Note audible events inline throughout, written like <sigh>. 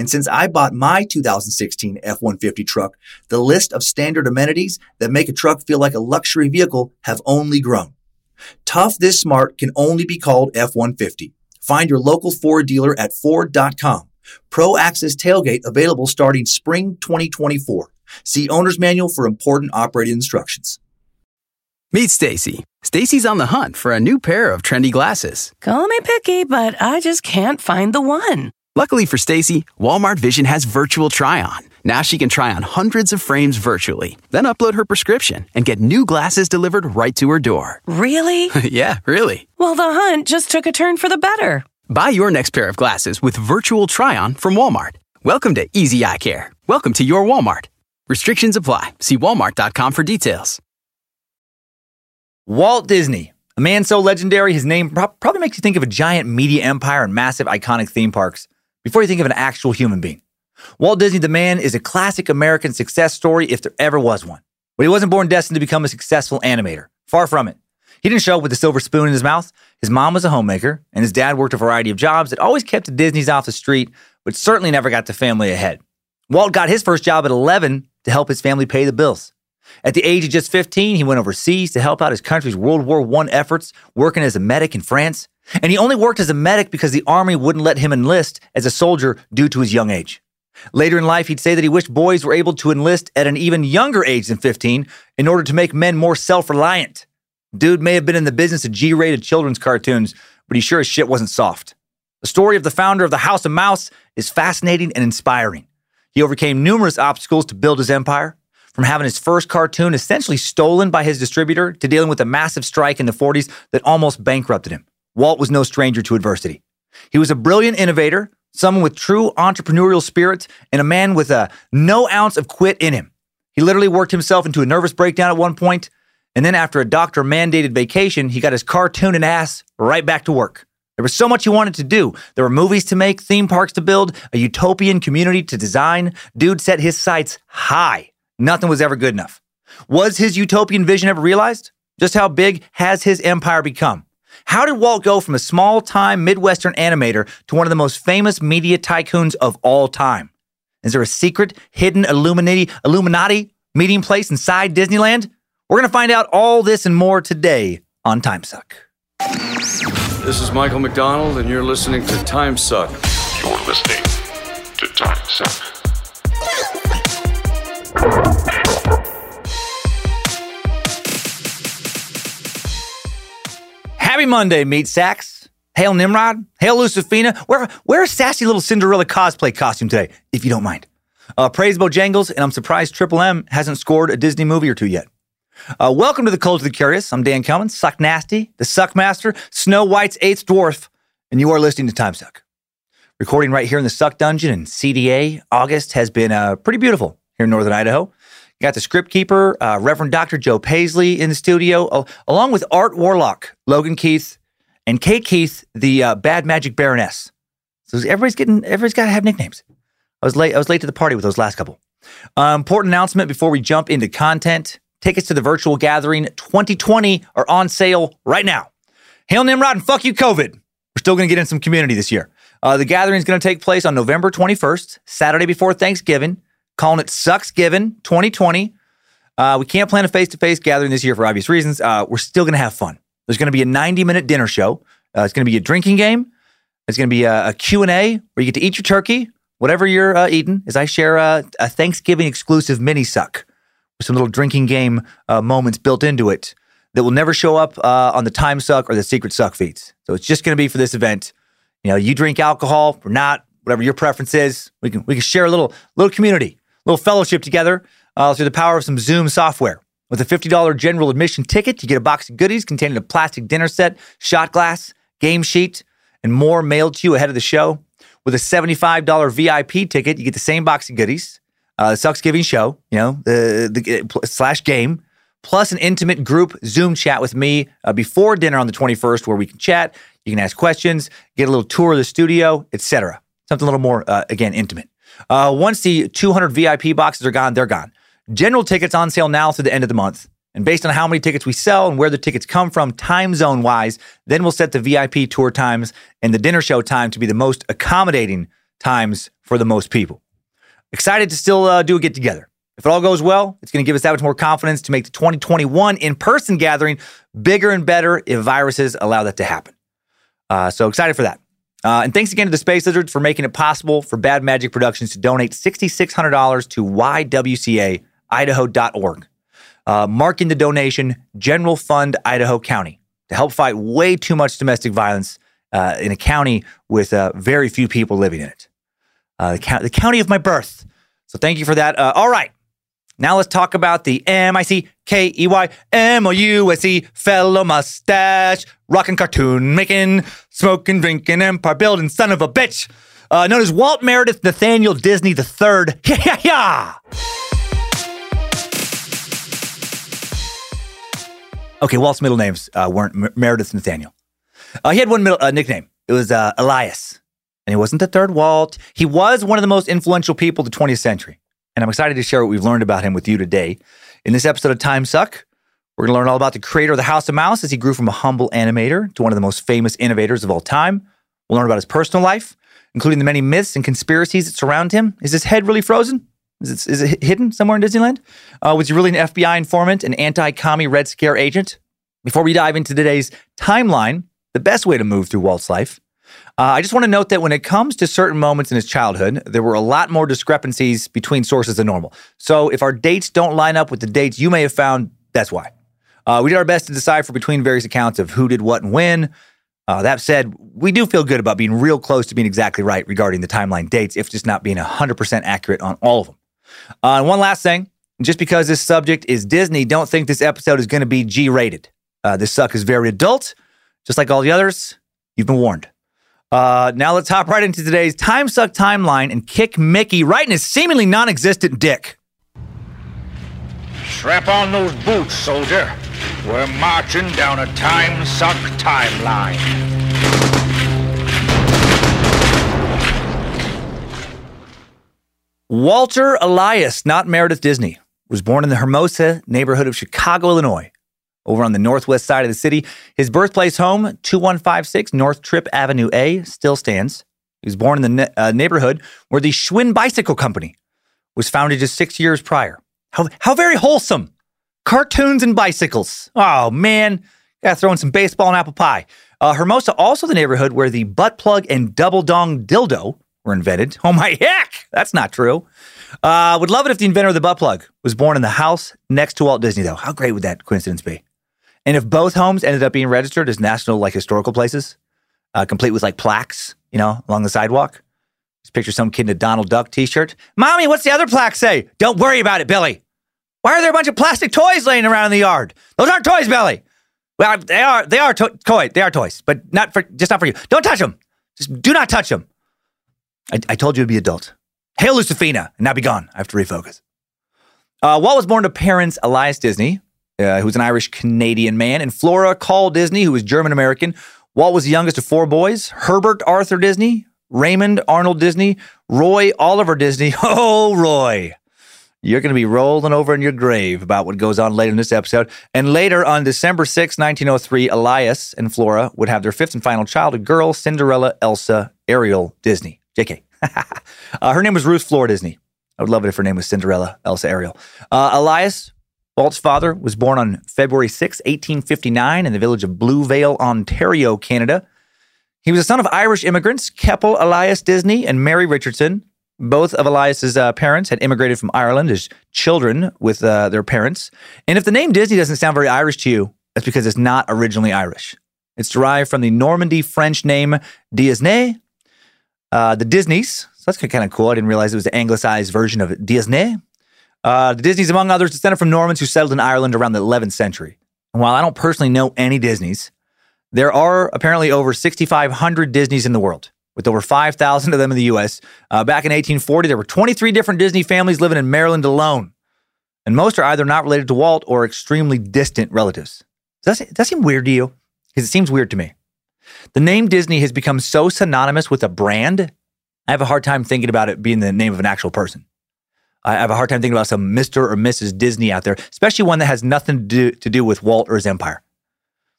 And since I bought my 2016 F-150 truck, the list of standard amenities that make a truck feel like a luxury vehicle have only grown. Tough this smart can only be called F-150. Find your local Ford dealer at Ford.com. Pro Access Tailgate available starting spring 2024. See owner's manual for important operating instructions. Meet Stacy. Stacy's on the hunt for a new pair of trendy glasses. Call me picky, but I just can't find the one. Luckily for Stacy, Walmart Vision has virtual try-on. Now she can try on hundreds of frames virtually, then upload her prescription and get new glasses delivered right to her door. Really? <laughs> yeah, really. Well, the hunt just took a turn for the better. Buy your next pair of glasses with virtual try-on from Walmart. Welcome to Easy Eye Care. Welcome to your Walmart. Restrictions apply. See walmart.com for details. Walt Disney, a man so legendary, his name probably makes you think of a giant media empire and massive iconic theme parks before you think of an actual human being. Walt Disney, the man, is a classic American success story if there ever was one. But he wasn't born destined to become a successful animator. Far from it. He didn't show up with a silver spoon in his mouth. His mom was a homemaker, and his dad worked a variety of jobs that always kept the Disneys off the street, but certainly never got the family ahead. Walt got his first job at 11 to help his family pay the bills. At the age of just 15, he went overseas to help out his country's World War I efforts, working as a medic in France. And he only worked as a medic because the army wouldn't let him enlist as a soldier due to his young age. Later in life, he'd say that he wished boys were able to enlist at an even younger age than 15 in order to make men more self reliant. Dude may have been in the business of G rated children's cartoons, but he sure as shit wasn't soft. The story of the founder of the House of Mouse is fascinating and inspiring. He overcame numerous obstacles to build his empire, from having his first cartoon essentially stolen by his distributor to dealing with a massive strike in the 40s that almost bankrupted him. Walt was no stranger to adversity. He was a brilliant innovator, someone with true entrepreneurial spirit, and a man with a no ounce of quit in him. He literally worked himself into a nervous breakdown at one point, and then after a doctor mandated vacation, he got his cartoon and ass right back to work. There was so much he wanted to do. There were movies to make, theme parks to build, a utopian community to design. Dude set his sights high. Nothing was ever good enough. Was his utopian vision ever realized? Just how big has his empire become? How did Walt go from a small time Midwestern animator to one of the most famous media tycoons of all time? Is there a secret, hidden Illuminati, Illuminati meeting place inside Disneyland? We're going to find out all this and more today on Time Suck. This is Michael McDonald, and you're listening to Time Suck. You're listening to Time Happy Monday, meat sacks. Hail Nimrod. Hail Lucifina. Where, where's sassy little Cinderella cosplay costume today, if you don't mind? Uh, praise Bojangles, and I'm surprised Triple M hasn't scored a Disney movie or two yet. Uh, welcome to the Cult of the Curious. I'm Dan Cummins, Suck Nasty, the Suck Master, Snow White's eighth dwarf, and you are listening to Time Suck. Recording right here in the Suck Dungeon in CDA. August has been uh, pretty beautiful here in Northern Idaho. You got the script keeper, uh, Reverend Dr. Joe Paisley in the studio, uh, along with Art Warlock, Logan Keith, and Kate Keith, the uh, Bad Magic Baroness. So everybody's getting, everybody's got to have nicknames. I was late. I was late to the party with those last couple. Uh, important announcement before we jump into content. Tickets to the virtual gathering 2020 are on sale right now. Hail Nimrod and fuck you, COVID. We're still going to get in some community this year. Uh, the gathering is going to take place on November 21st, Saturday before Thanksgiving, calling it Sucks Given 2020. Uh, we can't plan a face to face gathering this year for obvious reasons. Uh, we're still going to have fun. There's going to be a 90 minute dinner show. Uh, it's going to be a drinking game. It's going to be a, a Q&A where you get to eat your turkey, whatever you're uh, eating, as I share a, a Thanksgiving exclusive mini suck with some little drinking game uh, moments built into it that will never show up uh, on the Time Suck or the Secret Suck feeds. So it's just going to be for this event. You know, you drink alcohol or not, whatever your preference is. We can we can share a little little community, little fellowship together uh, through the power of some Zoom software. With a $50 general admission ticket, you get a box of goodies containing a plastic dinner set, shot glass, game sheet, and more mailed to you ahead of the show. With a $75 VIP ticket, you get the same box of goodies, uh, the Sucks Giving show, you know, the, the slash game, plus an intimate group Zoom chat with me uh, before dinner on the 21st, where we can chat, you can ask questions, get a little tour of the studio, etc. Something a little more, uh, again, intimate. Uh, once the 200 VIP boxes are gone, they're gone. General tickets on sale now through the end of the month. And based on how many tickets we sell and where the tickets come from, time zone wise, then we'll set the VIP tour times and the dinner show time to be the most accommodating times for the most people. Excited to still uh, do a get together. If it all goes well, it's going to give us that much more confidence to make the 2021 in person gathering bigger and better if viruses allow that to happen. Uh, so excited for that. Uh, and thanks again to the Space Lizards for making it possible for Bad Magic Productions to donate $6,600 to YWCA idaho.org, uh, marking the donation General Fund Idaho County to help fight way too much domestic violence uh, in a county with uh, very few people living in it. Uh, the, the, county of my birth. So thank you for that. Uh, all right. Now let's talk about the M I C K E Y M O U S E fellow mustache, rockin' cartoon making, smoking, drinking, empire building son of a bitch, uh, known as Walt Meredith Nathaniel Disney III. <laughs> Yeah, yeah, yeah. Okay, Walt's middle names uh, weren't Meredith Nathaniel. Uh, he had one middle, uh, nickname. It was uh, Elias. And he wasn't the third Walt. He was one of the most influential people of the 20th century. And I'm excited to share what we've learned about him with you today. In this episode of Time Suck, we're going to learn all about the creator of the House of Mouse as he grew from a humble animator to one of the most famous innovators of all time. We'll learn about his personal life, including the many myths and conspiracies that surround him. Is his head really frozen? Is it, is it hidden somewhere in Disneyland? Uh, was he really an FBI informant, an anti commie Red Scare agent? Before we dive into today's timeline, the best way to move through Walt's life, uh, I just want to note that when it comes to certain moments in his childhood, there were a lot more discrepancies between sources than normal. So if our dates don't line up with the dates you may have found, that's why. Uh, we did our best to decipher between various accounts of who did what and when. Uh, that said, we do feel good about being real close to being exactly right regarding the timeline dates, if just not being 100% accurate on all of them. Uh, and one last thing just because this subject is Disney, don't think this episode is going to be G rated. Uh, this suck is very adult, just like all the others. You've been warned. Uh, now let's hop right into today's Time Suck timeline and kick Mickey right in his seemingly non existent dick. Strap on those boots, soldier. We're marching down a Time Suck timeline. Walter Elias, not Meredith Disney, was born in the Hermosa neighborhood of Chicago, Illinois, over on the northwest side of the city. His birthplace home, 2156 North Tripp Avenue A, still stands. He was born in the ne- uh, neighborhood where the Schwinn Bicycle Company was founded just six years prior. How, how very wholesome. Cartoons and bicycles. Oh, man. Gotta throw in some baseball and apple pie. Uh, Hermosa, also the neighborhood where the butt plug and double dong dildo were invented. Oh my heck, that's not true. Uh, would love it if the inventor of the butt plug was born in the house next to Walt Disney, though. How great would that coincidence be? And if both homes ended up being registered as national like historical places, uh, complete with like plaques, you know, along the sidewalk. Just picture some kid in a Donald Duck T-shirt. Mommy, what's the other plaque say? Don't worry about it, Billy. Why are there a bunch of plastic toys laying around in the yard? Those aren't toys, Billy. Well, they are. They are to- toy. They are toys, but not for just not for you. Don't touch them. Just do not touch them. I, I told you to be adult. Hail Lucifina, and now be gone. I have to refocus. Uh, Walt was born to parents Elias Disney, uh, who was an Irish Canadian man, and Flora Call Disney, who was German American. Walt was the youngest of four boys Herbert Arthur Disney, Raymond Arnold Disney, Roy Oliver Disney. <laughs> Oh, Roy. You're going to be rolling over in your grave about what goes on later in this episode. And later on December 6, 1903, Elias and Flora would have their fifth and final child, a girl, Cinderella Elsa Ariel Disney. JK. <laughs> uh, her name was Ruth Flora Disney. I would love it if her name was Cinderella Elsa Ariel. Uh, Elias, Walt's father, was born on February 6, 1859, in the village of Bluevale, Ontario, Canada. He was the son of Irish immigrants, Keppel Elias Disney and Mary Richardson. Both of Elias's uh, parents had immigrated from Ireland as children with uh, their parents. And if the name Disney doesn't sound very Irish to you, that's because it's not originally Irish. It's derived from the Normandy French name d'Isigny, uh, the Disneys. So that's kind of cool. I didn't realize it was the anglicized version of d'Isigny. Uh, the Disneys, among others, descended from Normans who settled in Ireland around the 11th century. And while I don't personally know any Disneys, there are apparently over 6,500 Disneys in the world with over 5,000 of them in the US. Uh, back in 1840, there were 23 different Disney families living in Maryland alone. And most are either not related to Walt or extremely distant relatives. Does that, does that seem weird to you? Because it seems weird to me. The name Disney has become so synonymous with a brand, I have a hard time thinking about it being the name of an actual person. I have a hard time thinking about some Mr. or Mrs. Disney out there, especially one that has nothing to do, to do with Walt or his empire.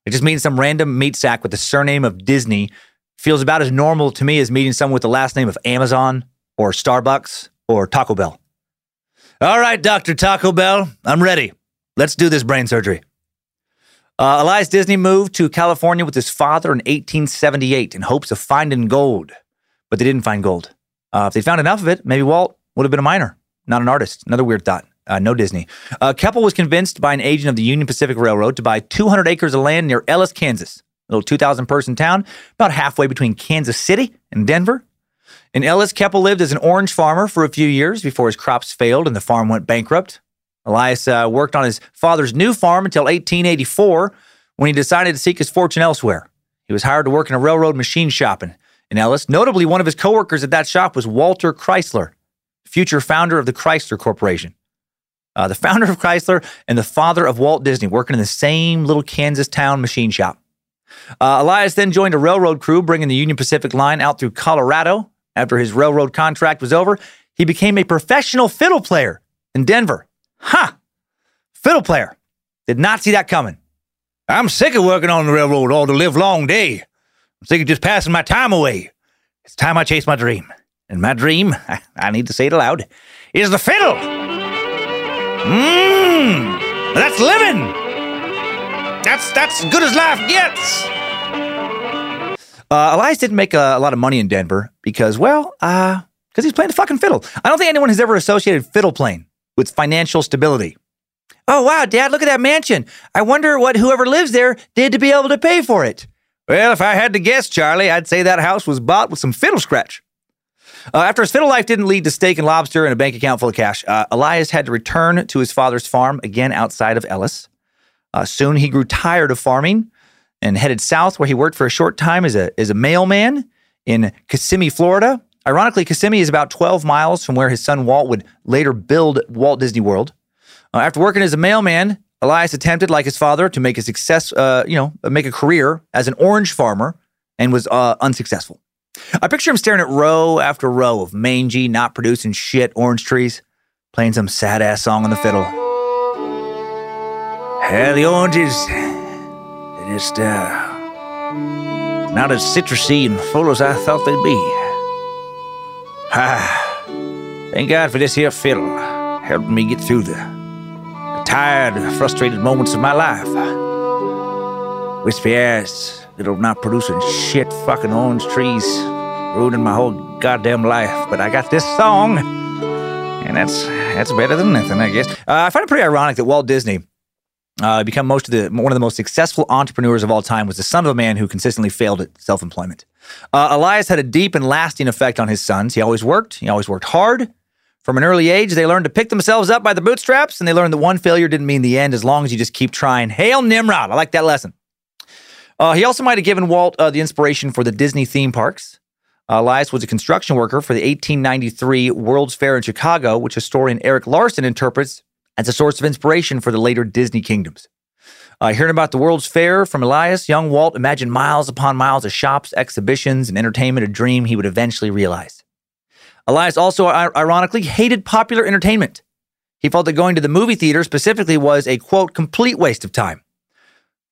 It just means some random meat sack with the surname of Disney feels about as normal to me as meeting someone with the last name of Amazon or Starbucks or Taco Bell. All right, Dr. Taco Bell, I'm ready. Let's do this brain surgery. Uh, Elias Disney moved to California with his father in 1878 in hopes of finding gold, but they didn't find gold. Uh, if they found enough of it, maybe Walt would have been a miner, not an artist. Another weird thought. Uh, no Disney. Uh, Keppel was convinced by an agent of the Union Pacific Railroad to buy 200 acres of land near Ellis, Kansas a little 2,000 person town, about halfway between Kansas City and Denver. In Ellis, Keppel lived as an orange farmer for a few years before his crops failed and the farm went bankrupt. Elias uh, worked on his father's new farm until 1884 when he decided to seek his fortune elsewhere. He was hired to work in a railroad machine shop in, in Ellis. Notably, one of his coworkers at that shop was Walter Chrysler, future founder of the Chrysler Corporation. Uh, the founder of Chrysler and the father of Walt Disney working in the same little Kansas town machine shop. Uh, Elias then joined a railroad crew bringing the Union Pacific line out through Colorado. After his railroad contract was over, he became a professional fiddle player in Denver. Huh. Fiddle player. Did not see that coming. I'm sick of working on the railroad all the live long day. I'm sick of just passing my time away. It's time I chase my dream. And my dream, I, <laughs> I need to say it aloud, is the fiddle. Mmm, that's living. That's that's good as life gets. Uh, Elias didn't make a, a, lot of money in Denver because, well, uh, because he's playing the fucking fiddle. I don't think anyone has ever associated fiddle playing with financial stability. Oh wow, Dad, look at that mansion. I wonder what whoever lives there did to be able to pay for it. Well, if I had to guess, Charlie, I'd say that house was bought with some fiddle scratch. Uh, after his fiddle life didn't lead to steak and lobster and a bank account full of cash, uh, Elias had to return to his father's farm again outside of Ellis. Uh, soon he grew tired of farming and headed south, where he worked for a short time as a, as a mailman in Kissimmee, Florida. Ironically, Kissimmee is about 12 miles from where his son Walt would later build Walt Disney World. Uh, after working as a mailman, Elias attempted, like his father, to make a success, uh, you know, make a career as an orange farmer and was uh, unsuccessful. I picture him staring at row after row of mangy, not producing shit orange trees, playing some sad ass song on the fiddle. Yeah, the oranges, they're just uh, not as citrusy and full as I thought they'd be. Ah, thank God for this here fiddle, helping me get through the, the tired, frustrated moments of my life. Wispy ass, little not producing shit fucking orange trees, ruining my whole goddamn life. But I got this song, and that's that's better than nothing, I guess. Uh, I find it pretty ironic that Walt Disney uh, become most of the one of the most successful entrepreneurs of all time was the son of a man who consistently failed at self-employment. Uh, Elias had a deep and lasting effect on his sons. He always worked. He always worked hard. From an early age, they learned to pick themselves up by the bootstraps, and they learned that one failure didn't mean the end as long as you just keep trying. Hail Nimrod! I like that lesson. Uh, he also might have given Walt uh, the inspiration for the Disney theme parks. Uh, Elias was a construction worker for the 1893 World's Fair in Chicago, which historian Erik Larson interprets as a source of inspiration for the later Disney kingdoms. Uh, hearing about the World's Fair from Elias, young Walt imagined miles upon miles of shops, exhibitions, and entertainment, a dream he would eventually realize. Elias also, ironically, hated popular entertainment. He felt that going to the movie theater specifically was a, quote, complete waste of time.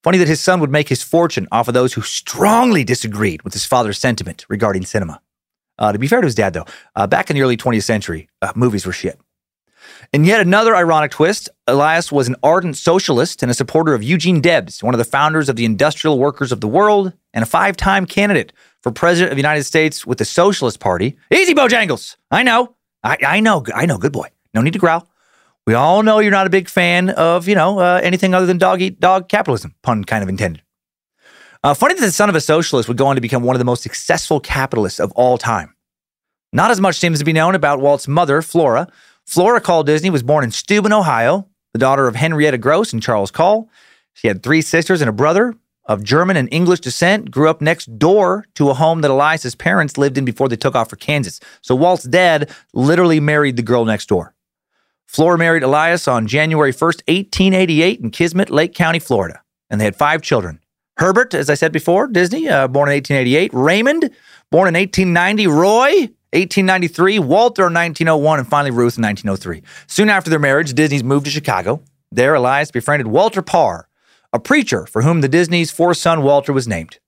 Funny that his son would make his fortune off of those who strongly disagreed with his father's sentiment regarding cinema. Uh, to be fair to his dad, though, uh, back in the early 20th century, uh, movies were shit. In yet another ironic twist, Elias was an ardent socialist and a supporter of Eugene Debs, one of the founders of the Industrial Workers of the World and a five time candidate for President of the United States with the Socialist Party. Easy, Bojangles! I know. I, I know, I know, good boy. No need to growl. We all know you're not a big fan of, you know, uh, anything other than dog eat dog capitalism, pun kind of intended. Uh, funny that the son of a socialist would go on to become one of the most successful capitalists of all time. Not as much seems to be known about Walt's mother, Flora. Flora Call Disney was born in Steuben, Ohio, the daughter of Henrietta Gross and Charles Call. She had three sisters and a brother of German and English descent, grew up next door to a home that Elias's parents lived in before they took off for Kansas. So Walt's dad literally married the girl next door. Flora married Elias on January 1st, 1888 in Kismet, Lake County, Florida. And they had five children. Herbert, as I said before, Disney, uh, born in 1888. Raymond, born in 1890. Roy, 1893. Walter, 1901. And finally, Ruth, in 1903. Soon after their marriage, Disney's moved to Chicago. There, Elias befriended Walter Parr, a preacher for whom the Disney's fourth son, Walter, was named.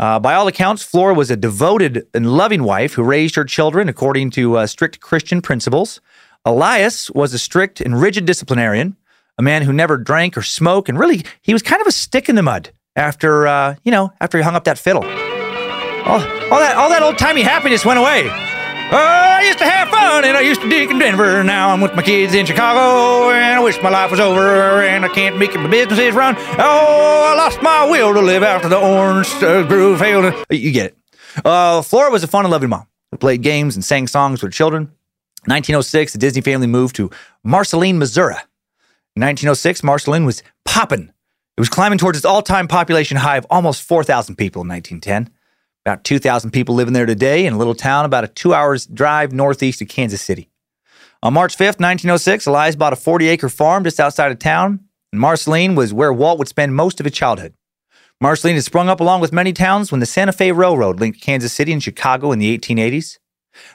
Uh, by all accounts, Flora was a devoted and loving wife who raised her children according to uh, strict Christian principles. Elias was a strict and rigid disciplinarian, a man who never drank or smoked, and really, he was kind of a stick in the mud after, uh, you know, after he hung up that fiddle. All, all that, all that old timey happiness went away. Oh, I used to have fun and I used to dig in Denver. Now I'm with my kids in Chicago and I wish my life was over and I can't make my businesses run. Oh, I lost my will to live after the orange uh, groove failed. You get it. Uh, Flora was a fun and loving mom who played games and sang songs with children. 1906, the Disney family moved to Marceline, Missouri. In 1906, Marceline was popping. It was climbing towards its all time population high of almost 4,000 people in 1910. About 2,000 people living there today in a little town about a two hours drive northeast of Kansas City. On March 5th, 1906, Elias bought a 40 acre farm just outside of town, and Marceline was where Walt would spend most of his childhood. Marceline had sprung up along with many towns when the Santa Fe Railroad linked Kansas City and Chicago in the 1880s.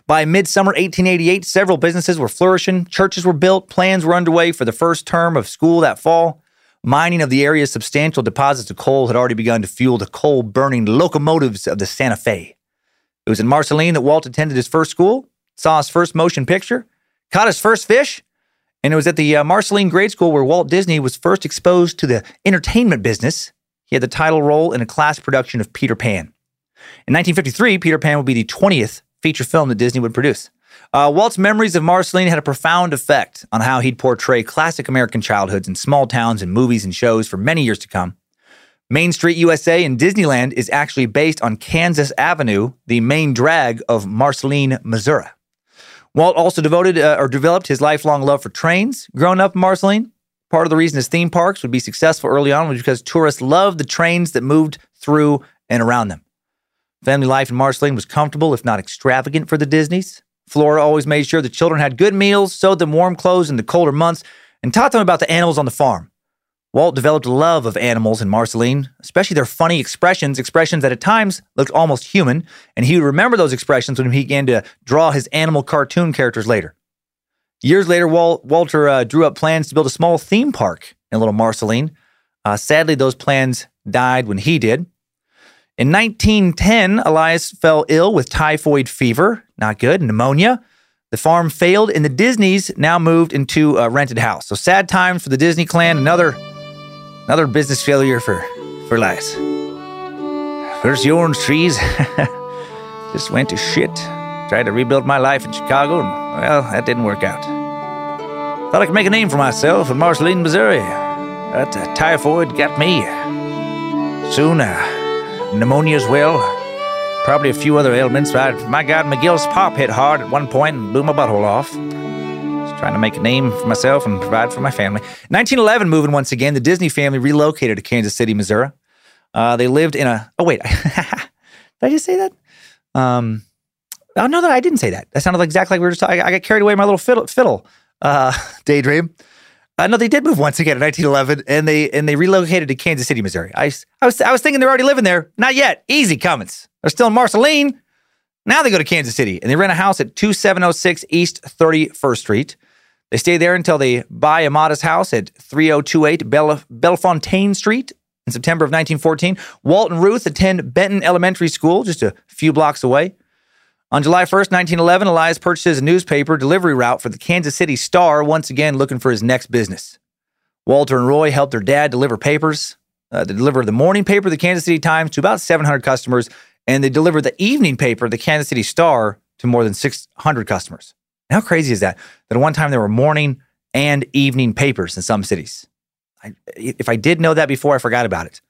By midsummer 1888, several businesses were flourishing, churches were built, plans were underway for the first term of school that fall. Mining of the area's substantial deposits of coal had already begun to fuel the coal burning locomotives of the Santa Fe. It was in Marceline that Walt attended his first school, saw his first motion picture, caught his first fish, and it was at the uh, Marceline Grade School where Walt Disney was first exposed to the entertainment business. He had the title role in a class production of Peter Pan. In 1953, Peter Pan would be the 20th feature film that Disney would produce. Uh, Walt's memories of Marceline had a profound effect on how he'd portray classic American childhoods in small towns and movies and shows for many years to come. Main Street USA in Disneyland is actually based on Kansas Avenue, the main drag of Marceline, Missouri. Walt also devoted uh, or developed his lifelong love for trains growing up in Marceline. Part of the reason his theme parks would be successful early on was because tourists loved the trains that moved through and around them. Family life in Marceline was comfortable, if not extravagant, for the Disneys. Flora always made sure the children had good meals, sewed them warm clothes in the colder months, and taught them about the animals on the farm. Walt developed a love of animals in Marceline, especially their funny expressions, expressions that at times looked almost human, and he would remember those expressions when he began to draw his animal cartoon characters later. Years later, Walt, Walter uh, drew up plans to build a small theme park in Little Marceline. Uh, sadly, those plans died when he did. In 1910, Elias fell ill with typhoid fever, not good, pneumonia. The farm failed, and the Disneys now moved into a rented house. So sad times for the Disney clan. Another, another business failure for for Elias. First, the orange trees <laughs> just went to shit. Tried to rebuild my life in Chicago, and well, that didn't work out. Thought I could make a name for myself in Marceline, Missouri. But uh, typhoid got me. Soon, uh, pneumonia as well. Probably a few other ailments. I, my God, McGill's pop hit hard at one point and blew my butthole off. Just trying to make a name for myself and provide for my family. 1911, moving once again, the Disney family relocated to Kansas City, Missouri. Uh, they lived in a. Oh wait, <laughs> did I just say that? Um, oh no, no, I didn't say that. That sounded exactly like we were just talking. I got carried away my little fiddle, fiddle uh, <laughs> daydream. Uh, no, they did move once again in 1911, and they and they relocated to Kansas City, Missouri. I, I was I was thinking they're already living there. Not yet. Easy comings. They're still in Marceline. Now they go to Kansas City, and they rent a house at 2706 East 31st Street. They stay there until they buy a modest house at 3028 Belle, Bellefontaine Street in September of 1914. Walt and Ruth attend Benton Elementary School, just a few blocks away. On July 1st, 1911, Elias purchases a newspaper delivery route for the Kansas City Star, once again looking for his next business. Walter and Roy helped their dad deliver papers. Uh, they delivered the morning paper, the Kansas City Times, to about 700 customers, and they delivered the evening paper, the Kansas City Star, to more than 600 customers. How crazy is that? That at one time there were morning and evening papers in some cities. I, if I did know that before, I forgot about it.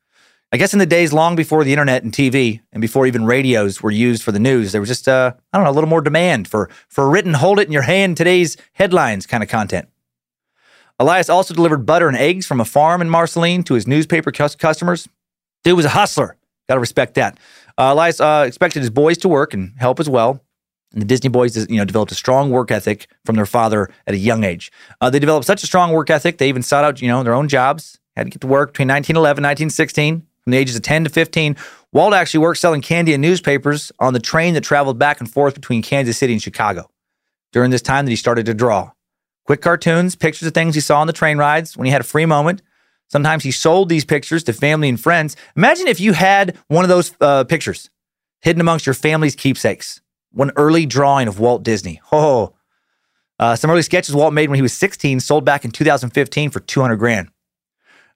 I guess in the days long before the internet and TV and before even radios were used for the news, there was just, uh, I don't know, a little more demand for, for written, hold it in your hand, today's headlines kind of content. Elias also delivered butter and eggs from a farm in Marceline to his newspaper customers. Dude was a hustler. Got to respect that. Uh, Elias uh, expected his boys to work and help as well. And the Disney boys, you know, developed a strong work ethic from their father at a young age. Uh, they developed such a strong work ethic, they even sought out, you know, their own jobs. Had to get to work between 1911 and 1916. From the ages of 10 to 15, Walt actually worked selling candy and newspapers on the train that traveled back and forth between Kansas City and Chicago. During this time that he started to draw. Quick cartoons, pictures of things he saw on the train rides when he had a free moment. Sometimes he sold these pictures to family and friends. Imagine if you had one of those uh, pictures hidden amongst your family's keepsakes. One early drawing of Walt Disney. Oh, uh, some early sketches Walt made when he was 16 sold back in 2015 for 200 grand.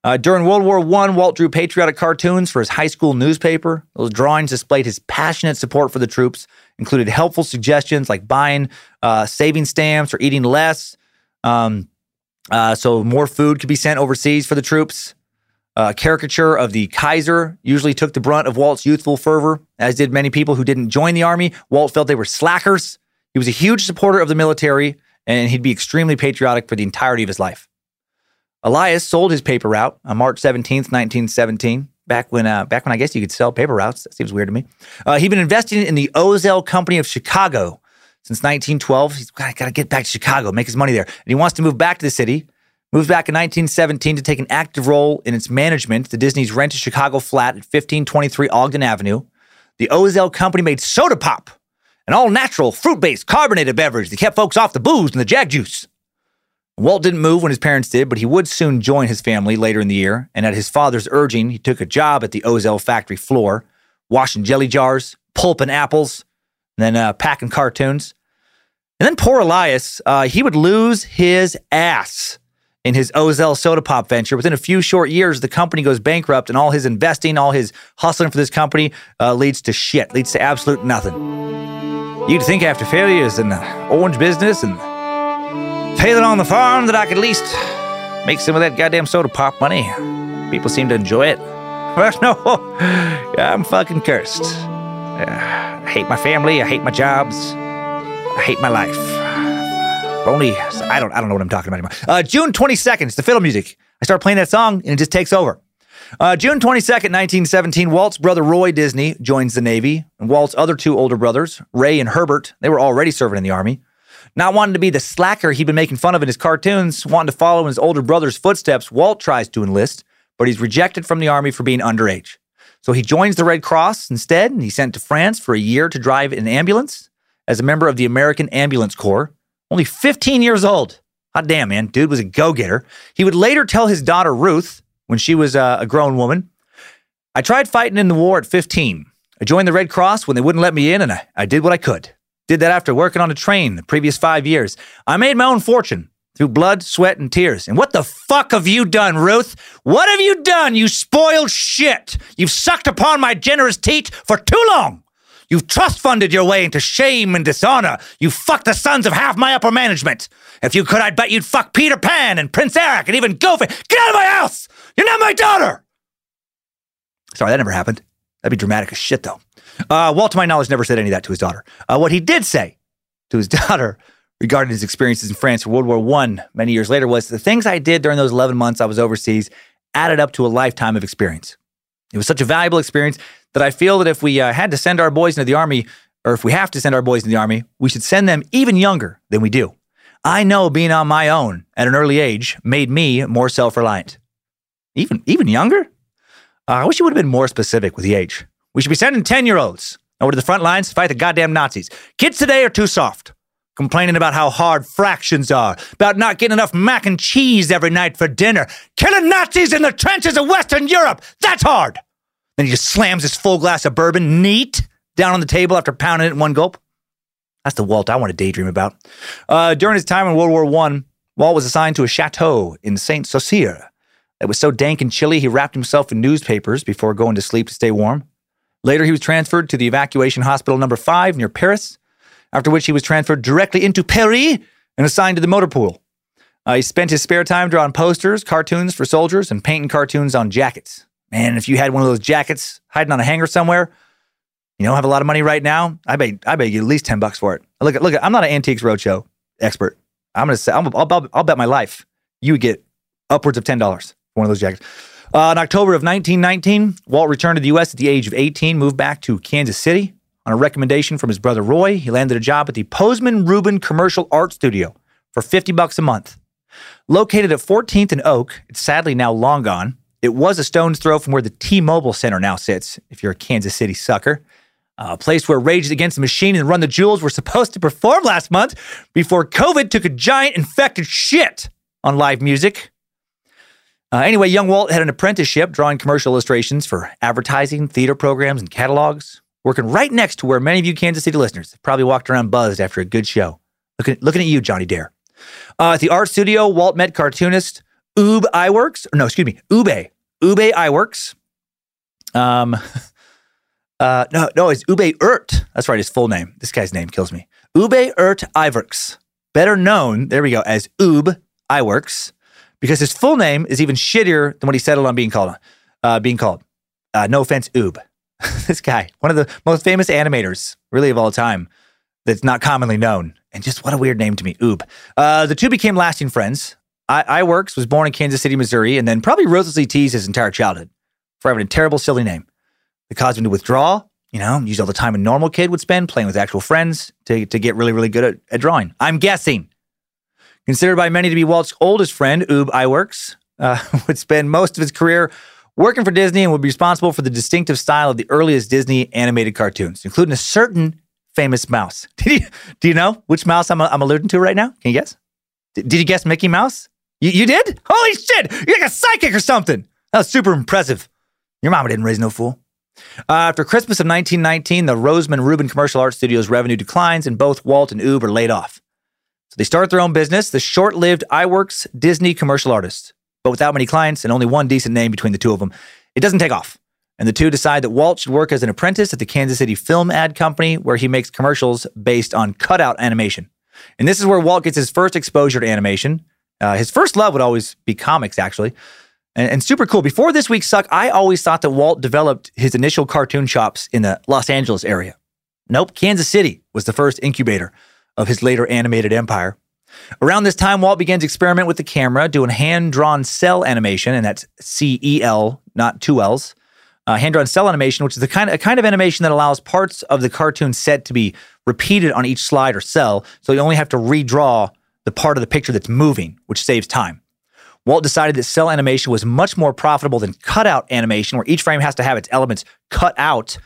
Uh, during World War I, Walt drew patriotic cartoons for his high school newspaper. Those drawings displayed his passionate support for the troops, included helpful suggestions like buying uh, saving stamps or eating less, um, uh, so more food could be sent overseas for the troops. Uh, caricature of the Kaiser usually took the brunt of Walt's youthful fervor, as did many people who didn't join the army. Walt felt they were slackers. He was a huge supporter of the military, and he'd be extremely patriotic for the entirety of his life. Elias sold his paper route on March 17th, 1917. Back when, uh, back when I guess you could sell paper routes. That seems weird to me. Uh, he'd been investing in the O-Zell Company of Chicago, since 1912. He's got, to get back to Chicago, make his money there. And he wants to move back to the city. Moves back in 1917 to take an active role in its management. The Disney's rented Chicago flat at 1523 Ogden Avenue. The O-Zell Company made soda pop, an all natural, fruit based, carbonated beverage that kept folks off the booze and the jag juice. Walt didn't move when his parents did, but he would soon join his family later in the year. And at his father's urging, he took a job at the O-Zell factory floor, washing jelly jars, pulping apples, and then uh, packing cartoons. And then poor Elias, uh, he would lose his ass in his O-Zell soda pop venture. Within a few short years, the company goes bankrupt, and all his investing, all his hustling for this company uh, leads to shit, leads to absolute nothing. You'd think after failures in the orange business and failing on the farm that I could at least make some of that goddamn soda pop money. People seem to enjoy it. <laughs> But no, I'm fucking cursed. Uh, I hate my family. I hate my jobs. I hate my life. Only I don't I don't know what I'm talking about anymore. Uh, June 22nd, it's the fiddle music. I start playing that song and it just takes over. Uh, June 22nd, 1917, Walt's brother Roy Disney joins the Navy, and Walt's other two older brothers, Ray and Herbert, they were already serving in the Army. Not wanting to be the slacker he'd been making fun of in his cartoons, wanting to follow in his older brother's footsteps, Walt tries to enlist, but he's rejected from the Army for being underage. So he joins the Red Cross instead, and he's sent to France for a year to drive an ambulance as a member of the American Ambulance Corps. Only 15 years old. Hot damn, man. Dude was a go getter. He would later tell his daughter, Ruth, when she was uh, a grown woman, I tried fighting in the war at 15. I joined the Red Cross when they wouldn't let me in, and I, I did what I could. Did that after working on a train the previous five years. I made my own fortune through blood, sweat, and tears. And what the fuck have you done, Ruth? What have you done, you spoiled shit? You've sucked upon my generous teat for too long. You've trust funded your way into shame and dishonor. You fucked the sons of half my upper management. If you could, I'd bet you'd fuck Peter Pan and Prince Eric and even Goofy. Get out of my house! You're not my daughter! Sorry, that never happened. That'd be dramatic as shit, though. Uh, Walt, to my knowledge, never said any of that to his daughter. Uh, what he did say to his <laughs> daughter regarding his experiences in France for World War I many years later was the things I did during those 11 months I was overseas added up to a lifetime of experience. It was such a valuable experience that I feel that if we uh, had to send our boys into the army, or if we have to send our boys into the army, we should send them even younger than we do. I know being on my own at an early age made me more self reliant. Even, even younger? Uh, I wish you would have been more specific with the age. We should be sending 10 year olds over to the front lines to fight the goddamn Nazis. Kids today are too soft, complaining about how hard fractions are, about not getting enough mac and cheese every night for dinner, killing Nazis in the trenches of Western Europe. That's hard. Then he just slams his full glass of bourbon neat down on the table after pounding it in one gulp. That's the Walt I want to daydream about. Uh, during his time in World War I, Walt was assigned to a chateau in Saint Saucier. It was so dank and chilly, he wrapped himself in newspapers before going to sleep to stay warm. Later, he was transferred to the evacuation hospital number five near Paris. after which he was transferred directly into Paris and assigned to the motor pool. Uh, he spent his spare time drawing posters, cartoons for soldiers, and painting cartoons on jackets. Man, if you had one of those jackets hiding on a hanger somewhere, you don't have a lot of money right now. I bet I bet you at least ten bucks for it. Look look. I'm not an antiques roadshow expert. I'm gonna say I'm, I'll, I'll, I'll bet my life you would get upwards of ten dollars for one of those jackets. Uh, in October of 1919, Walt returned to the U.S. at the age of 18, moved back to Kansas City on a recommendation from his brother Roy. He landed a job at the Pesmen Rubin Commercial Art Studio for 50 bucks a month. Located at 14th and Oak, it's sadly now long gone. It was a stone's throw from where the T-Mobile Center now sits. If you're a Kansas City sucker a place where Rage Against the Machine and Run the Jewels were supposed to perform last month before COVID took a giant infected shit on live music. Uh, anyway, young Walt had an apprenticeship drawing commercial illustrations for advertising, theater programs, and catalogs, working right next to where many of you Kansas City listeners probably walked around buzzed after a good show. Looking, looking at you, Johnny Dare. Uh, at the art studio, Walt met cartoonist Ube Iwerks. or No, excuse me, Ube. Ube Iwerks. Um, <laughs> Uh, no, no, it's Ubbe Ert. That's right, his full name. This guy's name kills me. Ubbe Ert Iwerks, better known, there we go, as Ub Iwerks, because his full name is even shittier than what he settled on being called. Uh, being called. Uh, no offense, Oob. <laughs> this guy, one of the most famous animators, really of all time, that's not commonly known. And just what a weird name to me, Oob. Uh, the two became lasting friends. I- Iwerks was born in Kansas City, Missouri, and then probably ruthlessly teased his entire childhood for having a terrible, silly name that caused him to withdraw, you know, use all the time a normal kid would spend playing with actual friends to, to get really, really good at, at drawing. I'm guessing. Considered by many to be Walt's oldest friend, Ub Iwerks, uh, <laughs> would spend most of his career working for Disney and would be responsible for the distinctive style of the earliest Disney animated cartoons, including a certain famous mouse. <laughs> Did you, do you know which mouse I'm, I'm alluding to right now? Can you guess? Did, did you guess Mickey Mouse? You, you did? Holy shit! You're like a psychic or something. That was super impressive. Your mama didn't raise no fool. Uh, after Christmas of 1919, the Roseman Rubin Commercial Art Studios revenue declines, and both Walt and Ub are laid off. They start their own business, the short lived Iwerks Disney commercial artists. But without many clients and only one decent name between the two of them, it doesn't take off. And the two decide that Walt should work as an apprentice at the Kansas City Film Ad Company, where he makes commercials based on cutout animation. And this is where Walt gets his first exposure to animation. Uh, his first love would always be comics, actually and, and super cool. Before this week suck, I always thought that Walt developed his initial cartoon shops in the Los Angeles area. Nope, Kansas City was the first incubator of his later animated empire. Around this time, Walt begins experiment with the camera, doing hand-drawn cel animation, and that's C-E-L, not two L's. Uh, hand-drawn cel animation, which is the kind of a kind of animation that allows parts of the cartoon set to be repeated on each slide or cel, so you only have to redraw the part of the picture that's moving, which saves time. Walt decided that cel animation was much more profitable than cutout animation, where each frame has to have its elements cut out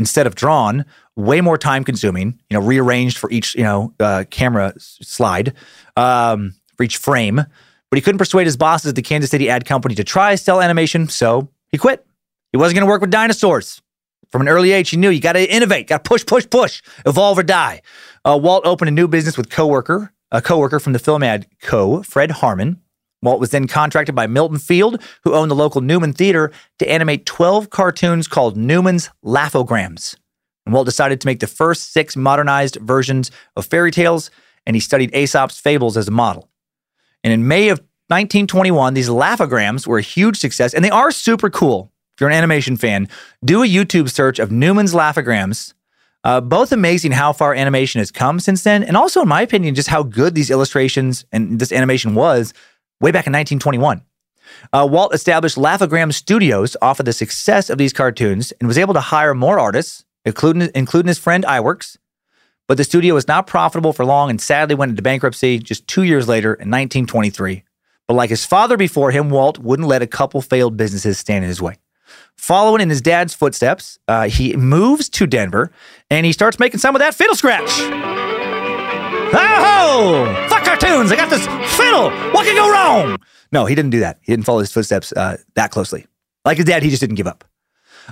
instead of drawn. Way more time consuming, you know, rearranged for each, you know, uh, camera slide um, for each frame. But he couldn't persuade his bosses at the Kansas City ad company to try cel animation, so he quit. He wasn't going to work with dinosaurs. From an early age, he knew you got to innovate, got to push, push, push, evolve or die. Uh, Walt opened a new business with coworker, a coworker from the Film Ad Co., Fred Harman. Walt was then contracted by Milton Feld, who owned the local Newman Theater, to animate 12 cartoons called Newman's Laugh-O-Grams. And Walt decided to make the first six modernized versions of fairy tales, and he studied Aesop's fables as a model. And in May of 1921, these laughograms were a huge success, and they are super cool. If you're an animation fan, do a YouTube search of Newman's Laugh-O-Grams. Uh, both amazing how far animation has come since then, and also, in my opinion, just how good these illustrations and this animation was way back in 1921. Uh, Walt established Laugh-O-Gram Studios off of the success of these cartoons and was able to hire more artists, including, including his friend Iwerks. But the studio was not profitable for long and sadly went into bankruptcy just two years later in 1923. But like his father before him, Walt wouldn't let a couple failed businesses stand in his way. Following in his dad's footsteps, uh, he moves to Denver and he starts making some of that fiddle scratch. Oh, cartoons. I got this fiddle. What can go wrong? No, he didn't do that. He didn't follow his footsteps uh, that closely. Like his dad, he just didn't give up.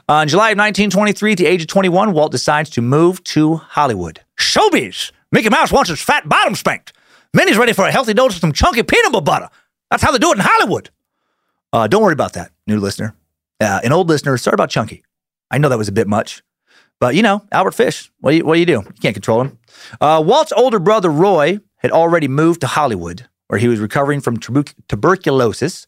Uh, in July of 1923, at the age of 21, Walt decides to move to Hollywood. Showbiz! Mickey Mouse wants his fat bottom spanked. Minnie's ready for a healthy dose of some chunky peanut butter. That's how they do it in Hollywood. Uh, don't worry about that, new listener. Uh, an old listener, sorry about chunky. I know that was a bit much. But you know, Albert Fish, what do you, what do you do? You can't control him. Uh, Walt's older brother, Roy, had already moved to Hollywood, where he was recovering from tuber- tuberculosis.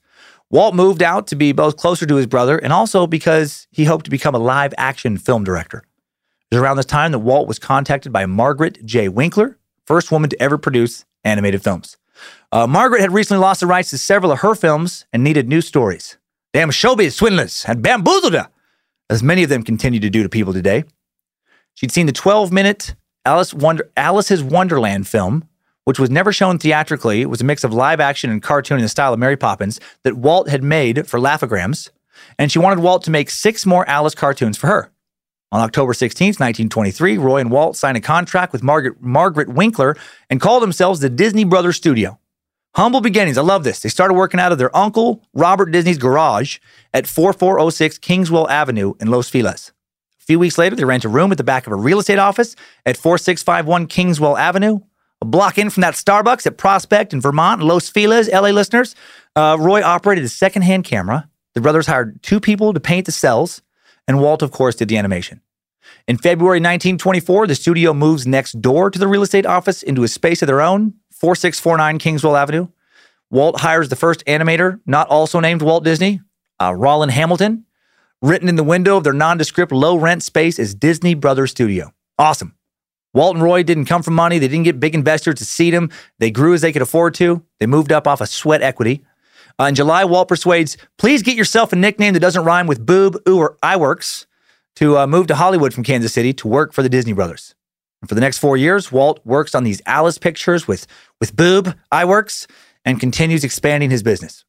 Walt moved out to be both closer to his brother and also because he hoped to become a live action film director. It was around this time that Walt was contacted by Margaret J. Winkler, first woman to ever produce animated films. Uh, Margaret had recently lost the rights to several of her films and needed new stories. Damn showbiz swindlers had bamboozled her, as many of them continue to do to people today. She'd seen the 12 minute Alice Wonder, Alice's Wonderland film, which was never shown theatrically. It was a mix of live action and cartoon in the style of Mary Poppins that Walt had made for Laugh-O-Grams, and she wanted Walt to make six more Alice cartoons for her. On October 16, 1923, Roy and Walt signed a contract with Margaret, Margaret Winkler and called themselves the Disney Brothers Studio. Humble beginnings. I love this. They started working out of their uncle Robert Disney's garage at 4406 Kingswell Avenue in Los Feliz. A few weeks later, they rent a room at the back of a real estate office at 4651 Kingswell Avenue, a block in from that Starbucks at Prospect in Vermont, Los Feliz, LA listeners. Uh, Roy operated a secondhand camera. The brothers hired two people to paint the cels, and Walt, of course, did the animation. In February 1924, the studio moves next door to the real estate office into a space of their own, 4649 Kingswell Avenue. Walt hires the first animator, not also named Walt Disney, uh, Rollin Hamilton. Written in the window of their nondescript low rent space is Disney Brothers Studio. Awesome. Walt and Roy didn't come from money. They didn't get big investors to seed them. They grew as they could afford to. They moved up off of sweat equity. Uh, in July, Walt persuades, please get yourself a nickname that doesn't rhyme with boob, ooh, or Iwerks to uh, move to Hollywood from Kansas City to work for the Disney Brothers. And for the next four years, Walt works on these Alice pictures with, with Boob, Iwerks, and continues expanding his business.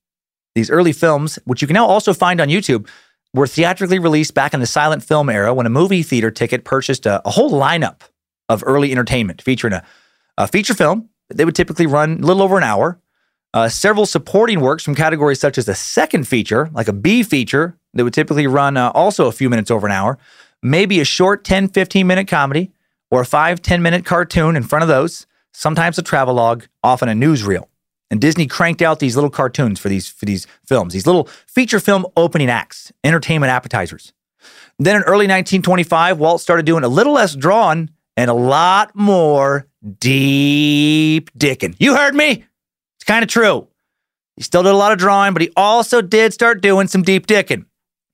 These early films, which you can now also find on YouTube, were theatrically released back in the silent film era when a movie theater ticket purchased a, a whole lineup of early entertainment featuring a, a, feature film. They would typically run a little over an hour. Uh, several supporting works from categories such as a second feature, like a B feature, that would typically run uh, also a few minutes over an hour, maybe a short 10, 15 minute comedy, or a five, 10 minute cartoon in front of those, sometimes a travelogue, often a newsreel. And Disney cranked out these little cartoons for these, for these films, these little feature film opening acts, entertainment appetizers. Then in early 1925, Walt started doing a little less drawn and a lot more deep dicking. You heard me? It's kind of true. He still did a lot of drawing, but he also did start doing some deep dicking.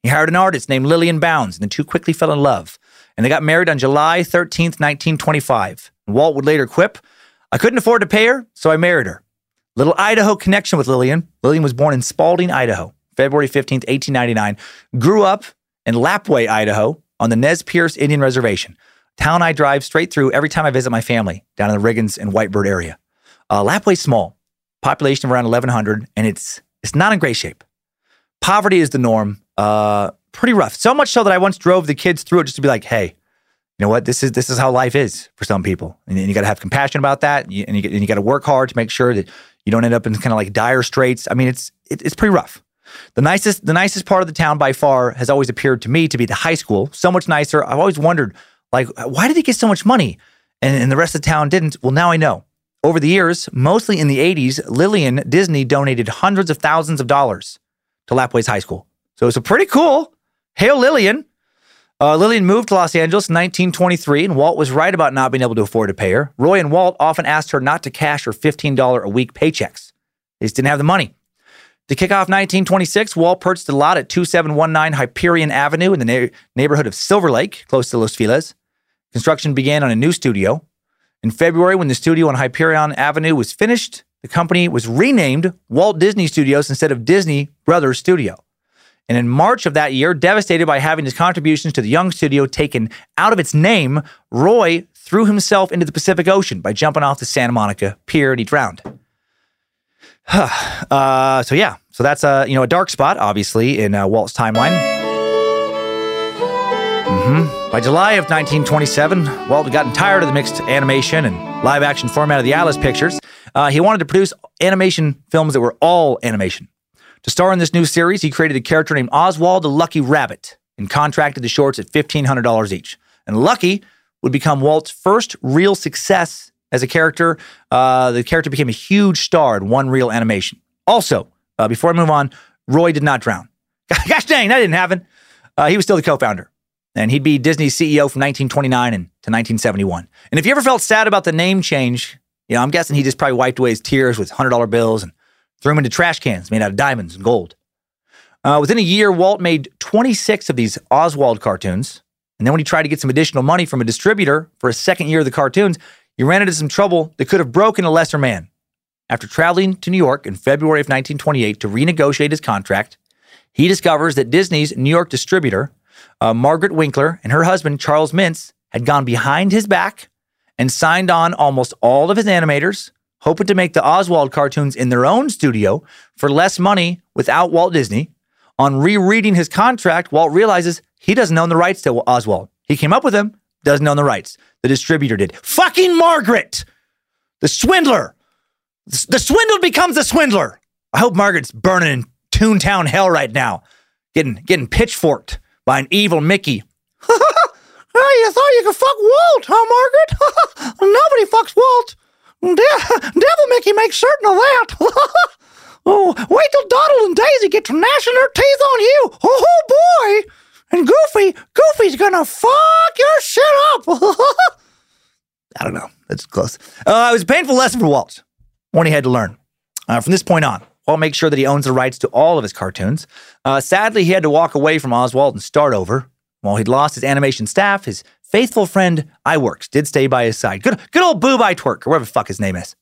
He hired an artist named Lillian Bounds, and the two quickly fell in love. And they got married on July 13th, 1925. And Walt would later quip, I couldn't afford to pay her, so I married her. Little Idaho connection with Lillian. Lillian was born in Spalding, Idaho, February 15th, 1899. Grew up in Lapwai, Idaho, on the Nez Perce Indian Reservation, town I drive straight through every time I visit my family down in the Riggins and Whitebird area. Uh, Lapwai's small, population of around 1,100, and it's it's not in great shape. Poverty is the norm. Uh, pretty rough. So much so that I once drove the kids through it just to be like, hey, you know what? This is this is how life is for some people, and, and you got to have compassion about that, and you, and you, you got to work hard to make sure that you don't end up in kind of like dire straits. I mean, it's it, it's pretty rough. The nicest the nicest part of the town by far has always appeared to me to be the high school. So much nicer. I've always wondered, like, why did he get so much money, and, and the rest of the town didn't? Well, now I know. Over the years, mostly in the 80s, Lillian Disney donated hundreds of thousands of dollars to Lapwai's high school. So it's a pretty cool. Hail Lillian. Uh, Lillian moved to Los Angeles in 1923, and Walt was right about not being able to afford to pay her. Roy and Walt often asked her not to cash her $15 a week paychecks. They just didn't have the money. To kick off 1926, Walt purchased a lot at 2719 Hyperion Avenue in the na- neighborhood of Silver Lake, close to Los Feliz. Construction began on a new studio. In February, when the studio on Hyperion Avenue was finished, the company was renamed Walt Disney Studios instead of Disney Brothers Studio. And in March of that year, devastated by having his contributions to the Young Studio taken out of its name, Roy threw himself into the Pacific Ocean by jumping off the Santa Monica Pier and he drowned. <sighs> uh, so yeah, so that's a you know a dark spot, obviously, in uh, Walt's timeline. Mm-hmm. By July of 1927, Walt had gotten tired of the mixed animation and live action format of the Alice pictures. Uh, he wanted to produce animation films that were all animation. To star in this new series, he created a character named Oswald the Lucky Rabbit and contracted the shorts at $1,500 each. And Lucky would become Walt's first real success as a character. Uh, the character became a huge star in one reel animation. Also, uh, before I move on, Roy did not drown. <laughs> Gosh dang, that didn't happen. Uh, he was still the co founder. and he'd be Disney's CEO from 1929 and to 1971. And if you ever felt sad about the name change, you know, I'm guessing he just probably wiped away his tears with $100 bills and threw them into trash cans made out of diamonds and gold. Uh, within a year, Walt made 26 of these Oswald cartoons. And then when he tried to get some additional money from a distributor for a second year of the cartoons, he ran into some trouble that could have broken a lesser man. After traveling to New York in February of 1928 to renegotiate his contract, he discovers that Disney's New York distributor, uh, Margaret Winkler, and her husband, Charles Mintz, had gone behind his back and signed on almost all of his animators, hoping to make the Oswald cartoons in their own studio for less money without Walt Disney. On rereading his contract, Walt realizes he doesn't own the rights to Oswald. He came up with them, doesn't own the rights. The distributor did. Fucking Margaret! The swindler! The swindler becomes the swindler. I hope Margaret's burning in Toontown hell right now, getting getting pitchforked by an evil Mickey. <laughs> oh, you thought you could fuck Walt, huh, Margaret? <laughs> Nobody fucks Walt. De- <laughs> Devil Mickey makes certain of that. oh, wait till Donald and Daisy get to gnashing their teeth on you. Oh boy! And Goofy, Goofy's gonna fuck your shit up. <laughs> I don't know. That's close. Uh, it was a painful lesson for Walt. One he had to learn. Uh, from this point on, Walt makes sure that he owns the rights to all of his cartoons. Uh, sadly, he had to walk away from Oswald and start over. While he'd lost his animation staff, his faithful friend Iwerks did stay by his side. Good, good old Boob Twerk, or whatever the fuck his name is.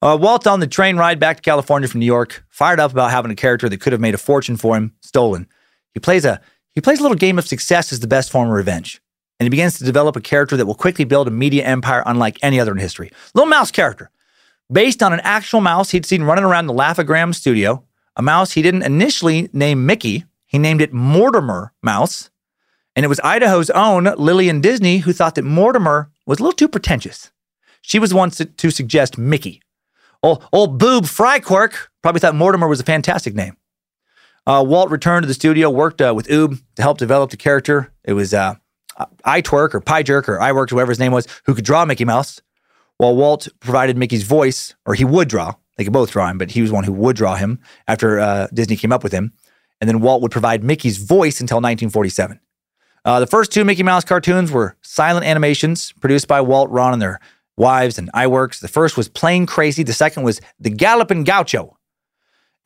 Uh, Walt, on the train ride back to California from New York, fired up about having a character that could have made a fortune for him stolen. He plays a he plays a little game of success as the best form of revenge, and he begins to develop a character that will quickly build a media empire unlike any other in history. Little mouse character, based on an actual mouse he'd seen running around the Laugh-O-Gram studio, a mouse he didn't initially name Mickey. He named it Mortimer Mouse. And it was Idaho's own Lillian Disney who thought that Mortimer was a little too pretentious. She was the one to, suggest Mickey. Old, old Boob Fryquirk probably thought Mortimer was a fantastic name. Uh, Walt returned to the studio, worked uh, with Ub to help develop the character. It was uh, iTwerk or Pie Jerk or iWorked, whoever his name was, who could draw Mickey Mouse while Walt provided Mickey's voice, or he would draw. They could both draw him, but he was one who would draw him after uh, Disney came up with him. And then Walt would provide Mickey's voice until 1947. Uh, the first two Mickey Mouse cartoons were silent animations produced by Walt, Ron, and their wives and Iwerks. The first was Plane Crazy. The second was The Galloping Gaucho.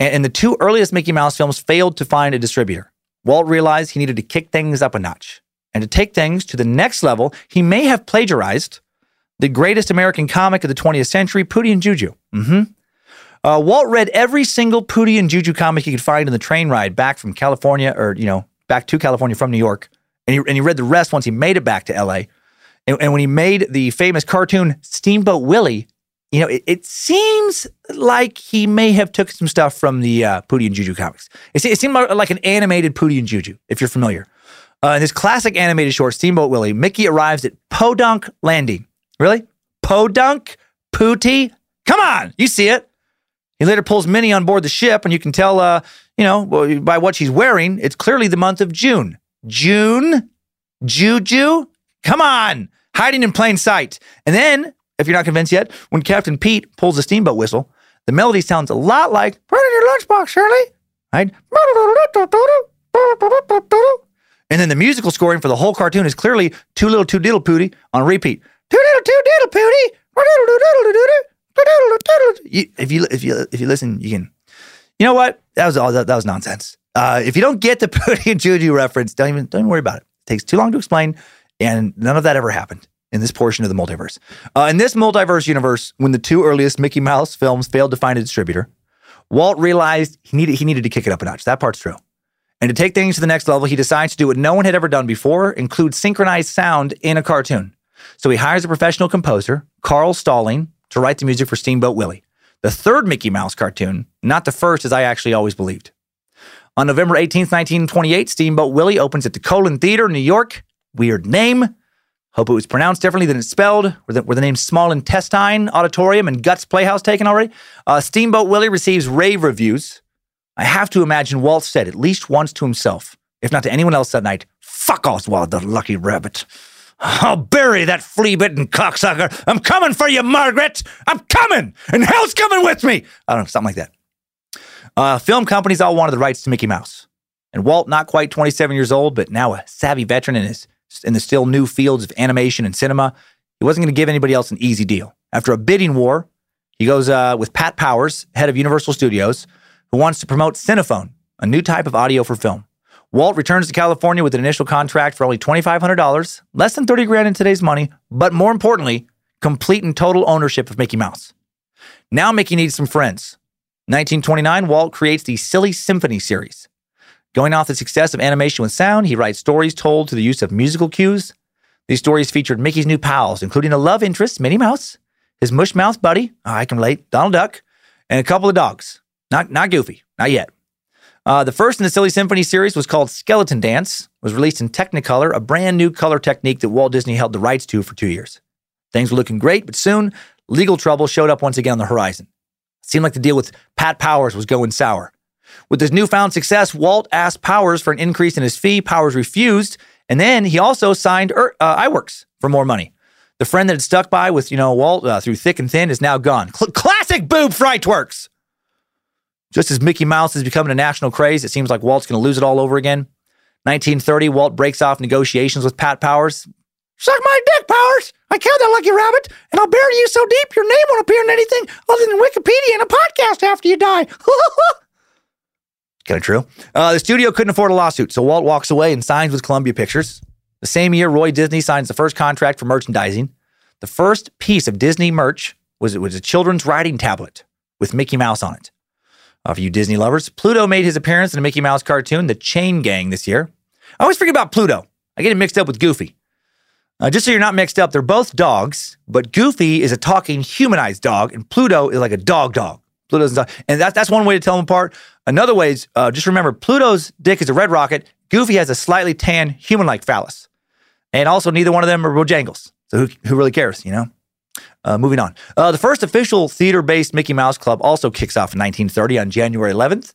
And, the two earliest Mickey Mouse films failed to find a distributor. Walt realized he needed to kick things up a notch. And to take things to the next level, he may have plagiarized the greatest American comic of the 20th century, Pootie and Juju. Mm-hmm. Uh, Walt read every single Pootie and Juju comic he could find in the train ride back from California, or you know, back to California from New York, and he, and he read the rest once he made it back to L.A. And, and when he made the famous cartoon Steamboat Willie, you know, it, it, seems like he may have took some stuff from the uh, Pootie and Juju comics. It, it seemed like an animated Pootie and Juju, if you're familiar. Uh, in this classic animated short, Steamboat Willie, Mickey arrives at Podunk Landing Really? Podunk? Pootie? Come on, you see it. He later pulls Minnie on board the ship, and you can tell, uh, you know, by what she's wearing, it's clearly the month of June. June? Juju? Come on, hiding in plain sight. And then, if you're not convinced yet, when Captain Pete pulls the steamboat whistle, the melody sounds a lot like "Put in your lunchbox, Shirley." Right? And then the musical scoring for the whole cartoon is clearly "Too Little, Too Diddle Pootie" on repeat. You, if you if you if you listen, you can. You know what? That was all. That, that was nonsense. Uh, if you don't get the <laughs> Pootie and Juju reference, don't even don't even worry about it. It takes too long to explain, and none of that ever happened in this portion of the multiverse. Uh, in this multiverse universe, when the two earliest Mickey Mouse films failed to find a distributor, Walt realized he needed he needed to kick it up a notch. That part's true. And to take things to the next level, he decides to do what no one had ever done before: include synchronized sound in a cartoon. So he hires a professional composer, Carl Stalling, to write the music for Steamboat Willie, the third Mickey Mouse cartoon, not the first as I actually always believed. On November 18th, 1928, Steamboat Willie opens at the Colon Theater New York. Weird name. Hope it was pronounced differently than it's spelled. Were the, were the names Small Intestine Auditorium and Guts Playhouse taken already? Uh, Steamboat Willie receives rave reviews. I have to imagine Walt said at least once to himself, if not to anyone else that night, fuck Oswald the lucky rabbit. I'll bury that flea bitten cocksucker. I'm coming for you, Margaret. I'm coming, and hell's coming with me. I don't know, something like that. Uh, film companies all wanted the rights to Mickey Mouse. And Walt, not quite 27 years old, but now a savvy veteran in, his, in the still new fields of animation and cinema, he wasn't going to give anybody else an easy deal. After a bidding war, he goes uh, with Pat Powers, head of Universal Studios, who wants to promote Cinephone, a new type of audio for film. Walt returns to California with an initial contract for only $2,500, less than 30 grand in today's money, but more importantly, complete and total ownership of Mickey Mouse. Now Mickey needs some friends. 1929, Walt creates the Silly Symphony series. Going off the success of animation with sound, he writes stories told to the use of musical cues. These stories featured Mickey's new pals, including a love interest, Minnie Mouse, his mushmouth buddy, oh, I can relate, Donald Duck, and a couple of dogs. Not, not Goofy, not yet. Uh, the first in the Silly Symphony series was called Skeleton Dance, was released in Technicolor, a brand new color technique that Walt Disney held the rights to for two years. Things were looking great, but soon legal trouble showed up once again on the horizon. It seemed like the deal with Pat Powers was going sour. With his newfound success, Walt asked Powers for an increase in his fee. Powers refused, and then he also signed uh, Iwerks for more money. The friend that had stuck by with you know Walt uh, through thick and thin is now gone. Cl- classic boob Frightworks. Just as Mickey Mouse is becoming a national craze, it seems like Walt's going to lose it all over again. 1930, Walt breaks off negotiations with Pat Powers. Suck my dick, Powers! I killed that lucky rabbit, and I'll bury you so deep your name won't appear in anything other than Wikipedia and a podcast after you die. <laughs> kind of true. Uh, the studio couldn't afford a lawsuit, so Walt walks away and signs with Columbia Pictures. The same year, Roy Disney signs the first contract for merchandising. The first piece of Disney merch was it was a children's writing tablet with Mickey Mouse on it. Uh, for you Disney lovers, Pluto made his appearance in a Mickey Mouse cartoon, The Chain Gang, this year. I always forget about Pluto. I get it mixed up with Goofy. Uh, just so you're not mixed up, they're both dogs, but Goofy is a talking humanized dog, and Pluto is like a dog dog. Pluto's dog. And that, that's one way to tell them apart. Another way is uh, just remember Pluto's dick is a red rocket. Goofy has a slightly tan human like phallus. And also, neither one of them are Bojangles. So who, who really cares, you know? Uh, moving on. Uh, the first official theater based Mickey Mouse Club also kicks off in 1930 on January 11th.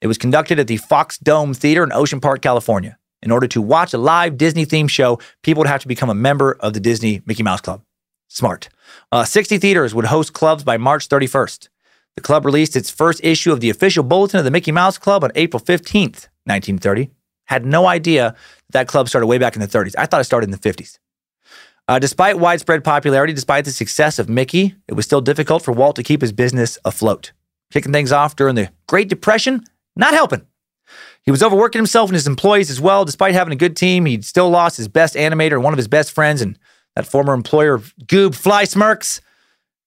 It was conducted at the Fox Dome Theater in Ocean Park, California. In order to watch a live Disney themed show, people would have to become a member of the Disney Mickey Mouse Club. Smart. Uh, 60 theaters would host clubs by March 31st. The club released its first issue of the official bulletin of the Mickey Mouse Club on April 15th, 1930. Had no idea that, that club started way back in the 30s. I thought it started in the 50s. Uh, despite widespread popularity, despite the success of Mickey, it was still difficult for Walt to keep his business afloat. Kicking things off during the Great Depression, not helping. He was overworking himself and his employees as well. Despite having a good team, he'd still lost his best animator and one of his best friends, and that former employer, Goob Fly Smirks.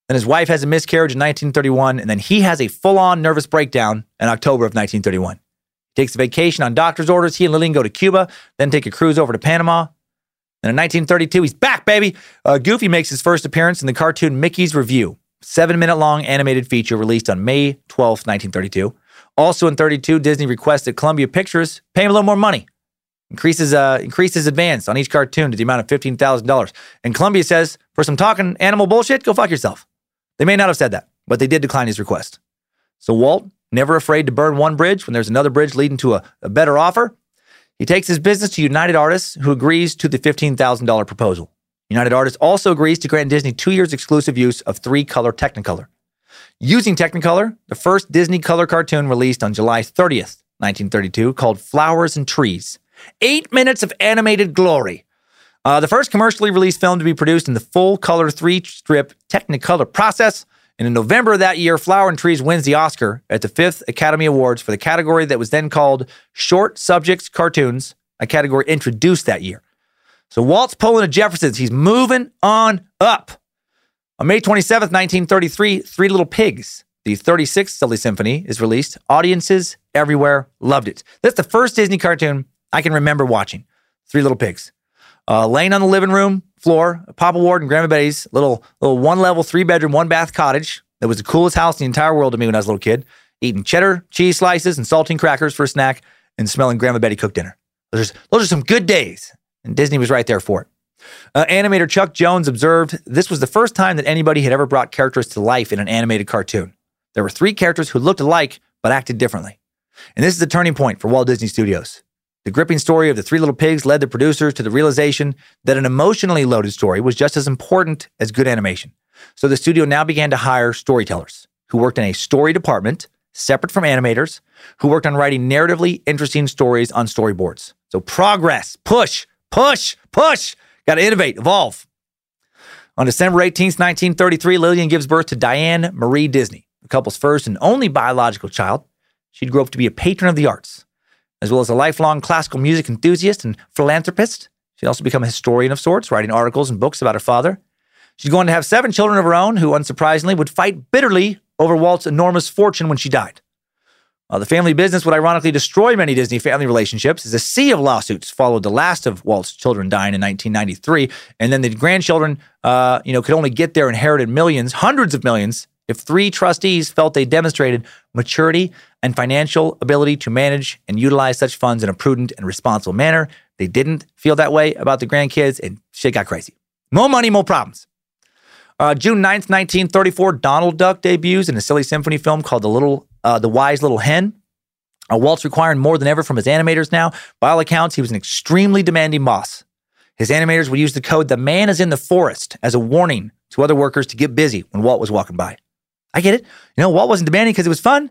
Then his wife has a miscarriage in 1931, and then he has a full on nervous breakdown in October of 1931. He takes a vacation on doctor's orders. He and Lillian go to Cuba, then take a cruise over to Panama. And in 1932, he's back, baby. Uh, Goofy makes his first appearance in the cartoon Mickey's Revue, seven minute long animated feature released on May 12, 1932. Also in 32, Disney requested Columbia Pictures pay him a little more money. Increases uh, increases advance on each cartoon to the amount of fifteen thousand dollars. And Columbia says, for some talking animal bullshit, go fuck yourself. They may not have said that, but they did decline his request. So Walt, never afraid to burn one bridge when there's another bridge leading to a, a better offer, he takes his business to United Artists, who agrees to the $15,000 proposal. United Artists also agrees to grant Disney two years exclusive use of three color Technicolor. Using Technicolor, the first Disney color cartoon released on July 30th, 1932, called Flowers and Trees. Eight minutes of animated glory. Uh, the first commercially released film to be produced in the full color three strip Technicolor process. And in November of that year, Flower and Trees wins the Oscar at the fifth Academy Awards for the category that was then called Short Subjects Cartoons, a category introduced that year. So Walt's pulling a Jeffersons. He's moving on up. On May 27th, 1933, Three Little Pigs, the 36th Silly Symphony, is released. Audiences everywhere loved it. That's the first Disney cartoon I can remember watching. Three Little Pigs. Uh, laying on the living room floor, Papa Ward and Grandma Betty's little little one level, three bedroom, one bath cottage. That was the coolest house in the entire world to me when I was a little kid. Eating cheddar, cheese slices, and saltine crackers for a snack, and smelling Grandma Betty cook dinner. Those are, those are some good days. And Disney was right there for it. Uh, animator Chuck Jones observed this was the first time that anybody had ever brought characters to life in an animated cartoon. There were three characters who looked alike but acted differently. And this is a turning point for Walt Disney Studios. The gripping story of the three little pigs led the producers to the realization that an emotionally loaded story was just as important as good animation. So the studio now began to hire storytellers who worked in a story department separate from animators, who worked on writing narratively interesting stories on storyboards. So progress, push, push, push. Got to innovate, evolve. On December 18th, 1933, Lillian gives birth to Diane Marie Disney, the couple's first and only biological child. She'd grow up to be a patron of the arts. As well as a lifelong classical music enthusiast and philanthropist, she'd also become a historian of sorts, writing articles and books about her father. She's going to have seven children of her own, who, unsurprisingly, would fight bitterly over Walt's enormous fortune when she died. Uh, the family business would ironically destroy many Disney family relationships as a sea of lawsuits followed the last of Walt's children dying in 1993. And then the grandchildren, uh, you know, could only get their inherited millions, hundreds of millions, if three trustees felt they demonstrated maturity and financial ability to manage and utilize such funds in a prudent and responsible manner. They didn't feel that way about the grandkids, and shit got crazy. More money, more problems. Uh, June 9th, 1934, Donald Duck debuts in a silly symphony film called The Little, uh, The Wise Little Hen. Uh, Walt's requiring more than ever from his animators now. By all accounts, he was an extremely demanding boss. His animators would use the code "The man is in the forest" as a warning to other workers to get busy when Walt was walking by. I get it. You know, Walt wasn't demanding because it was fun.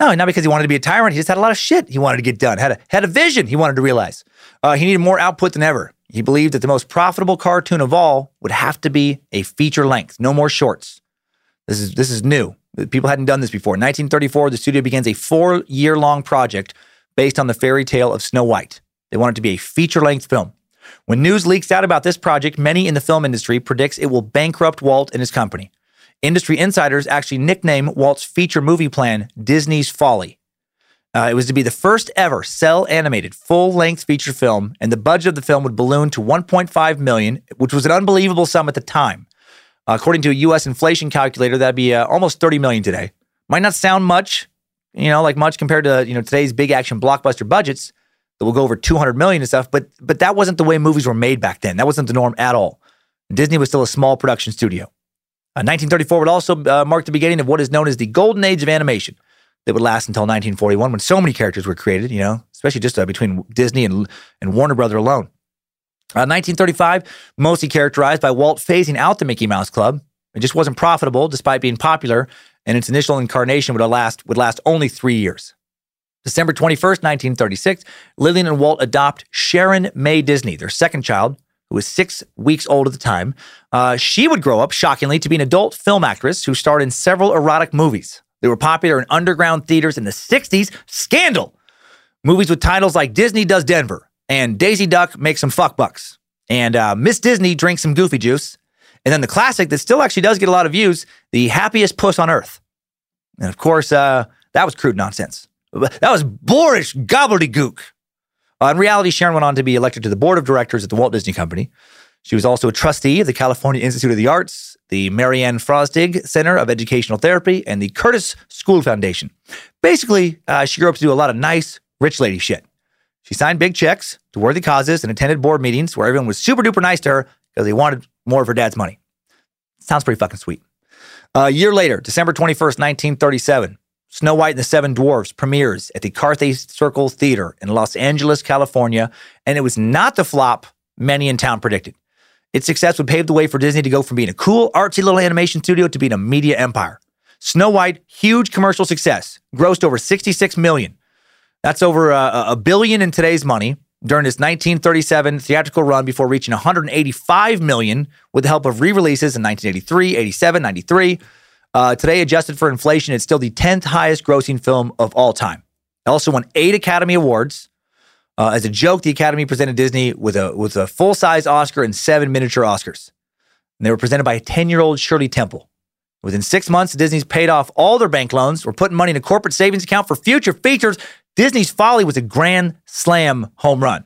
No, not because he wanted to be a tyrant. He just had a lot of shit he wanted to get done. Had a had a vision he wanted to realize. Uh, he needed more output than ever. He believed that the most profitable cartoon of all would have to be a feature length, no more shorts. This is this is new. People hadn't done this before. In 1934, the studio begins a four-year-long project based on the fairy tale of Snow White. They want it to be a feature-length film. When news leaks out about this project, many in the film industry predicts it will bankrupt Walt and his company. Industry insiders actually nickname Walt's feature movie plan Disney's Folly. Uh, it was to be the first ever cell animated full length feature film, and the budget of the film would balloon to 1.5 million, which was an unbelievable sum at the time. Uh, according to a U.S. inflation calculator, that'd be uh, almost 30 million today. Might not sound much, you know, like much compared to you know today's big action blockbuster budgets that will go over 200 million and stuff. But but that wasn't the way movies were made back then. That wasn't the norm at all. Disney was still a small production studio. 1934 uh, would also uh, mark the beginning of what is known as the golden age of animation that would last until 1941 when so many characters were created, you know, especially just uh, between Disney and, and Warner Brother alone. 1935, mostly characterized by Walt phasing out the Mickey Mouse Club. It just wasn't profitable despite being popular, and its initial incarnation would last, would last only three years. December 21st, 1936, Lillian and Walt adopt Sharon May Disney, their second child, who was six weeks old at the time. Uh, she would grow up, shockingly, to be an adult film actress who starred in several erotic movies. They were popular in underground theaters in the 60s. Scandal! Movies with titles like Disney Does Denver and Daisy Duck Makes Some Fuck Bucks and uh, Miss Disney Drinks Some Goofy Juice. And then the classic that still actually does get a lot of views The Happiest Puss on Earth. And of course, uh, that was crude nonsense. That was boorish gobbledygook. Uh, in reality, Sharon went on to be elected to the board of directors at the Walt Disney Company. She was also a trustee of the California Institute of the Arts, the Marianne Frostig Center of Educational Therapy, and the Curtis School Foundation. Basically, uh, she grew up to do a lot of nice, rich lady shit. She signed big checks to worthy causes and attended board meetings where everyone was super duper nice to her because they wanted more of her dad's money. Sounds pretty fucking sweet. A year later, December 21st, 1937, Snow White and the Seven Dwarfs premieres at the Carthay Circle Theater in Los Angeles, California, and it was not the flop many in town predicted. Its success would pave the way for Disney to go from being a cool, artsy little animation studio to being a media empire. Snow White, huge commercial success, grossed over 66 million. That's over a, a billion in today's money during its 1937 theatrical run before reaching 185 million with the help of re-releases in 1983, 87, 93. Uh, today, adjusted for inflation, it's still the 10th highest grossing film of all time. It also won eight Academy Awards. Uh, as a joke, the Academy presented Disney with a with a full size Oscar and seven miniature Oscars. And they were presented by a 10 year old Shirley Temple. Within six months, Disney's paid off all their bank loans, were putting money in a corporate savings account for future features. Disney's Folly was a grand slam home run.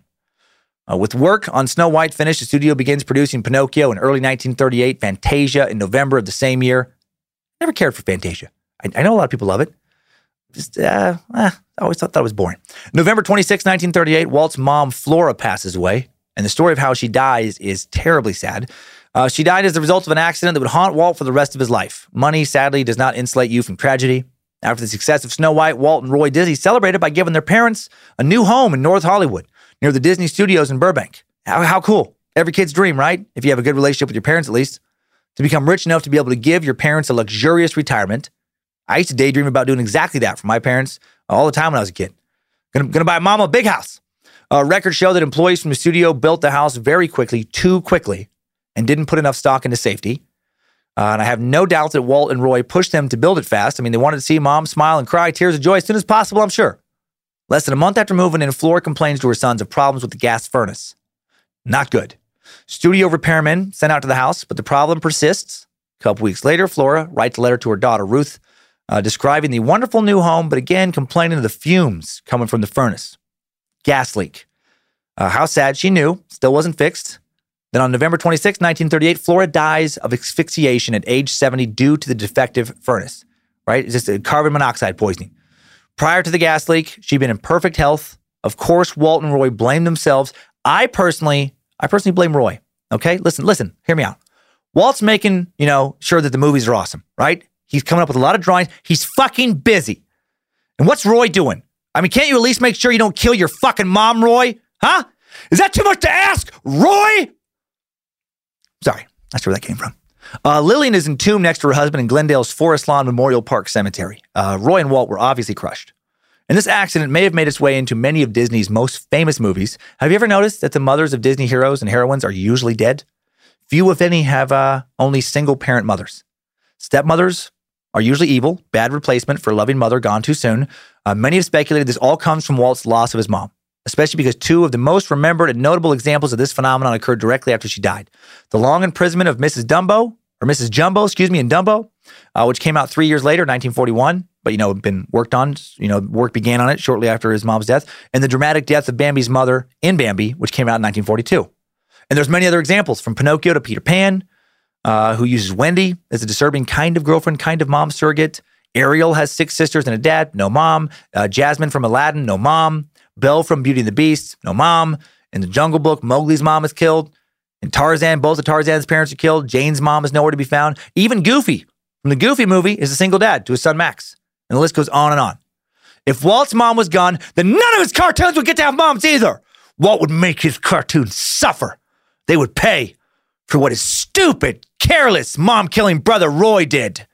Uh, with work on Snow White finished, the studio begins producing Pinocchio in early 1938, Fantasia in November of the same year, Never cared for Fantasia. I, I know a lot of people love it. Just, uh, eh, I always thought that was boring. November 26, 1938, Walt's mom, Flora, passes away. And the story of how she dies is terribly sad. Uh, she died as the result of an accident that would haunt Walt for the rest of his life. Money, sadly, does not insulate you from tragedy. After the success of Snow White, Walt and Roy Disney celebrated by giving their parents a new home in North Hollywood, near the Disney Studios in Burbank. How, how cool. Every kid's dream, right? If you have a good relationship with your parents, at least to become rich enough to be able to give your parents a luxurious retirement. I used to daydream about doing exactly that for my parents all the time when I was a kid. Gonna, gonna buy mom a big house. Uh, records show that employees from the studio built the house very quickly, too quickly, and didn't put enough stock into safety. Uh, and I have no doubt that Walt and Roy pushed them to build it fast. I mean, they wanted to see mom smile and cry tears of joy as soon as possible, I'm sure. Less than a month after moving in, Flora complains to her sons of problems with the gas furnace. Not good. Studio repairmen sent out to the house, but the problem persists. A couple weeks later, Flora writes a letter to her daughter, Ruth, uh, describing the wonderful new home, but again complaining of the fumes coming from the furnace. Gas leak. Uh, how sad she knew, still wasn't fixed. Then on November 26, 1938, Flora dies of asphyxiation at age 70 due to the defective furnace, right? It's just a carbon monoxide poisoning. Prior to the gas leak, she'd been in perfect health. Of course, Walt and Roy blamed themselves. I personally, I personally blame Roy. Okay, listen, listen, hear me out. Walt's making, you know, sure that the movies are awesome, right? He's coming up with a lot of drawings. He's fucking busy. And what's Roy doing? I mean, can't you at least make sure you don't kill your fucking mom, Roy? Huh? Is that too much to ask, Roy? Sorry, that's where that came from. Uh, Lillian is entombed next to her husband in Glendale's Forest Lawn Memorial Park Cemetery. Uh, Roy and Walt were obviously crushed. And this accident may have made its way into many of Disney's most famous movies. Have you ever noticed that the mothers of Disney heroes and heroines are usually dead? Few, if any, have uh, only single parent mothers. Stepmothers are usually evil, bad replacement for a loving mother gone too soon. Uh, many have speculated this all comes from Walt's loss of his mom especially because two of the most remembered and notable examples of this phenomenon occurred directly after she died. The long imprisonment of Mrs. Dumbo, or Mrs. Jumbo, excuse me, in Dumbo, uh, which came out three years later, 1941, but, you know, been worked on, you know, work began on it shortly after his mom's death, and the dramatic death of Bambi's mother in Bambi, which came out in 1942. And there's many other examples from Pinocchio to Peter Pan, uh, who uses Wendy as a disturbing kind of girlfriend, kind of mom surrogate. Ariel has six sisters and a dad, no mom. Uh, Jasmine from Aladdin, no mom. Belle from Beauty and the Beast, no mom. In the Jungle Book, Mowgli's mom is killed. In Tarzan, both of Tarzan's parents are killed. Jane's mom is nowhere to be found. Even Goofy from the Goofy movie is a single dad to his son Max. And the list goes on and on. If Walt's mom was gone, then none of his cartoons would get to have moms either. Walt would make his cartoons suffer. They would pay for what his stupid, careless, mom killing brother Roy did.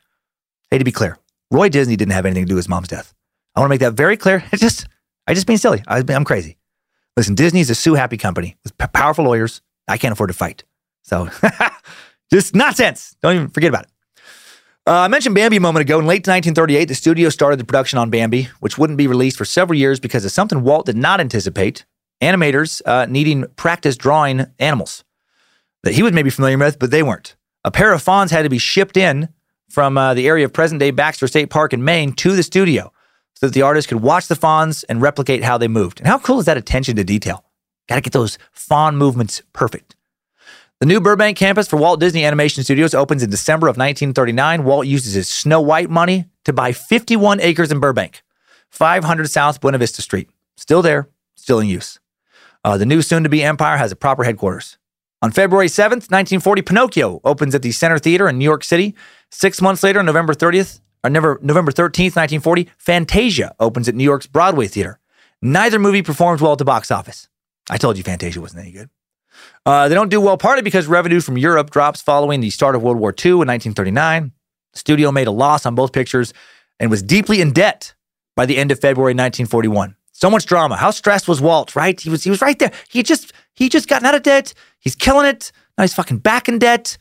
Hey, to be clear, Roy Disney didn't have anything to do with his mom's death. I want to make that very clear. It's <laughs> just I just being silly. I, am crazy. Listen, Disney's a sue happy company with p- powerful lawyers. I can't afford to fight. So <laughs> just nonsense. Don't even forget about it. Uh, I mentioned Bambi a moment ago. In late 1938, the studio started the production on Bambi, which wouldn't be released for several years because of something Walt did not anticipate animators uh, needing practice drawing animals that he was maybe familiar with, but they weren't. A pair of fawns had to be shipped in from uh, the area of present day Baxter State Park in Maine to the studio so that the artist could watch the fawns and replicate how they moved. And how cool is that attention to detail? Got to get those fawn movements perfect. The new Burbank campus for Walt Disney Animation Studios opens in December of 1939. Walt uses his Snow White money to buy 51 acres in Burbank, 500 South Buena Vista Street. Still there, still in use. Uh, the new soon to be empire has a proper headquarters. On February 7th, 1940, Pinocchio opens at the Center Theater in New York City. Six months later, November 30th, or November, November 13th, 1940, Fantasia opens at New York's Broadway Theater. Neither movie performs well at the box office. I told you Fantasia wasn't any good. Uh, they don't do well partly because revenue from Europe drops following the start of World War II in 1939. The studio made a loss on both pictures and was deeply in debt by the end of February 1941. So much drama. How stressed was Walt, right? He was he was right there. He just he just gotten out of debt. He's killing it. Now he's fucking back in debt,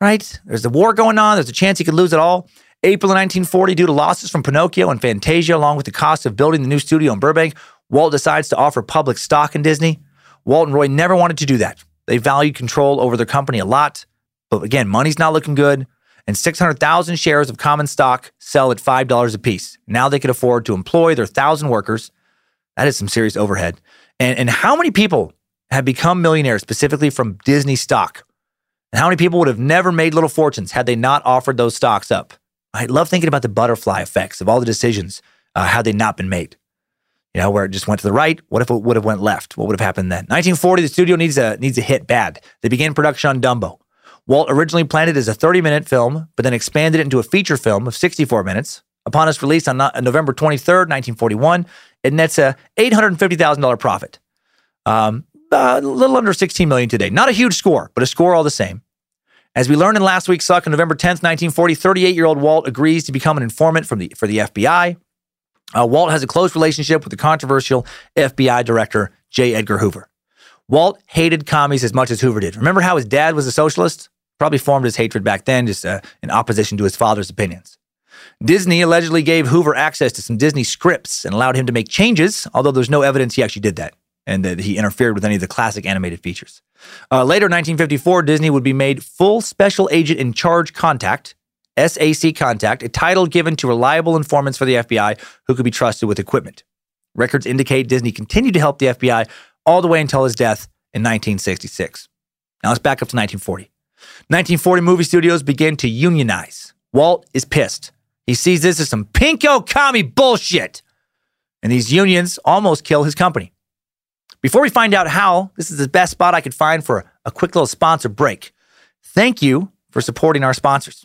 right? There's the war going on. There's a chance he could lose it all. April of 1940, due to losses from Pinocchio and Fantasia, along with the cost of building the new studio in Burbank, Walt decides to offer public stock in Disney. Walt and Roy never wanted to do that. They valued control over their company a lot. But again, money's not looking good. And 600,000 shares of common stock sell at $5 a piece. Now they could afford to employ their 1,000 workers. That is some serious overhead. And, and how many people have become millionaires specifically from Disney stock? And how many people would have never made little fortunes had they not offered those stocks up? I love thinking about the butterfly effects of all the decisions uh, had they not been made. You know, where it just went to the right. What if it would have went left? What would have happened then? 1940, the studio needs a needs a hit bad. They began production on Dumbo. Walt originally planned it as a 30 minute film, but then expanded it into a feature film of 64 minutes. Upon its release on November 23rd, 1941, it nets a $850,000 profit. Um, a little under 16 million today. Not a huge score, but a score all the same. As we learned in last week's Suck on November 10th, 1940, 38 year old Walt agrees to become an informant from the, for the FBI. Uh, Walt has a close relationship with the controversial FBI director, J. Edgar Hoover. Walt hated commies as much as Hoover did. Remember how his dad was a socialist? Probably formed his hatred back then, just uh, in opposition to his father's opinions. Disney allegedly gave Hoover access to some Disney scripts and allowed him to make changes, although there's no evidence he actually did that and that he interfered with any of the classic animated features. Uh, later, 1954, Disney would be made full special agent in charge contact, SAC contact, a title given to reliable informants for the FBI who could be trusted with equipment. Records indicate Disney continued to help the FBI all the way until his death in 1966. Now let's back up to 1940. 1940 movie studios begin to unionize. Walt is pissed. He sees this as some pinko commie bullshit. And these unions almost kill his company. Before we find out how, this is the best spot I could find for a quick little sponsor break. Thank you for supporting our sponsors.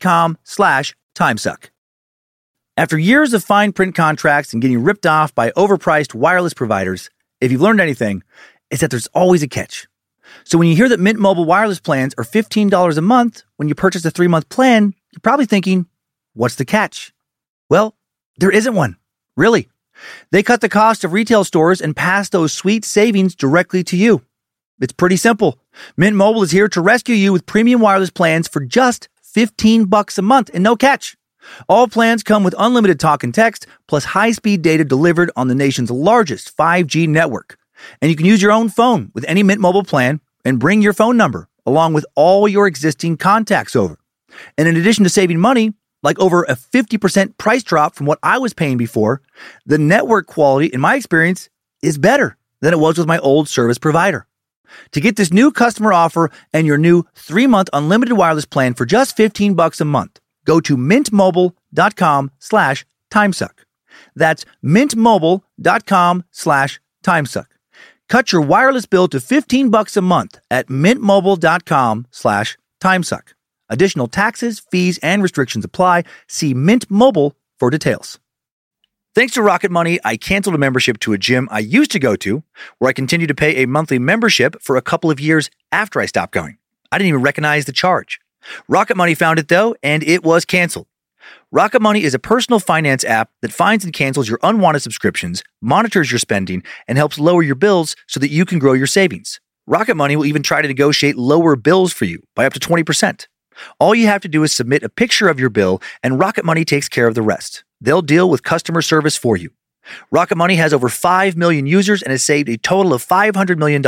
com slash timesuck. After years of fine print contracts and getting ripped off by overpriced wireless providers, if you've learned anything, is that there's always a catch. So when you hear that Mint Mobile wireless plans are $15 a month when you purchase a three month plan, you're probably thinking, what's the catch? Well, there isn't one. Really. They cut the cost of retail stores and pass those sweet savings directly to you. It's pretty simple. Mint Mobile is here to rescue you with premium wireless plans for just 15 bucks a month and no catch. All plans come with unlimited talk and text plus high-speed data delivered on the nation's largest 5G network. And you can use your own phone with any Mint Mobile plan and bring your phone number along with all your existing contacts over. And in addition to saving money, like over a 50% price drop from what I was paying before, the network quality, in my experience, is better than it was with my old service provider. To get this new customer offer and your new three-month unlimited wireless plan for just 15 bucks a month, go to mintmobile.com slash timesuck. That's mintmobile.com slash timesuck. Cut your wireless bill to 15 bucks a month at mintmobile.com slash timesuck. Additional taxes, fees, and restrictions apply. See Mint Mobile for details. Thanks to Rocket Money, I canceled a membership to a gym I used to go to, where I continued to pay a monthly membership for a couple of years after I stopped going. I didn't even recognize the charge. Rocket Money found it though, and it was canceled. Rocket Money is a personal finance app that finds and cancels your unwanted subscriptions, monitors your spending, and helps lower your bills so that you can grow your savings. Rocket Money will even try to negotiate lower bills for you by up to 20%. All you have to do is submit a picture of your bill, and Rocket Money takes care of the rest. They'll deal with customer service for you. Rocket Money has over 5 million users and has saved a total of $500 million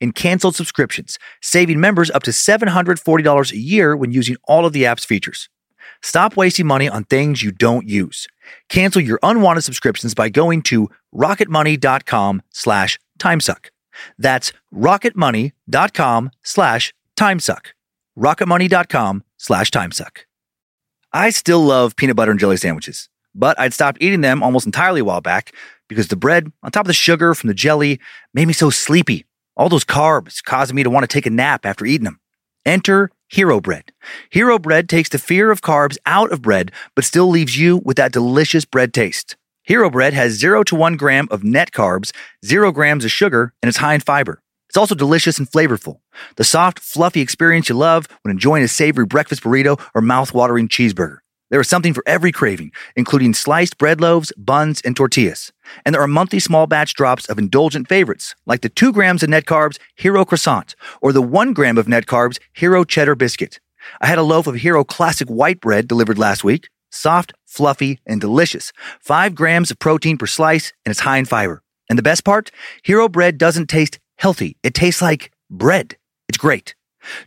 in canceled subscriptions, saving members up to $740 a year when using all of the app's features. Stop wasting money on things you don't use. Cancel your unwanted subscriptions by going to rocketmoney.com slash timesuck. That's rocketmoney.com slash timesuck. rocketmoney.com slash timesuck. I still love peanut butter and jelly sandwiches but I'd stopped eating them almost entirely a while back because the bread, on top of the sugar from the jelly, made me so sleepy. All those carbs causing me to want to take a nap after eating them. Enter Hero Bread. Hero Bread takes the fear of carbs out of bread, but still leaves you with that delicious bread taste. Hero Bread has 0 to 1 gram of net carbs, 0 grams of sugar, and it's high in fiber. It's also delicious and flavorful. The soft, fluffy experience you love when enjoying a savory breakfast burrito or mouth-watering cheeseburger. There is something for every craving, including sliced bread loaves, buns, and tortillas. And there are monthly small batch drops of indulgent favorites, like the 2 grams of net carbs Hero Croissant or the 1 gram of net carbs Hero Cheddar Biscuit. I had a loaf of Hero Classic White Bread delivered last week. Soft, fluffy, and delicious. 5 grams of protein per slice, and it's high in fiber. And the best part? Hero Bread doesn't taste healthy. It tastes like bread. It's great.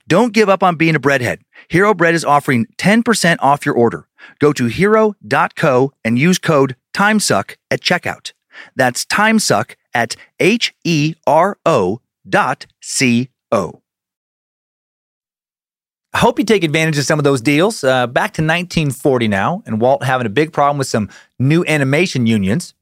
Don't give up on being a breadhead. Hero Bread is offering 10% off your order. Go to hero.co and use code TIMESUCK at checkout. That's TIMESUCK at H E R O dot C O. I hope you take advantage of some of those deals. Uh, back to 1940 now, and Walt having a big problem with some new animation unions.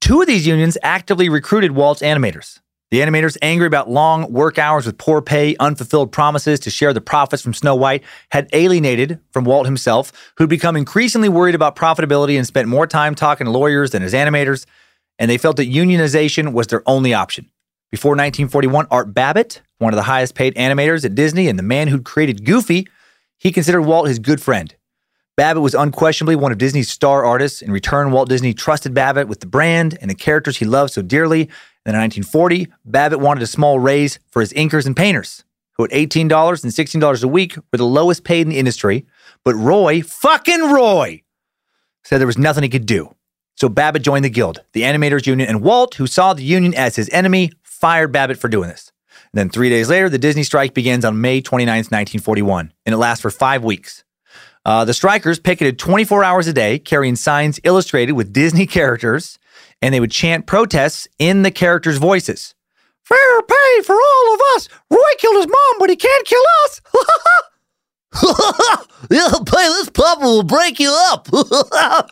Two of these unions actively recruited Walt's animators. The animators, angry about long work hours with poor pay, unfulfilled promises to share the profits from Snow White, had alienated from Walt himself, who'd become increasingly worried about profitability and spent more time talking to lawyers than his animators, and they felt that unionization was their only option. Before 1941, Art Babbitt, one of the highest paid animators at Disney and the man who'd created Goofy, he considered Walt his good friend. Babbitt was unquestionably one of Disney's star artists. In return, Walt Disney trusted Babbitt with the brand and the characters he loved so dearly. Then in 1940, Babbitt wanted a small raise for his inkers and painters, who at $18 and $16 a week were the lowest paid in the industry. But Roy, fucking Roy, said there was nothing he could do. So Babbitt joined the guild, the animators union, and Walt, who saw the union as his enemy, fired Babbitt for doing this. And then three days later, the Disney strike begins on May 29th, 1941, and it lasts for five weeks. Uh, the strikers picketed 24 hours a day, carrying signs illustrated with Disney <laughs> characters, and they would chant protests in the characters' voices. Fair pay for all of us. Roy killed his mom, but he can't kill us. <laughs> yeah, pay this papa will break you up. <laughs>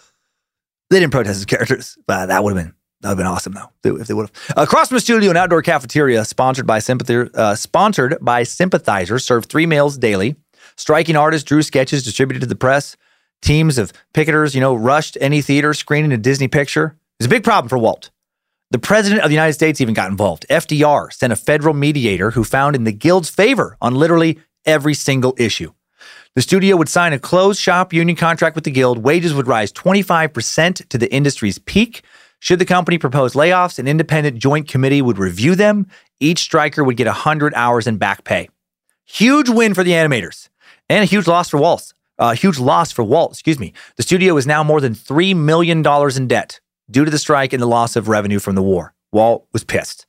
They didn't protest as characters, but that would have been that would have been awesome though if they would have. Across from the studio, an outdoor cafeteria sponsored by sympathy, uh, sponsored by sympathizers served three meals daily. Striking artists drew sketches distributed to the press. Teams of picketers, you know, rushed any theater screening a Disney picture. It was a big problem for Walt. The president of the United States even got involved. FDR sent a federal mediator who found in the guild's favor on literally every single issue. The studio would sign a closed shop union contract with the guild. Wages would rise 25% to the industry's peak. Should the company propose layoffs, an independent joint committee would review them. Each striker would get 100 hours in back pay. Huge win for the animators and a huge loss for Walt. A uh, huge loss for Walt, excuse me. The studio is now more than $3 million in debt due to the strike and the loss of revenue from the war. Walt was pissed.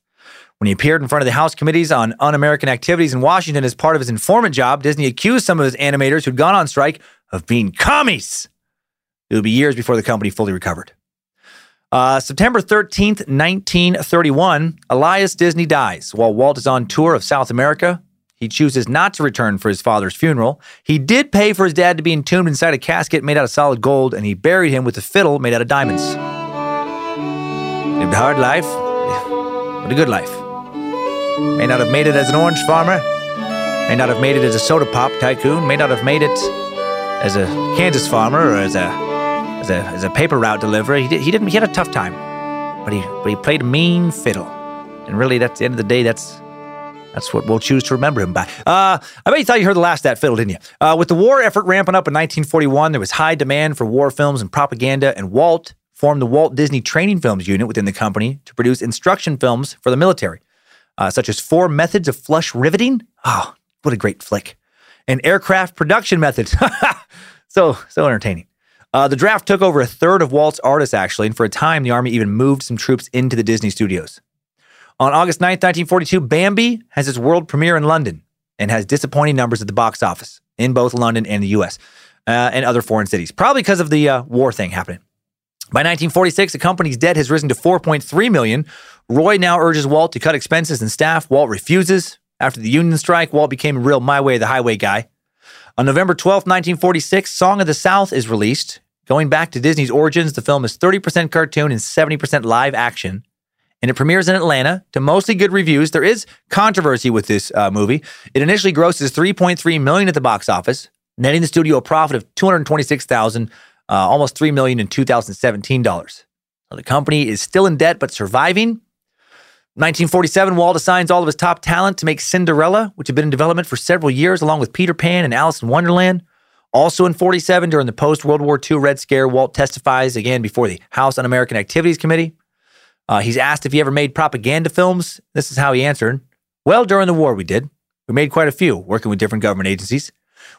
When he appeared in front of the House committees on un American activities in Washington as part of his informant job, Disney accused some of his animators who'd gone on strike of being commies. It would be years before the company fully recovered. Uh, September 13th, 1931, Elias Disney dies while Walt is on tour of South America. He chooses not to return for his father's funeral. He did pay for his dad to be entombed inside a casket made out of solid gold, and he buried him with a fiddle made out of diamonds. Lived a hard life, but a good life. May not have made it as an orange farmer, may not have made it as a soda pop tycoon, may not have made it as a Kansas farmer or as a as a, as a paper route deliverer. He, did, he didn't. He had a tough time, but he but he played a mean fiddle, and really, that's the end of the day. That's that's what we'll choose to remember him by. Uh, I bet you thought you heard the last of that fiddle, didn't you? Uh, with the war effort ramping up in 1941, there was high demand for war films and propaganda, and Walt formed the Walt Disney Training Films unit within the company to produce instruction films for the military, uh, such as Four Methods of Flush Riveting. Oh, what a great flick! And aircraft production methods. <laughs> so so entertaining. Uh, the draft took over a third of Walt's artists, actually, and for a time, the Army even moved some troops into the Disney studios. On August 9th, 1942, Bambi has its world premiere in London and has disappointing numbers at the box office in both London and the US uh, and other foreign cities, probably because of the uh, war thing happening. By 1946, the company's debt has risen to 4.3 million. Roy now urges Walt to cut expenses and staff. Walt refuses. After the union strike, Walt became a real my way the highway guy. On November 12, 1946, Song of the South is released. Going back to Disney's origins, the film is 30% cartoon and 70% live action. and it premieres in Atlanta to mostly good reviews. There is controversy with this uh, movie. It initially grosses 3.3 million at the box office, netting the studio a profit of 226,000, uh, almost 3 million in 2017 dollars. So the company is still in debt but surviving. 1947, Walt assigns all of his top talent to make Cinderella, which had been in development for several years, along with Peter Pan and Alice in Wonderland. Also in 47, during the post World War II Red Scare, Walt testifies again before the House Un American Activities Committee. Uh, he's asked if he ever made propaganda films. This is how he answered Well, during the war, we did. We made quite a few, working with different government agencies.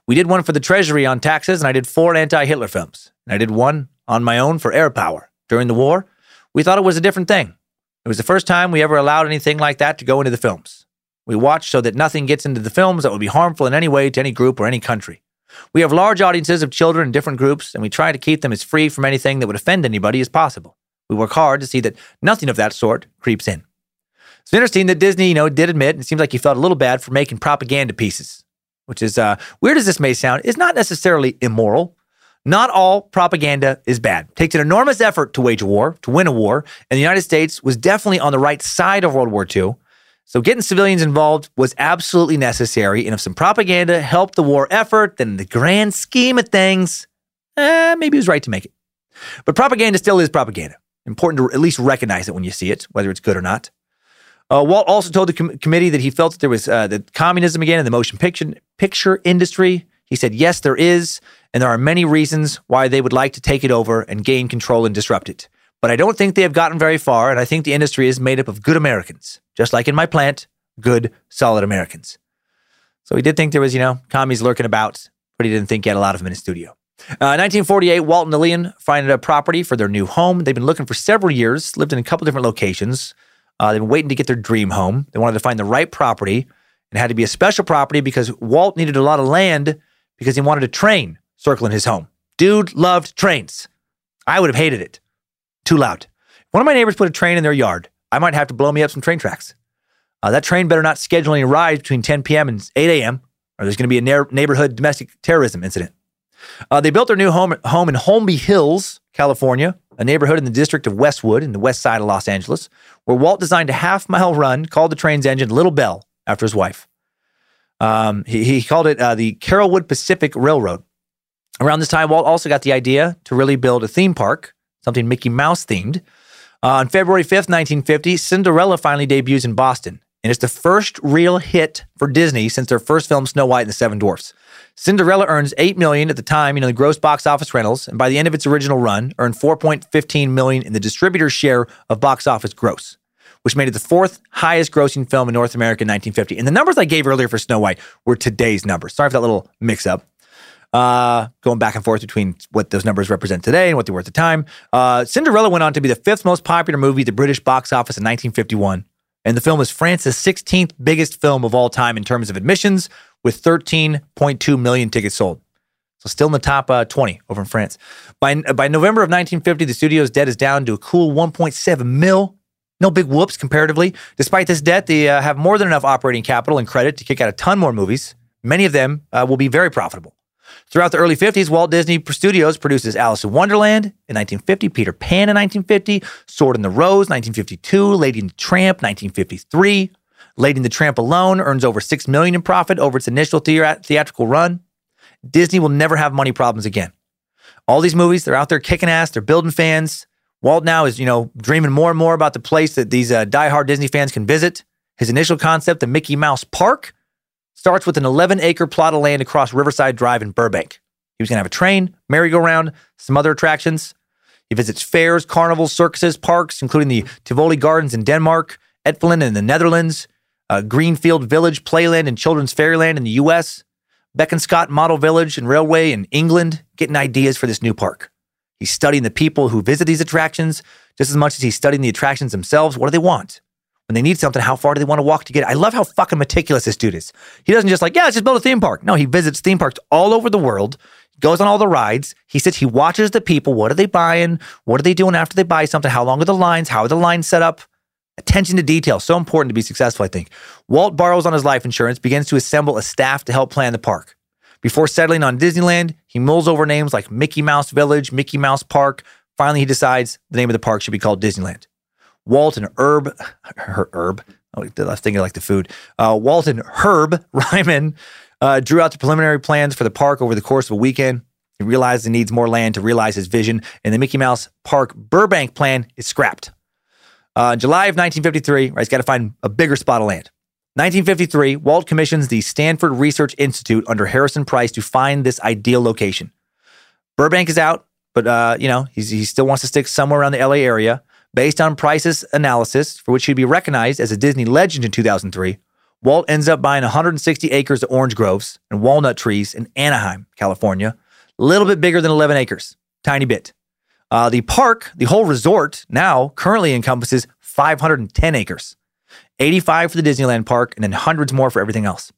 We did one for the Treasury on taxes, and I did four anti Hitler films. And I did one on my own for air power. During the war, we thought it was a different thing. It was the first time we ever allowed anything like that to go into the films. We watch so that nothing gets into the films that would be harmful in any way to any group or any country. We have large audiences of children in different groups, and we try to keep them as free from anything that would offend anybody as possible. We work hard to see that nothing of that sort creeps in. It's interesting that Disney, you know, did admit, and it seems like he felt a little bad for making propaganda pieces, which is uh, weird as this may sound, is not necessarily immoral. Not all propaganda is bad. It takes an enormous effort to wage a war, to win a war, and the United States was definitely on the right side of World War II. So getting civilians involved was absolutely necessary. And if some propaganda helped the war effort, then the grand scheme of things, eh, maybe it was right to make it. But propaganda still is propaganda. Important to at least recognize it when you see it, whether it's good or not. Uh, Walt also told the com- committee that he felt that there was uh, the communism again in the motion picture picture industry. He said, "Yes, there is, and there are many reasons why they would like to take it over and gain control and disrupt it. But I don't think they have gotten very far, and I think the industry is made up of good Americans, just like in my plant, good, solid Americans." So he did think there was, you know, commies lurking about, but he didn't think he had a lot of them in his studio. Uh, 1948, Walt and Lillian find a property for their new home. They've been looking for several years, lived in a couple different locations. Uh, they've been waiting to get their dream home. They wanted to find the right property and it had to be a special property because Walt needed a lot of land because he wanted a train circling his home. Dude loved trains. I would have hated it. Too loud. If one of my neighbors put a train in their yard, I might have to blow me up some train tracks. Uh, that train better not schedule any rides between 10 p.m. and 8 a.m., or there's going to be a neighborhood domestic terrorism incident. Uh, they built their new home, home in Holmby Hills, California, a neighborhood in the district of Westwood in the west side of Los Angeles, where Walt designed a half mile run called the train's engine Lilly Belle after his wife. Um, he, he, called it uh, the Carolwood Pacific Railroad. Around this time, Walt also got the idea to really build a theme park, something Mickey Mouse themed. Uh, on February 5th, 1950, Cinderella finally debuts in Boston, and it's the first real hit for Disney since their first film, Snow White and the Seven Dwarfs. Cinderella earns eight million at the time, you know, the gross box office rentals, and by the end of its original run, earned 4.15 million in the distributor's share of box office gross, which made it the fourth highest grossing film in North America in 1950. And the numbers I gave earlier for Snow White were today's numbers. Sorry for that little mix up. Uh, going back and forth between what those numbers represent today and what they were at the time. Uh, Cinderella went on to be the fifth most popular movie at the British box office in 1951. And the film is France's 16th biggest film of all time in terms of admissions, with 13.2 million tickets sold. So still in the top uh, 20 over in France. By, by November of 1950, the studio's debt is down to a cool 1.7 mil. No big whoops comparatively. Despite this debt, they uh, have more than enough operating capital and credit to kick out a ton more movies. Many of them uh, will be very profitable. Throughout the early 50s, Walt Disney Studios produces Alice in Wonderland in 1950, Peter Pan in 1950, Sword in the Rose 1952, Lady and the Tramp 1953. Lady and the Tramp alone earns over six million in profit over its initial the- theatrical run. Disney will never have money problems again. All these movies, they're out there kicking ass. They're building fans. Walt now is, you know, dreaming more and more about the place that these uh, diehard Disney fans can visit. His initial concept, the Mickey Mouse Park, starts with an 11 acre plot of land across Riverside Drive in Burbank. He was going to have a train, merry-go-round, some other attractions. He visits fairs, carnivals, circuses, parks, including the Tivoli Gardens in Denmark, Efteling in the Netherlands, uh, Greenfield Village, Playland, and Children's Fairyland in the U.S., Bekonscot Model Village and Railway in England, getting ideas for this new park. He's studying the people who visit these attractions just as much as he's studying the attractions themselves. What do they want? When they need something, how far do they want to walk to get it? I love how fucking meticulous this dude is. He doesn't just like, yeah, let's just build a theme park. No, he visits theme parks all over the world, goes on all the rides. He sits, he watches the people. What are they buying? What are they doing after they buy something? How long are the lines? How are the lines set up? Attention to detail, so important to be successful, I think. Walt borrows on his life insurance, begins to assemble a staff to help plan the park. Before settling on Disneyland, he mulls over names like Mickey Mouse Village, Mickey Mouse Park. Finally, he decides the name of the park should be called Disneyland. Walt and Herb, <laughs> her, Herb, oh, I was thinking like the food. Uh, Walt and Herb <laughs> Ryman uh, drew out the preliminary plans for the park over the course of a weekend. He realized he needs more land to realize his vision, and the Mickey Mouse Park Burbank plan is scrapped. Uh, July of 1953, right, he's got to find a bigger spot of land. 1953, Walt commissions the Stanford Research Institute under Harrison Price to find this ideal location. Burbank is out, but uh, you know he still wants to stick somewhere around the LA area. Based on Price's analysis, for which he'd be recognized as a Disney legend in 2003, Walt ends up buying 160 acres of orange groves and walnut trees in Anaheim, California, a little bit bigger than 11 acres, tiny bit. Uh, the park, the whole resort, now currently encompasses 510 acres, 85 for the Disneyland park, and then hundreds more for everything else.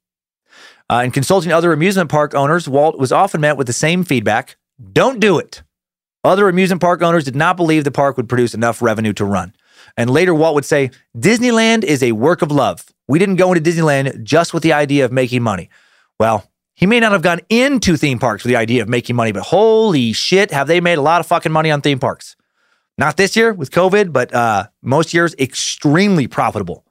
Uh, in consulting other amusement park owners, Walt was often met with the same feedback don't do it. Other amusement park owners did not believe the park would produce enough revenue to run. And later, Walt would say, Disneyland is a work of love. We didn't go into Disneyland just with the idea of making money. Well, he may not have gone into theme parks with the idea of making money, but holy shit, have they made a lot of fucking money on theme parks. Not this year with COVID, but uh, most years extremely profitable.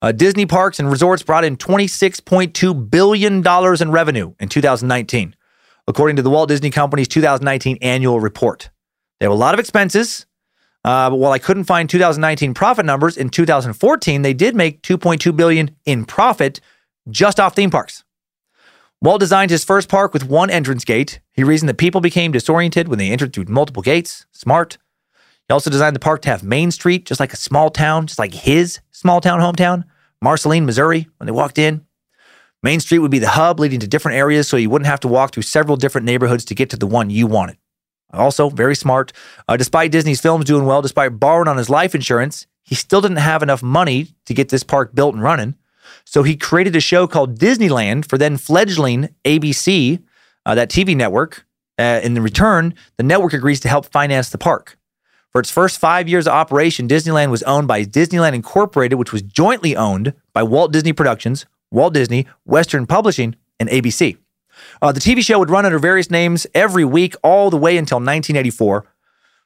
Uh, Disney parks and resorts brought in $26.2 billion in revenue in 2019, according to the Walt Disney Company's 2019 annual report. They have a lot of expenses, uh, but while I couldn't find 2019 profit numbers, in 2014 they did make 2.2 billion in profit just off theme parks. Walt designed his first park with one entrance gate. He reasoned that people became disoriented when they entered through multiple gates. Smart. He also designed the park to have Main Street, just like a small town, just like his small town hometown, Marceline, Missouri, when they walked in. Main Street would be the hub leading to different areas so you wouldn't have to walk through several different neighborhoods to get to the one you wanted. Also, very smart. Uh, despite Disney's films doing well, despite borrowing on his life insurance, he still didn't have enough money to get this park built and running. So he created a show called Disneyland for then fledgling ABC, uh, that TV network. Uh, in return, the network agrees to help finance the park. For its first five years of operation, Disneyland was owned by Disneyland Incorporated, which was jointly owned by Walt Disney Productions, Walt Disney, Western Publishing, and ABC. Uh, the TV show would run under various names every week all the way until 1984.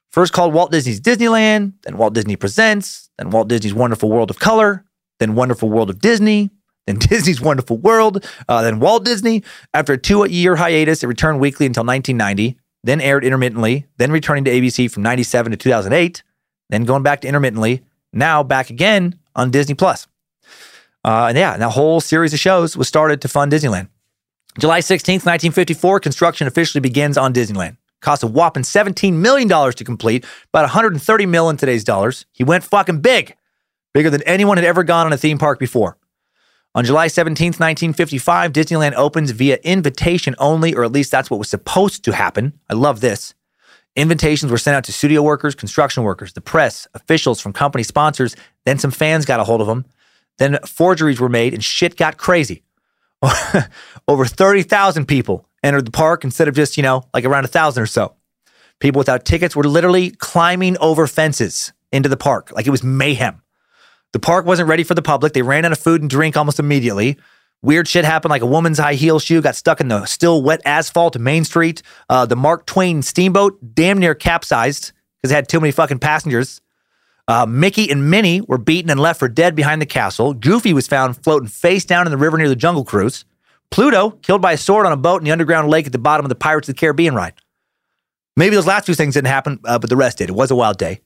First called Walt Disney's Disneyland, then Walt Disney Presents, then Walt Disney's Wonderful World of Color, then Wonderful World of Disney, then <laughs> Disney's Wonderful World, uh, then Walt Disney. After a two year hiatus, it returned weekly until 1990, then aired intermittently, then returning to ABC from 97 to 2008, then going back to intermittently, now back again on Disney Plus. Uh, and yeah, that whole series of shows was started to fund Disneyland. July 16th, 1954, construction officially begins on Disneyland. Cost a whopping $17 million to complete, about 130 million in today's dollars. He went fucking big bigger than anyone had ever gone on a theme park before. On July 17, 1955, Disneyland opens via invitation only, or at least that's what was supposed to happen. I love this. Invitations were sent out to studio workers, construction workers, the press, officials from company sponsors. Then some fans got a hold of them. Then forgeries were made and shit got crazy. <laughs> Over 30,000 people entered the park instead of just, you know, like around a thousand or so. People without tickets were literally climbing over fences into the park like it was mayhem. The park wasn't ready for the public. They ran out of food and drink almost immediately. Weird shit happened, like a woman's high heel shoe got stuck in the still wet asphalt of Main Street. Uh, the Mark Twain steamboat damn near capsized because it had too many fucking passengers. Uh, Mickey and Minnie were beaten and left for dead behind the castle. Goofy was found floating face down in the river near the Jungle Cruise. Pluto killed by a sword on a boat in the underground lake at the bottom of the Pirates of the Caribbean ride. Maybe those last two things didn't happen, uh, but the rest did. It was a wild day.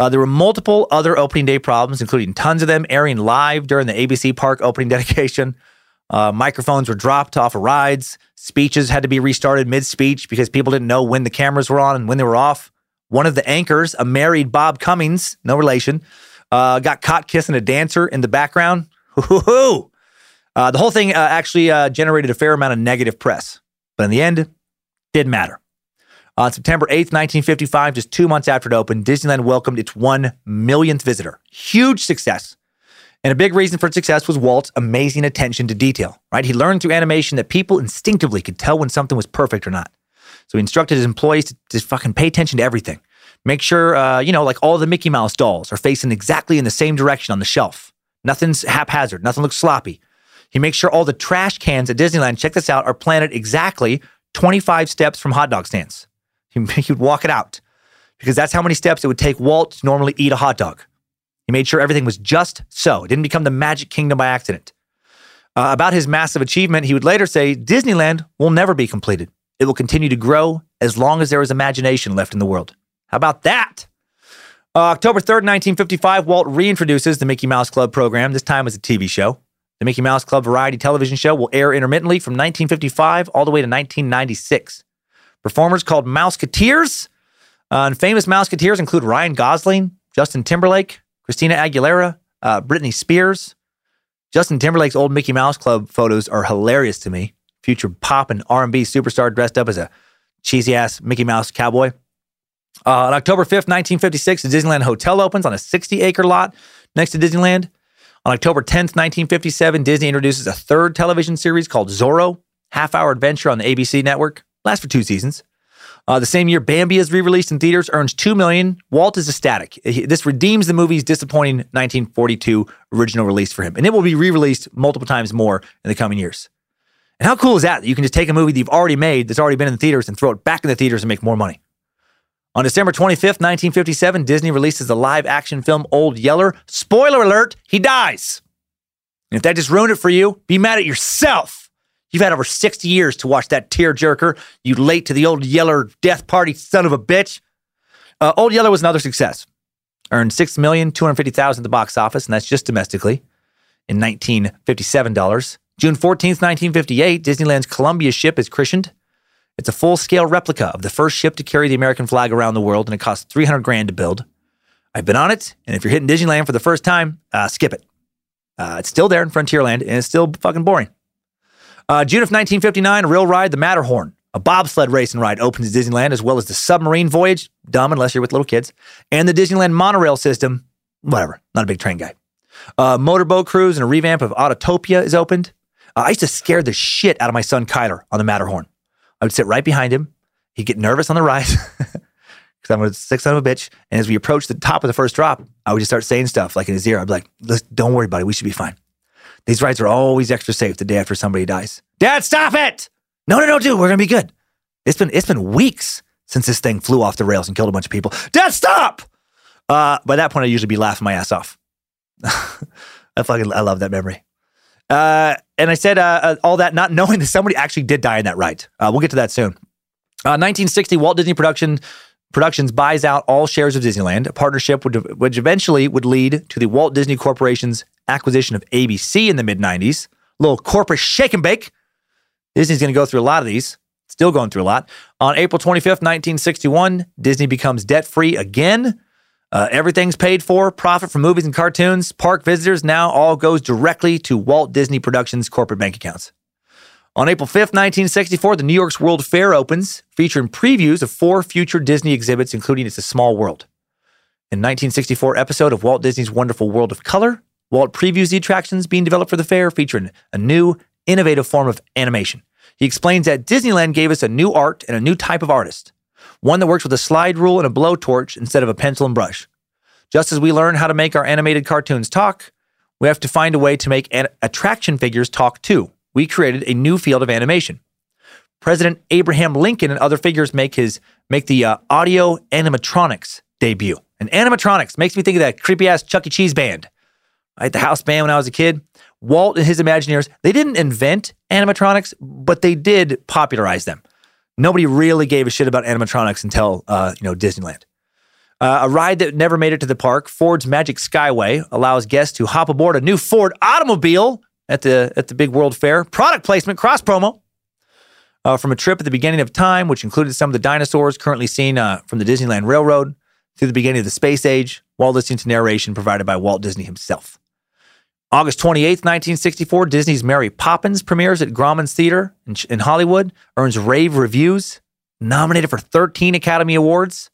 Uh, there were multiple other opening day problems, including tons of them airing live during the ABC Park opening <laughs> dedication. Uh, microphones were dropped off of rides. Speeches had to be restarted mid speech because people didn't know when the cameras were on and when they were off. One of the anchors, a married Bob Cummings, no relation, uh, got caught kissing a dancer in the background. Uh, the whole thing uh, actually uh, generated a fair amount of negative press, but in the end, didn't matter. On September 8th, 1955, just two months after it opened, Disneyland welcomed its one millionth visitor. Huge success. And a big reason for its success was Walt's amazing attention to detail, right? He learned through animation that people instinctively could tell when something was perfect or not. So he instructed his employees to just fucking pay attention to everything. Make sure, uh, you know, like all the Mickey Mouse dolls are facing exactly in the same direction on the shelf. Nothing's haphazard, nothing looks sloppy. He makes sure all the trash cans at Disneyland, check this out, are planted exactly 25 steps from hot dog stands. <laughs> He, he would walk it out because that's how many steps it would take Walt to normally eat a hot dog. He made sure everything was just so. It didn't become the Magic Kingdom by accident. Uh, about his massive achievement, he would later say Disneyland will never be completed. It will continue to grow as long as there is imagination left in the world. How about that? Uh, October 3rd, 1955, Walt reintroduces the Mickey Mouse Club program, this time as a TV show. The Mickey Mouse Club variety television show will air intermittently from 1955 all the way to 1996. Performers called Mouseketeers. Uh, and famous Mouseketeers include Ryan Gosling, Justin Timberlake, Christina Aguilera, uh, Britney Spears. Justin Timberlake's old Mickey Mouse Club photos are hilarious to me. Future pop and R&B superstar dressed up as a cheesy ass Mickey Mouse cowboy. Uh, on October 5th, 1956, the Disneyland Hotel opens on a 60 acre lot next to Disneyland. On October 10th, 1957, Disney introduces a third television series called Zorro, half hour adventure on the ABC network. Lasts for two seasons. Uh, the same year, Bambi is re-released in theaters, earns two million. Walt is ecstatic. This redeems the movie's disappointing 1942 original release for him, and it will be re-released multiple times more in the coming years. And how cool is that? You can just take a movie that you've already made, that's already been in the theaters, and throw it back in the theaters and make more money. On December 25th, 1957, Disney releases the live-action film Old Yeller. Spoiler alert: he dies. And if that just ruined it for you, be mad at yourself. You've had over 60 years to watch that tearjerker. You late to the old Yeller death party, son of a bitch. Uh, old Yeller was another success. Earned six million two hundred fifty thousand at the box office, and that's just domestically. In 1957 dollars. June 14th, 1958, Disneyland's Columbia ship is christened. It's a full-scale replica of the first ship to carry the American flag around the world, and it cost 300 grand to build. I've been on it, and if you're hitting Disneyland for the first time, uh, skip it. Uh, it's still there in Frontierland, and it's still fucking boring. Uh, June of 1959, a real ride, the Matterhorn, a bobsled racing ride, opens at Disneyland, as well as the submarine voyage, dumb unless you're with little kids, and the Disneyland monorail system, whatever, not a big train guy. Uh, motorboat cruise and a revamp of Autotopia is opened. Uh, I used to scare the shit out of my son Kyler on the Matterhorn. I would sit right behind him. He'd get nervous on the ride <laughs> because I'm a sick son of a bitch. And as we approached the top of the first drop, I would just start saying stuff like in his ear. I'd be like, "Listen, don't worry, buddy. We should be fine. These rides are always extra safe the day after somebody dies. Dad, stop it! No, no, no, dude, we're gonna be good. It's been it's been weeks since this thing flew off the rails and killed a bunch of people. Dad, stop! Uh, by that point, I'd usually be laughing my ass off. <laughs> I fucking I love that memory. Uh, and I said uh, uh, all that not knowing that somebody actually did die in that ride. Uh, we'll get to that soon. Uh, 1960, Walt Disney Production Productions buys out all shares of Disneyland. A partnership would, which eventually would lead to the Walt Disney Corporation's acquisition of ABC in the mid 90s. little corporate shake and bake. Disney's going to go through a lot of these. Still going through a lot. On April 25th, 1961, Disney becomes debt free again. Uh, everything's paid for. Profit from movies and cartoons, park visitors now all goes directly to Walt Disney Productions corporate bank accounts. On April 5th, 1964, the New York's World Fair opens, featuring previews of four future Disney exhibits, including It's a Small World. In 1964 episode of Walt Disney's Wonderful World of Color, Walt previews the attractions being developed for the fair, featuring a new, innovative form of animation. He explains that Disneyland gave us a new art and a new type of artist, one that works with a slide rule and a blowtorch instead of a pencil and brush. Just as we learn how to make our animated cartoons talk, we have to find a way to make an- attraction figures talk too. We created a new field of animation. President Abraham Lincoln and other figures make his make the uh, audio animatronics debut. And animatronics makes me think of that creepy ass Chuck E. Cheese band, right? The house band when I was a kid. Walt and his Imagineers, they didn't invent animatronics, but they did popularize them. Nobody really gave a shit about animatronics until uh, you know Disneyland. Uh, a ride that never made it to the park, Ford's Magic Skyway, allows guests to hop aboard a new Ford automobile at the at the big World Fair. Product placement, cross promo. Uh, from a trip at the beginning of time, which included some of the dinosaurs currently seen uh, from the Disneyland Railroad through the beginning of the space age, while listening to narration provided by Walt Disney himself. August 28th, 1964, Disney's Mary Poppins premieres at Grauman's Theater in, in Hollywood, earns rave reviews, nominated for 13 Academy Awards.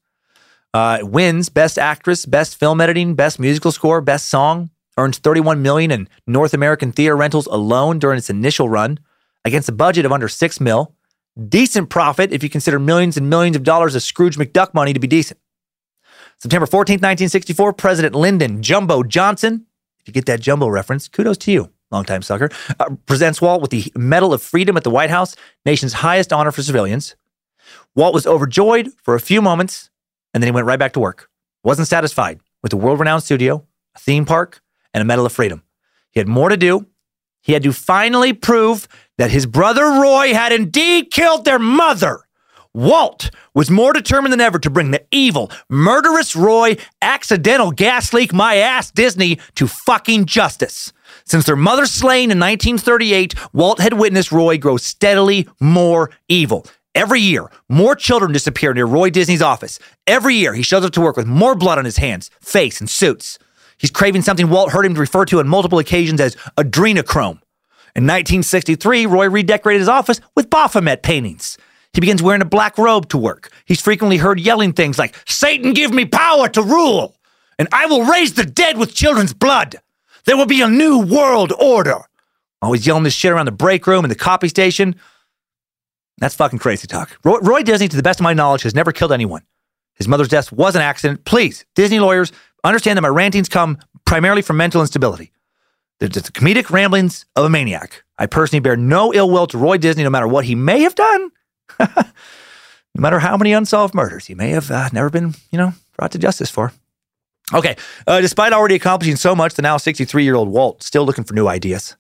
Uh, wins Best Actress, Best Film Editing, Best Musical Score, Best Song. Earns 31 million in North American theater rentals alone during its initial run, against a budget of under six mil. Decent profit if you consider millions and millions of dollars of Scrooge McDuck money to be decent. September 14th, 1964, President Lyndon Jumbo Johnson, if you get that Jumbo reference, kudos to you, longtime sucker, uh, presents Walt with the Medal of Freedom at the White House, nation's highest honor for civilians. Walt was overjoyed for a few moments, and then he went right back to work. Wasn't satisfied with the world renowned studio, a theme park, and a Medal of Freedom. He had more to do. He had to finally prove that his brother Roy had indeed killed their mother. Walt was more determined than ever to bring the evil, murderous Roy accidental gas leak my ass Disney to fucking justice. Since their mother slain in 1938, Walt had witnessed Roy grow steadily more evil. Every year, more children disappear near Roy Disney's office. Every year, he shows up to work with more blood on his hands, face, and suits. He's craving something Walt heard him refer to on multiple occasions as adrenochrome. In 1963, Roy redecorated his office with Baphomet paintings. He begins wearing a black robe to work. He's frequently heard yelling things like, Satan give me power to rule, and I will raise the dead with children's blood. There will be a new world order. Always yelling this shit around the break room and the copy station. That's fucking crazy talk. Roy, Roy Disney, to the best of my knowledge, has never killed anyone. His mother's death was an accident. Please, Disney lawyers, understand that my rantings come primarily from mental instability. They're the comedic ramblings of a maniac. I personally bear no ill will to Roy Disney, no matter what he may have done <laughs> no matter how many unsolved murders he may have uh, never been, you know, brought to justice for. Okay, uh, despite already accomplishing so much, the now 63 year old Walt still looking for new ideas.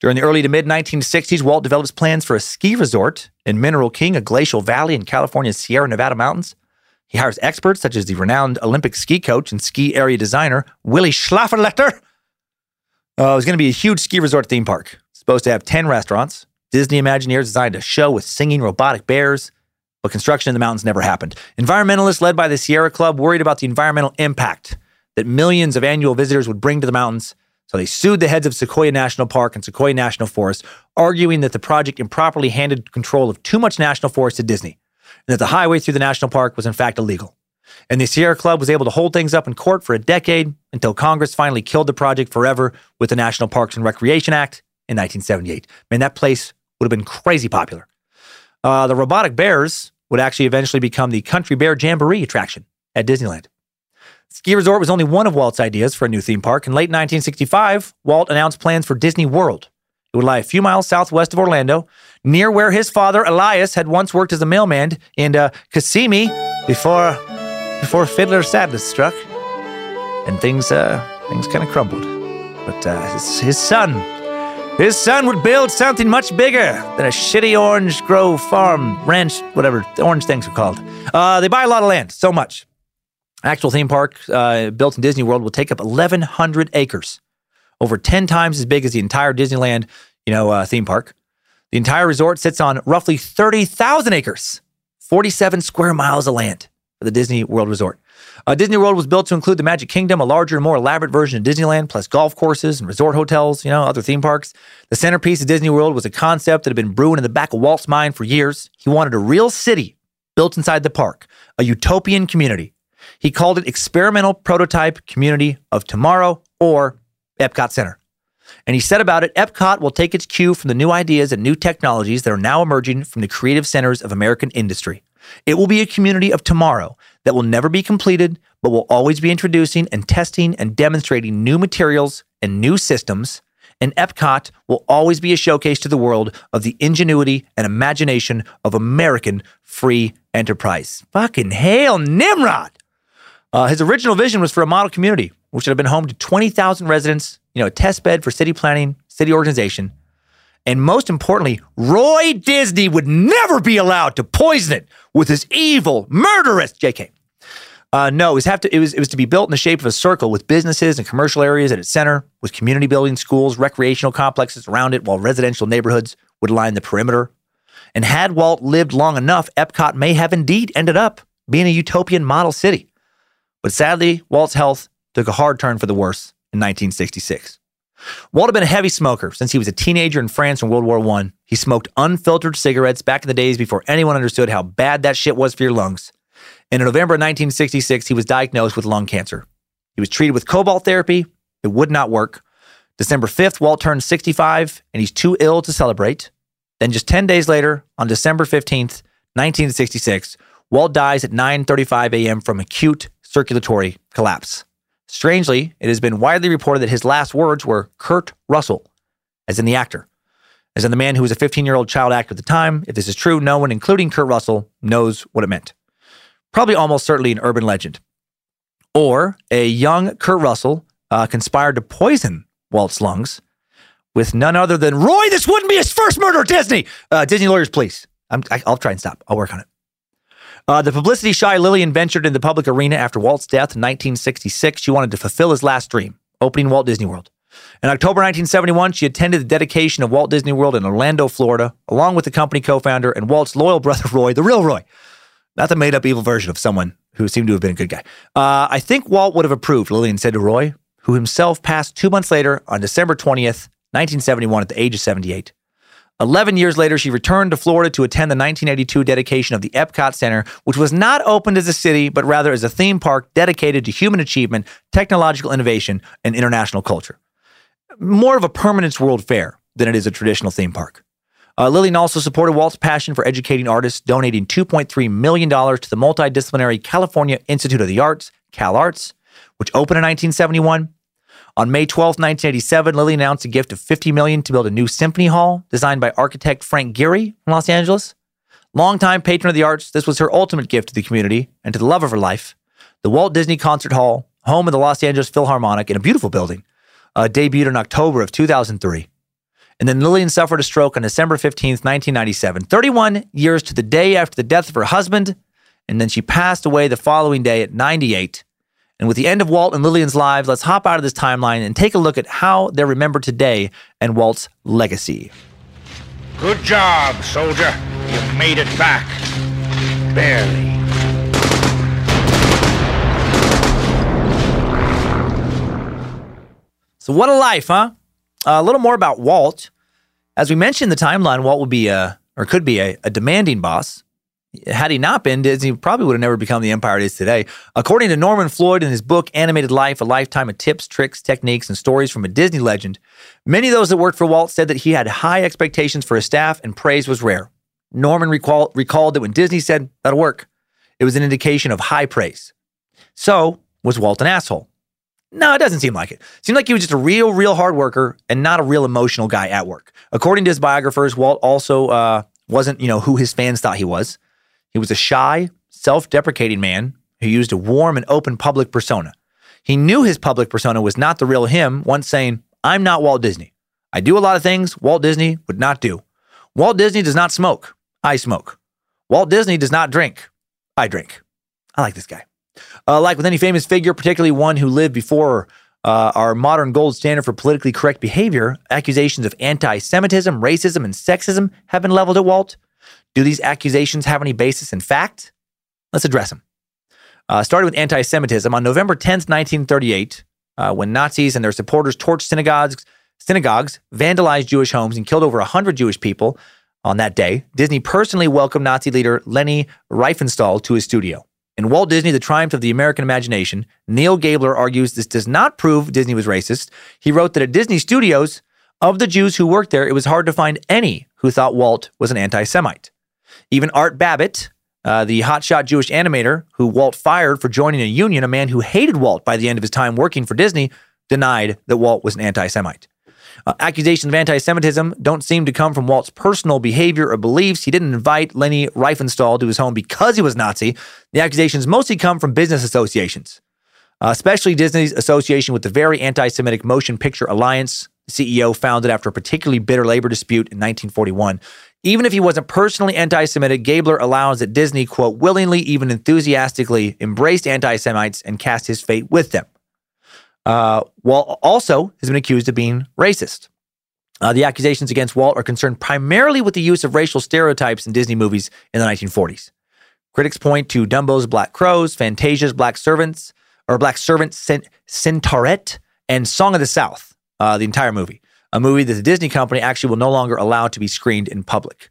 During the early to mid 1960s, Walt develops plans for a ski resort in Mineral King, a glacial valley in California's Sierra Nevada mountains. He hires experts such as the renowned Olympic ski coach and ski area designer Willy Schlafferletter. Uh, it was going to be a huge ski resort theme park. Supposed to have 10 restaurants, Disney Imagineers designed a show with singing robotic bears, but construction in the mountains never happened. Environmentalists led by the Sierra Club worried about the environmental impact that millions of annual visitors would bring to the mountains, so they sued the heads of Sequoia National Park and Sequoia National Forest, arguing that the project improperly handed control of too much national forest to Disney, and that the highway through the national park was in fact illegal. And the Sierra Club was able to hold things up in court for a decade until Congress finally killed the project forever with the National Parks and Recreation Act in 1978. Man, that place would have been crazy popular. Uh, the robotic bears would actually eventually become the Country Bear Jamboree attraction at Disneyland. Ski Resort was only one of Walt's ideas for a new theme park. In late 1965, Walt announced plans for Disney World. Lie a few miles southwest of Orlando, near where his father Elias had once worked as a mailman in uh, Kissimmee before before Fiddler Sadness struck, and things uh, things kind of crumbled. But uh, his, his son his son would build something much bigger than a shitty orange grove farm, ranch, whatever the orange things are called. Uh, they buy a lot of land, so much. Actual theme park uh, built in Disney World will take up 1,100 acres, over 10 times as big as the entire Disneyland, you know, uh, theme park. The entire resort sits on roughly 30,000 acres, 47 square miles of land for the Disney World Resort. Uh, Disney World was built to include the Magic Kingdom, a larger and more elaborate version of Disneyland, plus golf courses and resort hotels, you know, other theme parks. The centerpiece of Disney World was a concept that had been brewing in the back of Walt's mind for years. He wanted a real city built inside the park, a utopian community. He called it Experimental Prototype Community of Tomorrow, or Epcot Center. And he said about it Epcot will take its cue from the new ideas and new technologies that are now emerging from the creative centers of American industry. It will be a community of tomorrow that will never be completed, but will always be introducing and testing and demonstrating new materials and new systems. And Epcot will always be a showcase to the world of the ingenuity and imagination of American free enterprise. Fucking hail, Nimrod! Uh, his original vision was for a model community, which would have been home to 20,000 residents, you know, a test bed for city planning, city organization. And most importantly, Roy Disney would never be allowed to poison it with his evil, murderous JK. Uh, no, it was have to. It was it was to be built in the shape of a circle with businesses and commercial areas at its center, with community buildings, schools, recreational complexes around it, while residential neighborhoods would line the perimeter. And had Walt lived long enough, Epcot may have indeed ended up being a utopian model city. But sadly, Walt's health took a hard turn for the worse in 1966. Walt had been a heavy smoker since he was a teenager in France in World War I. He smoked unfiltered cigarettes back in the days before anyone understood how bad that shit was for your lungs. And in November 1966, he was diagnosed with lung cancer. He was treated with cobalt therapy. It would not work. December 5th, Walt turned 65 and he's too ill to celebrate. Then just 10 days later, on December 15th, 1966, Walt dies at 9:35 a.m. from acute circulatory collapse. Strangely, it has been widely reported that his last words were Kurt Russell, as in the actor, as in the man who was a 15 year old child actor at the time. If this is true, no one, including Kurt Russell, knows what it meant. Probably almost certainly an urban legend. Or a young Kurt Russell uh, conspired to poison Walt's lungs with none other than Roy. This wouldn't be his first murder, Disney. Uh, Disney lawyers, please. I'm, I, will try and stop. I'll work on it. Uh, the publicity shy Lillian ventured into the public arena after Walt's death in 1966. She wanted to fulfill his last dream, opening Walt Disney World. In October 1971, she attended the dedication of Walt Disney World in Orlando, Florida, along with the company co founder and Walt's loyal brother, <laughs> Roy, the real Roy. Not the made up evil version of someone who seemed to have been a good guy. Uh, I think Walt would have approved, Lillian said to Roy, who himself passed two months later on December 20th, 1971, at the age of 78. Eleven years later, she returned to Florida to attend the 1982 dedication of the Epcot Center, which was not opened as a city, but rather as a theme park dedicated to human achievement, technological innovation, and international culture. More of a permanence world fair than it is a traditional theme park. Uh, Lillian also supported Walt's passion for educating artists, donating $2.3 million to the multidisciplinary California Institute of the Arts, CalArts, which opened in 1971 on May 12, 1987, Lilly announced a gift of 50 million to build a new symphony hall designed by architect Frank Gehry in Los Angeles. Longtime patron of the arts, this was her ultimate gift to the community and to the love of her life. The Walt Disney Concert Hall, home of the Los Angeles Philharmonic in a beautiful building, uh, debuted in October of 2003. And then Lillian suffered a stroke on December 15, 1997, 31 years to the day after the death of her husband. And then she passed away the following day at 98 and with the end of Walt and Lillian's lives, let's hop out of this timeline and take a look at how they're remembered today and Walt's legacy. Good job, soldier. You've made it back. Barely. So, what a life, huh? Uh, a little more about Walt. As we mentioned the timeline, Walt would be a, or could be a, a demanding boss. Had he not been, Disney probably would have never become the empire it is today. According to Norman Floyd in his book Animated Life, a lifetime of tips, tricks, techniques, and stories from a Disney legend, many of those that worked for Walt said that he had high expectations for his staff and praise was rare. Norman recall, recalled that when Disney said, that'll work, it was an indication of high praise. So, was Walt an asshole? No, it doesn't seem like it. Seemed like he was just a real, real hard worker and not a real emotional guy at work. According to his biographers, Walt also uh, wasn't, you know, who his fans thought he was. He was a shy, self deprecating man who used a warm and open public persona. He knew his public persona was not the real him, once saying, I'm not Walt Disney. I do a lot of things Walt Disney would not do. Walt Disney does not smoke. I smoke. Walt Disney does not drink. I drink. I like this guy. Uh, like with any famous figure, particularly one who lived before uh, our modern gold standard for politically correct behavior, accusations of anti Semitism, racism, and sexism have been leveled at Walt. Do these accusations have any basis in fact? Let's address them. Uh, starting with anti Semitism, on November 10th, 1938, uh, when Nazis and their supporters torched synagogues, synagogues, vandalized Jewish homes, and killed over 100 Jewish people on that day, Disney personally welcomed Nazi leader Leni Riefenstahl to his studio. In Walt Disney, The Triumph of the American Imagination, Neil Gabler argues this does not prove Disney was racist. He wrote that at Disney Studios, of the Jews who worked there, it was hard to find any who thought Walt was an anti Semite. Even Art Babbitt, uh, the hotshot Jewish animator who Walt fired for joining a union, a man who hated Walt by the end of his time working for Disney, denied that Walt was an anti Semite. Uh, accusations of anti Semitism don't seem to come from Walt's personal behavior or beliefs. He didn't invite Leni Riefenstahl to his home because he was Nazi. The accusations mostly come from business associations, uh, especially Disney's association with the very anti Semitic Motion Picture Alliance, CEO founded after a particularly bitter labor dispute in 1941. Even if he wasn't personally anti Semitic, Gabler allows that Disney, quote, willingly, even enthusiastically embraced anti Semites and cast his fate with them. Uh, Walt also has been accused of being racist. Uh, the accusations against Walt are concerned primarily with the use of racial stereotypes in Disney movies in the 1940s. Critics point to Dumbo's Black Crows, Fantasia's Black Servants, or Black Servant Centaurette, and Song of the South, uh, the entire movie a movie that the Disney company actually will no longer allow to be screened in public.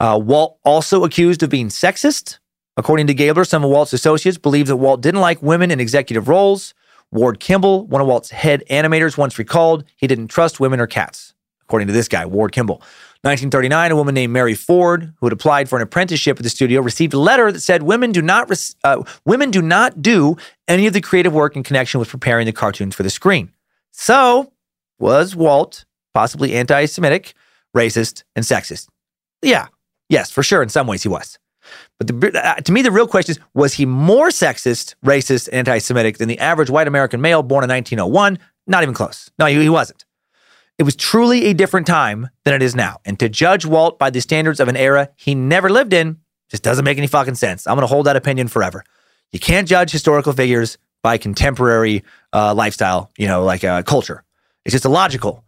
Uh, Walt also accused of being sexist. According to Gabler, some of Walt's associates believe that Walt didn't like women in executive roles. Ward Kimball, one of Walt's head animators, once recalled he didn't trust women or cats. According to this guy, Ward Kimball. 1939, a woman named Mary Ford, who had applied for an apprenticeship at the studio, received a letter that said women do not uh, women do not do any of the creative work in connection with preparing the cartoons for the screen. So was Walt possibly anti Semitic, racist, and sexist? Yeah, yes, for sure. In some ways, he was. But the, uh, to me, the real question is was he more sexist, racist, anti Semitic than the average white American male born in 1901? Not even close. No, he, he wasn't. It was truly a different time than it is now. And to judge Walt by the standards of an era he never lived in just doesn't make any fucking sense. I'm going to hold that opinion forever. You can't judge historical figures by contemporary uh, lifestyle, you know, like uh, culture. It's just illogical.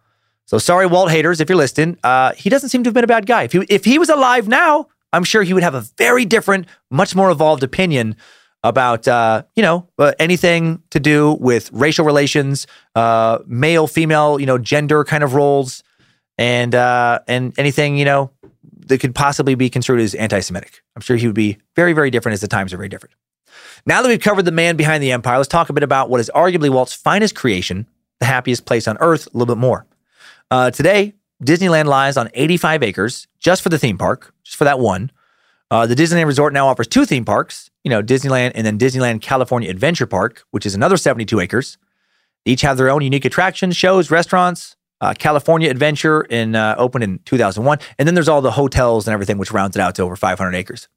So sorry, Walt haters, if you're listening. Uh, he doesn't seem to have been a bad guy. If he, if he was alive now, I'm sure he would have a very different, much more evolved opinion about uh, you know uh, anything to do with racial relations, uh, male, female, you know, gender kind of roles, and uh, and anything you know that could possibly be construed as anti-Semitic. I'm sure he would be very, very different as the times are very different. Now that we've covered the man behind the empire, let's talk a bit about what is arguably Walt's finest creation, the happiest place on earth, a little bit more. Uh, today, Disneyland lies on 85 acres just for the theme park, just for that one. Uh, the Disneyland Resort now offers two theme parks, you know, Disneyland and then Disneyland California Adventure Park, which is another 72 acres. They each have their own unique attractions, shows, restaurants. Uh, California Adventure in uh, opened in 2001, and then there's all the hotels and everything, which rounds it out to over 500 acres.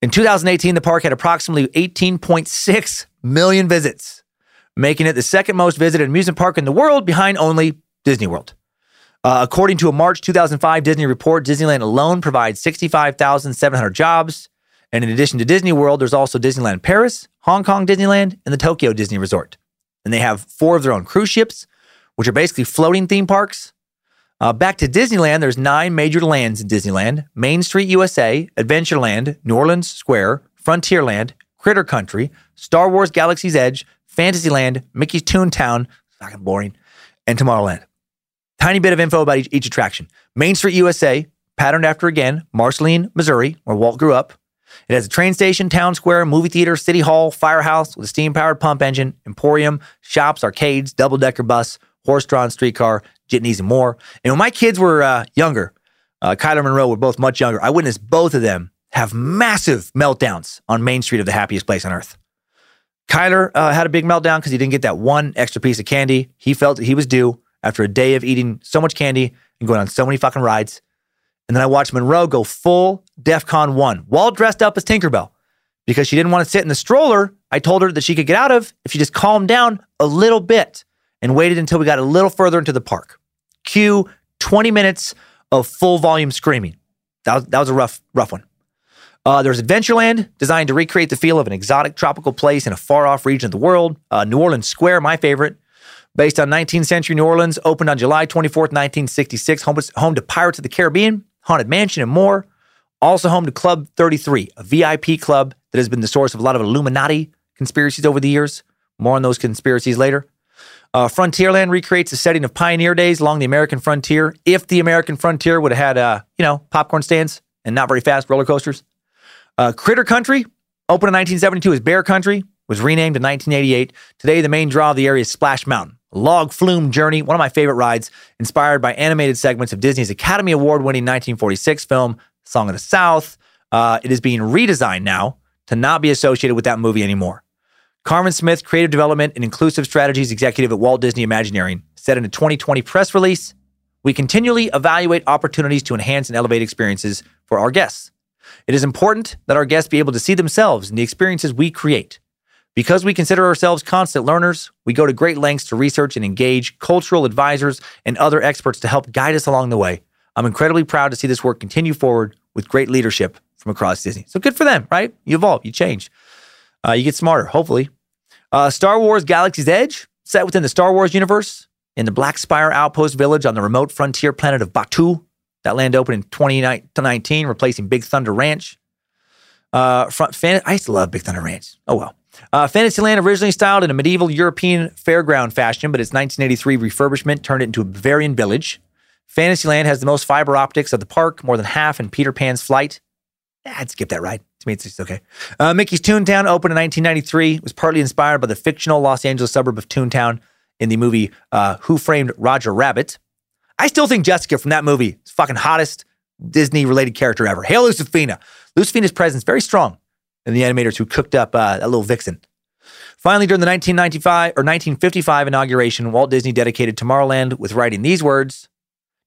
In 2018, the park had approximately 18.6 million visits, making it the second most visited amusement park in the world, behind only Disney World. Uh, according to a March 2005 Disney report, Disneyland alone provides 65,700 jobs. And in addition to Disney World, there's also Disneyland Paris, Hong Kong Disneyland, and the Tokyo Disney Resort. And they have four of their own cruise ships, which are basically floating theme parks. Uh, back to Disneyland, there's nine major lands in Disneyland Main Street USA, Adventureland, New Orleans Square, Frontierland, Critter Country, Star Wars Galaxy's Edge, Fantasyland, Mickey's Toontown, fucking boring, and Tomorrowland. Tiny bit of info about each, each attraction. Main Street USA, patterned after again, Marceline, Missouri, where Walt grew up. It has a train station, town square, movie theater, city hall, firehouse with a steam powered pump engine, emporium, shops, arcades, double decker bus, horse drawn streetcar, jitneys, and more. And when my kids were uh, younger, uh, Kyler Monroe were both much younger, I witnessed both of them have massive meltdowns on Main Street of the happiest place on earth. Kyler uh, had a big meltdown because he didn't get that one extra piece of candy. He felt that he was due after a day of eating so much candy and going on so many fucking rides. And then I watched Monroe go full DEFCON 1 while dressed up as Tinkerbell because she didn't want to sit in the stroller. I told her that she could get out of if she just calmed down a little bit and waited until we got a little further into the park. Cue 20 minutes of full volume screaming. That was, that was a rough, rough one. Uh, there's Adventureland, designed to recreate the feel of an exotic tropical place in a far off region of the world. Uh, New Orleans Square, my favorite, based on 19th century New Orleans, opened on July 24th, 1966, home, home to Pirates of the Caribbean, Haunted Mansion, and more. Also home to Club 33, a VIP club that has been the source of a lot of Illuminati conspiracies over the years. More on those conspiracies later. Uh, Frontierland recreates the setting of pioneer days along the American frontier. If the American frontier would have had, uh, you know, popcorn stands and not very fast roller coasters. Uh, Critter Country, opened in 1972 as Bear Country, was renamed in 1988. Today, the main draw of the area is Splash Mountain, log flume journey, one of my favorite rides, inspired by animated segments of Disney's Academy Award winning 1946 film, Song of the South. Uh, it is being redesigned now to not be associated with that movie anymore. Carmen Smith, creative development and inclusive strategies executive at Walt Disney Imagineering, said in a 2020 press release We continually evaluate opportunities to enhance and elevate experiences for our guests. It is important that our guests be able to see themselves in the experiences we create. Because we consider ourselves constant learners, we go to great lengths to research and engage cultural advisors and other experts to help guide us along the way. I'm incredibly proud to see this work continue forward with great leadership from across Disney. So good for them, right? You evolve, you change, uh, you get smarter, hopefully. Uh, Star Wars Galaxy's Edge, set within the Star Wars universe in the Black Spire Outpost Village on the remote frontier planet of Batuu. That land opened in 2019, replacing Big Thunder Ranch. Uh, front, fan, I used to love Big Thunder Ranch. Oh well. Uh, Fantasyland originally styled in a medieval European fairground fashion, but its 1983 refurbishment turned it into a Bavarian village. Fantasyland has the most fiber optics of the park, more than half in Peter Pan's flight. I'd skip that ride. To me, it's just okay. Uh, Mickey's Toontown opened in 1993. It was partly inspired by the fictional Los Angeles suburb of Toontown in the movie uh, Who Framed Roger Rabbit. I still think Jessica from that movie is fucking hottest Disney related character ever. Hail Lucifina. Lucifina's presence very strong in the animators who cooked up uh, that little vixen. Finally, during the 1995 or 1955 inauguration, Walt Disney dedicated Tomorrowland with writing these words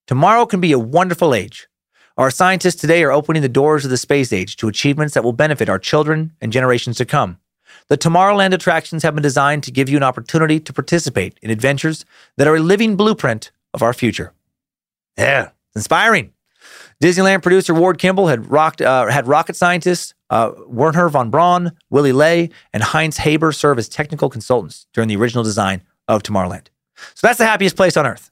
Tomorrow can be a wonderful age Our scientists today are opening the doors of the space age to achievements that will benefit our children and generations to come. The Tomorrowland attractions have been designed to give you an opportunity to participate in adventures that are a living blueprint of our future. Yeah, inspiring. Disneyland producer Ward Kimball had rocked uh, had rocket scientists uh, Wernher von Braun, Willy Ley, and Heinz Haber serve as technical consultants during the original design of Tomorrowland. So that's the happiest place on earth.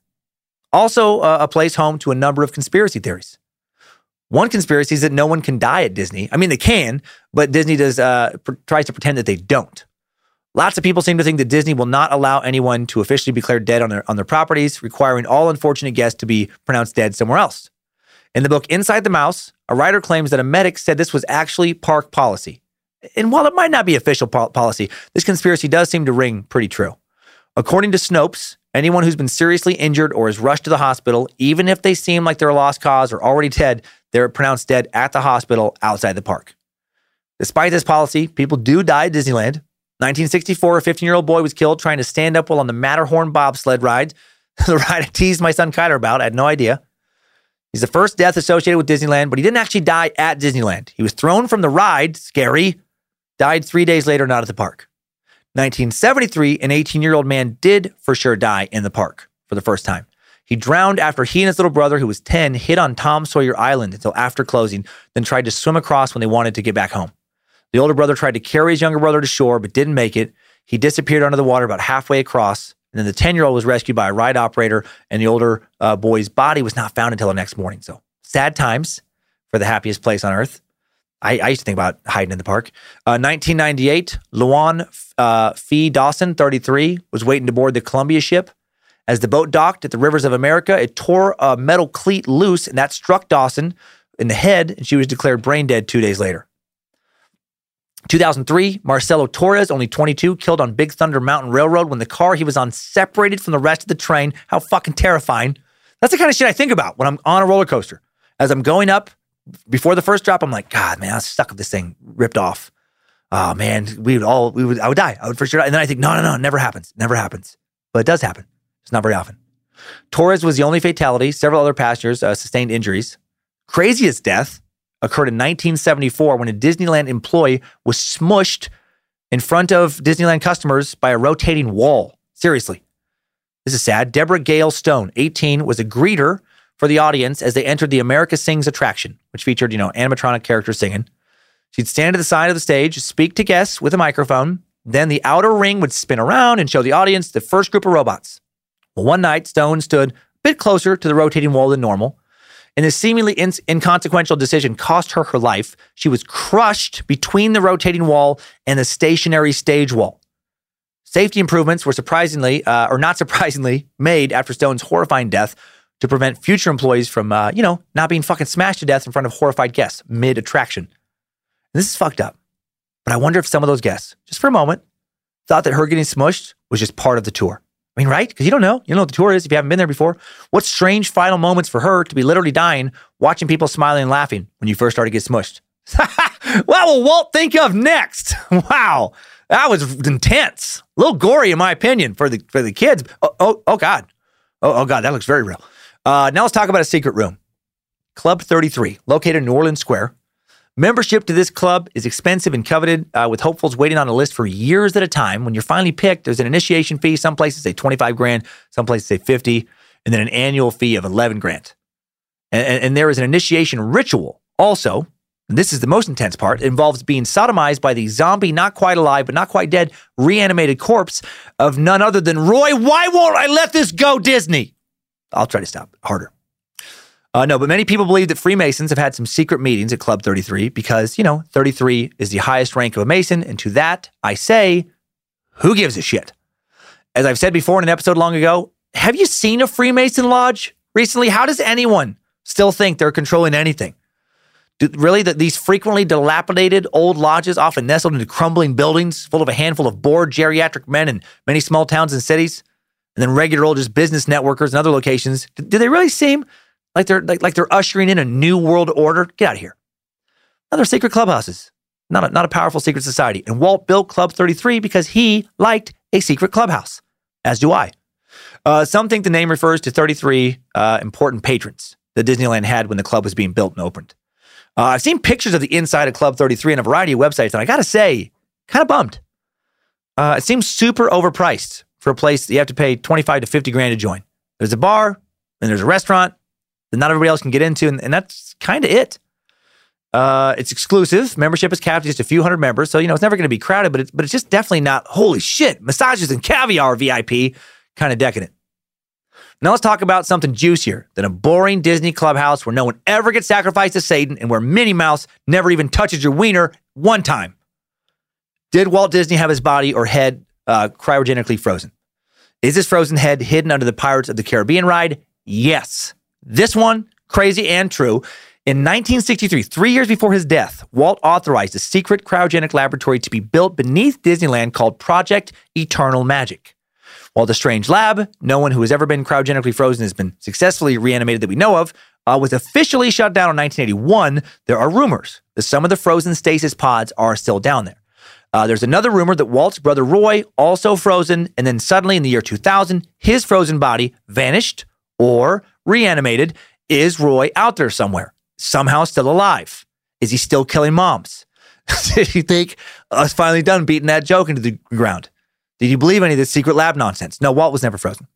Also, uh, a place home to a number of conspiracy theories. One conspiracy is that no one can die at Disney. I mean, they can, but Disney does uh, pr- tries to pretend that they don't. Lots of people seem to think that Disney will not allow anyone to officially be declared dead on their on their properties, requiring all unfortunate guests to be pronounced dead somewhere else. In the book Inside the Mouse, a writer claims that a medic said this was actually park policy. And while it might not be official po- policy, this conspiracy does seem to ring pretty true. According to Snopes, anyone who's been seriously injured or is rushed to the hospital, even if they seem like they're a lost cause or already dead, they're pronounced dead at the hospital outside the park. Despite this policy, people do die at Disneyland. 1964, a 15 year old boy was killed trying to stand up while on the Matterhorn bobsled ride. <laughs> the ride I teased my son Kyler about. I had no idea. He's the first death associated with Disneyland, but he didn't actually die at Disneyland. He was thrown from the ride, scary, died three days later, not at the park. 1973, an 18 year old man did for sure die in the park for the first time. He drowned after he and his little brother, who was 10, hid on Tom Sawyer Island until after closing, then tried to swim across when they wanted to get back home. The older brother tried to carry his younger brother to shore, but didn't make it. He disappeared under the water about halfway across. And then the 10 year old was rescued by a ride operator, and the older uh, boy's body was not found until the next morning. So sad times for the happiest place on earth. I, I used to think about hiding in the park. Uh, 1998, Luan uh, Phi Dawson, 33, was waiting to board the Columbia ship. As the boat docked at the rivers of America, it tore a metal cleat loose, and that struck Dawson in the head, and she was declared brain dead two days later. 2003, Marcelo Torres, only 22, killed on Big Thunder Mountain Railroad when the car he was on separated from the rest of the train. How fucking terrifying. That's the kind of shit I think about when I'm on a roller coaster. As I'm going up, before the first drop, I'm like, God, man, I was stuck with this thing ripped off. Oh man, we would all, we would, I would die. I would for sure. And then I think, no, no, no, it never happens. Never happens. But it does happen. It's not very often. Torres was the only fatality. Several other passengers uh, sustained injuries. Craziest death occurred in 1974 when a Disneyland employee was smushed in front of Disneyland customers by a rotating wall. Seriously. This is sad. Deborah Gail Stone, 18, was a greeter for the audience as they entered the America Sings attraction, which featured, you know, animatronic characters singing. She'd stand at the side of the stage, speak to guests with a microphone. Then the outer ring would spin around and show the audience the first group of robots. Well, one night, Stone stood a bit closer to the rotating wall than normal. And this seemingly in- inconsequential decision cost her her life. She was crushed between the rotating wall and the stationary stage wall. Safety improvements were surprisingly, uh, or not surprisingly, made after Stone's horrifying death to prevent future employees from, uh, you know, not being fucking smashed to death in front of horrified guests mid attraction. This is fucked up. But I wonder if some of those guests, just for a moment, thought that her getting smushed was just part of the tour. I mean, right? Because you don't know. You don't know what the tour is if you haven't been there before. What strange final moments for her to be literally dying, watching people smiling and laughing when you first started to get smushed. <laughs> what will Walt think of next? <laughs> Wow. That was intense. A little gory, in my opinion, for the for the kids. Oh, oh, oh God. Oh, oh, God, that looks very real. Uh, now let's talk about a secret room. Club 33, located in New Orleans Square. Membership to this club is expensive and coveted, uh, with hopefuls waiting on a list for years at a time. When you're finally picked, there's an initiation fee. Some places say 25 grand, some places say 50, and then an annual fee of 11 grand. And, and, there is an initiation ritual also. And this is the most intense part. It involves being sodomized by the zombie, not quite alive, but not quite dead, reanimated corpse of none other than Roy. Why won't I let this go, Disney? I'll try to stop harder. Uh, no, but many people believe that Freemasons have had some secret meetings at Club 33 because, you know, 33 is the highest rank of a Mason. And to that, I say, who gives a shit? As I've said before in an episode long ago, have you seen a Freemason lodge recently? How does anyone still think they're controlling anything? Do, really, that these frequently dilapidated old lodges, often nestled into crumbling buildings full of a handful of bored geriatric men in many small towns and cities, and then regular old just business networkers and other locations, do, do they really seem like they're like, like they're ushering in a new world order. Get out of here. Now they're secret clubhouses, not a, not a powerful secret society. And Walt built Club 33 because he liked a secret clubhouse, as do I. Uh, some think the name refers to 33 uh, important patrons. that Disneyland had when the club was being built and opened. Uh, I've seen pictures of the inside of Club 33 on a variety of websites, and I gotta say, kind of bummed. Uh, it seems super overpriced for a place that you have to pay 25 to 50 grand to join. There's a bar, and there's a restaurant that not everybody else can get into, and, and that's kind of it. Uh, it's exclusive. Membership is capped to just a few hundred members, so you know it's never going to be crowded. But it's but it's just definitely not. Holy shit! Massages and caviar VIP, kind of decadent. Now let's talk about something juicier than a boring Disney clubhouse where no one ever gets sacrificed to Satan and where Minnie Mouse never even touches your wiener one time. Did Walt Disney have his body or head uh, cryogenically frozen? Is his frozen head hidden under the Pirates of the Caribbean ride? Yes. This one, crazy and true. In 1963, three years before his death, Walt authorized a secret cryogenic laboratory to be built beneath Disneyland called Project Eternal Magic. While the strange lab, no one who has ever been cryogenically frozen has been successfully reanimated that we know of, uh, was officially shut down in 1981, there are rumors that some of the frozen stasis pods are still down there. Uh, there's another rumor that Walt's brother Roy, also frozen, and then suddenly in the year 2000, his frozen body vanished or reanimated. Is Roy out there somewhere? Somehow still alive? Is he still killing moms? <laughs> Did you think us finally done beating that joke into the ground? Did you believe any of this secret lab nonsense? No, Walt was never frozen.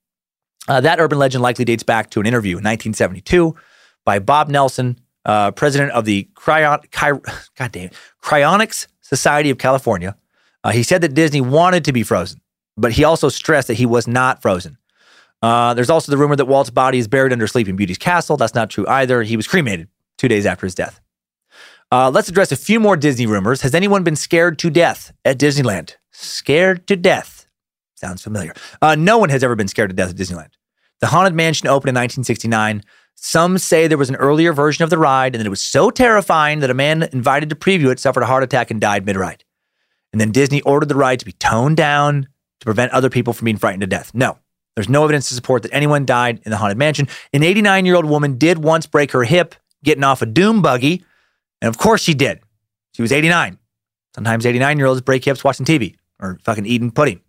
Uh, that urban legend likely dates back to an interview in 1972 by Bob Nelson, uh, president of the Cryon, <laughs> Cryonics Society of California. Uh, he said that Disney wanted to be frozen, but he also stressed that he was not frozen. Uh, there's also the rumor that Walt's body is buried under Sleeping Beauty's castle. That's not true either. He was cremated two days after his death. Uh, let's address a few more Disney rumors. Has anyone been scared to death at Disneyland? Scared to death. Sounds familiar. Uh, no one has ever been scared to death at Disneyland. The Haunted Mansion opened in 1969. Some say there was an earlier version of the ride and that it was so terrifying that a man invited to preview it suffered a heart attack and died mid ride. And then Disney ordered the ride to be toned down to prevent other people from being frightened to death. No, there's no evidence to support that anyone died in the Haunted Mansion. An 89 year old woman did once break her hip getting off a doom buggy. And of course she did. She was 89. Sometimes 89 year olds break hips watching TV or fucking eating pudding.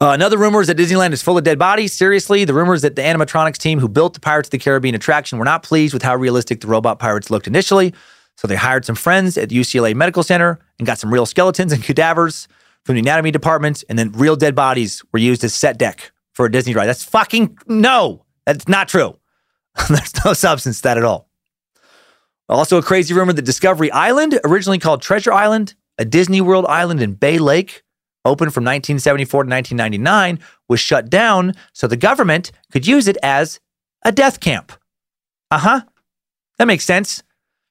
Uh, another rumor is that Disneyland is full of dead bodies. Seriously, the rumor is that the animatronics team who built the Pirates of the Caribbean attraction were not pleased with how realistic the robot pirates looked initially. So they hired some friends at the UCLA Medical Center and got some real skeletons and cadavers from the anatomy department, and then real dead bodies were used as set deck for a Disney ride. That's fucking no. That's not true. <laughs> There's no substance to that at all. Also, a crazy rumor that Discovery Island, originally called Treasure Island, a Disney World island in Bay Lake, opened from 1974 to 1999, was shut down so the government could use it as a death camp. Uh huh. That makes sense.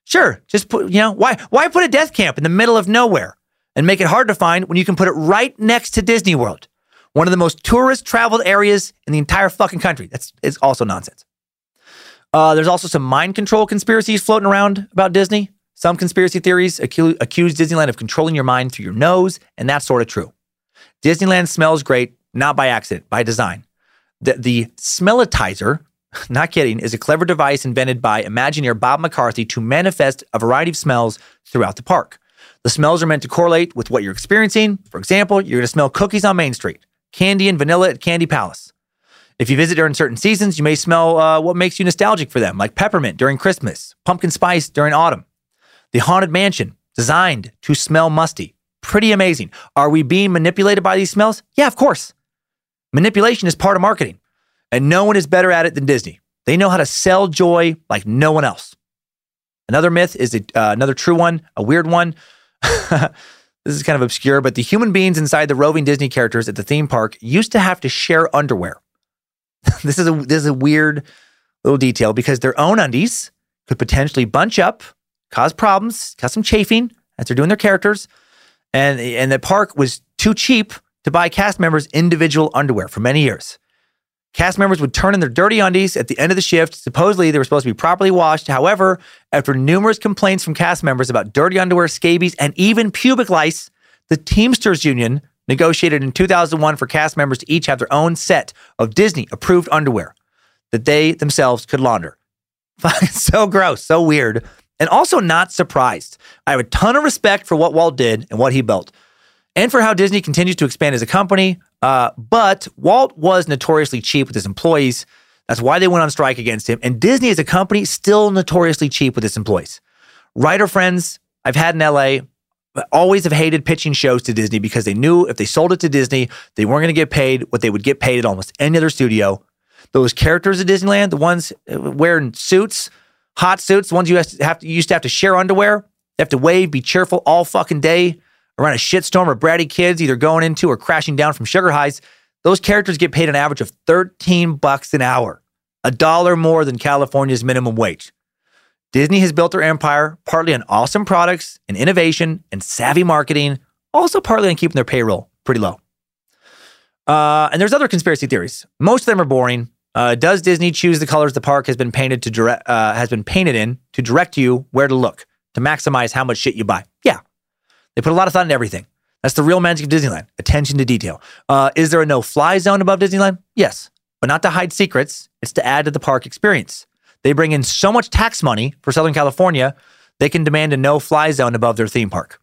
Sure, just put, you know, why, why put a death camp in the middle of nowhere and make it hard to find when you can put it right next to Disney World, one of the most tourist traveled areas in the entire fucking country? That's is also nonsense. Uh, there's also some mind control conspiracies floating around about Disney. Some conspiracy theories accuse, accuse Disneyland of controlling your mind through your nose, and that's sort of true. Disneyland smells great, not by accident, by design. The, the smellitizer, <laughs> not kidding, is a clever device invented by Imagineer Bob McCarthy to manifest a variety of smells throughout the park. The smells are meant to correlate with what you're experiencing. For example, you're going to smell cookies on Main Street, candy and vanilla at Candy Palace. If you visit during certain seasons, you may smell uh, what makes you nostalgic for them, like peppermint during Christmas, pumpkin spice during autumn. The Haunted Mansion, designed to smell musty. Pretty amazing. Are we being manipulated by these smells? Yeah, of course. Manipulation is part of marketing, and no one is better at it than Disney. They know how to sell joy like no one else. Another myth is a, uh, another true one, a weird one. <laughs> this is kind of obscure, but the human beings inside the roving Disney characters at the theme park used to have to share underwear. <laughs> this is a this is a weird little detail because their own undies could potentially bunch up, cause problems, cause some chafing as they're doing their characters, and and the park was too cheap to buy cast members individual underwear for many years. Cast members would turn in their dirty undies at the end of the shift. Supposedly, they were supposed to be properly washed. However, after numerous complaints from cast members about dirty underwear, scabies, and even pubic lice, the Teamsters Union negotiated in 2001 for cast members to each have their own set of Disney approved underwear that they themselves could launder. <laughs> so gross, so weird, and also not surprised. I have a ton of respect for what Walt did and what he built, and for how Disney continues to expand as a company. Uh, but Walt was notoriously cheap with his employees. That's why they went on strike against him. And Disney as a company, still notoriously cheap with its employees. Writer friends I've had in LA always have hated pitching shows to Disney because they knew if they sold it to Disney, they weren't going to get paid what they would get paid at almost any other studio. Those characters at Disneyland, the ones uh, wearing suits, hot suits, the ones you have to, you used to have to share underwear, have to wave, be cheerful all fucking day around a shitstorm of bratty kids either going into or crashing down from sugar highs. Those characters get paid an average of 13 bucks an hour, a dollar more than California's minimum wage. Disney has built their empire partly on awesome products and innovation and savvy marketing, also partly on keeping their payroll pretty low. Uh, and there's other conspiracy theories. Most of them are boring. Uh, does Disney choose the colors the park has been painted to direct, uh, has been painted in to direct you where to look to maximize how much shit you buy? Yeah, they put a lot of thought into everything. That's the real magic of Disneyland: attention to detail. Uh, is there a no-fly zone above Disneyland? Yes, but not to hide secrets. It's to add to the park experience. They bring in so much tax money for Southern California, they can demand a no-fly zone above their theme park.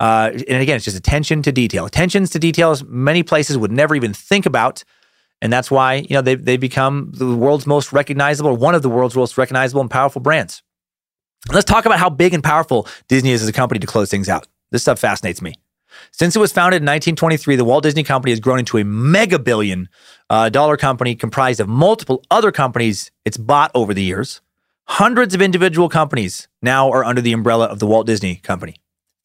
Uh, and again, it's just attention to detail. Attentions to details many places would never even think about. And that's why, you know, they they become the world's most recognizable, one of the world's most recognizable and powerful brands. Let's talk about how big and powerful Disney is as a company to close things out. This stuff fascinates me. Since it was founded in 1923, the Walt Disney Company has grown into a mega billion uh, dollar company comprised of multiple other companies it's bought over the years. Hundreds of individual companies now are under the umbrella of the Walt Disney Company.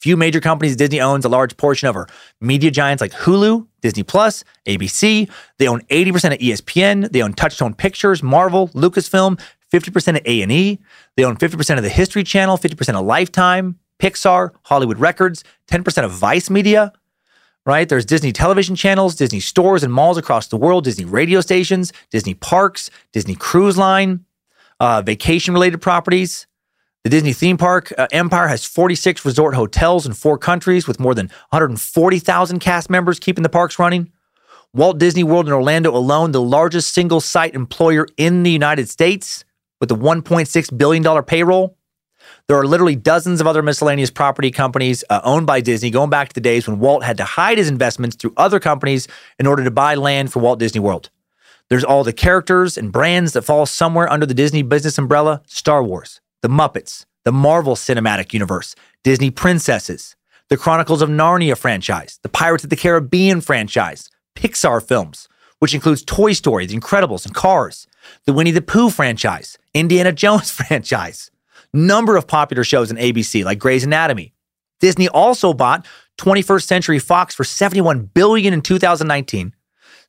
Few major companies Disney owns a large portion of are media giants like Hulu, Disney Plus, ABC. They own 80% of ESPN. They own Touchstone Pictures, Marvel, Lucasfilm, 50% of A&E. They own 50% of the History Channel, 50% of Lifetime, Pixar, Hollywood Records, 10% of Vice Media, right? There's Disney television channels, Disney stores and malls across the world, Disney radio stations, Disney parks, Disney cruise line, uh, vacation related properties. The Disney theme park uh, empire has 46 resort hotels in four countries with more than 140,000 cast members keeping the parks running. Walt Disney World in Orlando alone, the largest single site employer in the United States with a $1.6 billion payroll. There are literally dozens of other miscellaneous property companies uh, owned by Disney going back to the days when Walt had to hide his investments through other companies in order to buy land for Walt Disney World. There's all the characters and brands that fall somewhere under the Disney business umbrella Star Wars, the Muppets, the Marvel Cinematic Universe, Disney Princesses, the Chronicles of Narnia franchise, the Pirates of the Caribbean franchise, Pixar films, which includes Toy Story, The Incredibles, and Cars, the Winnie the Pooh franchise, Indiana Jones <laughs> franchise, number of popular shows on ABC like Grey's Anatomy. Disney also bought 21st Century Fox for 71 billion in 2019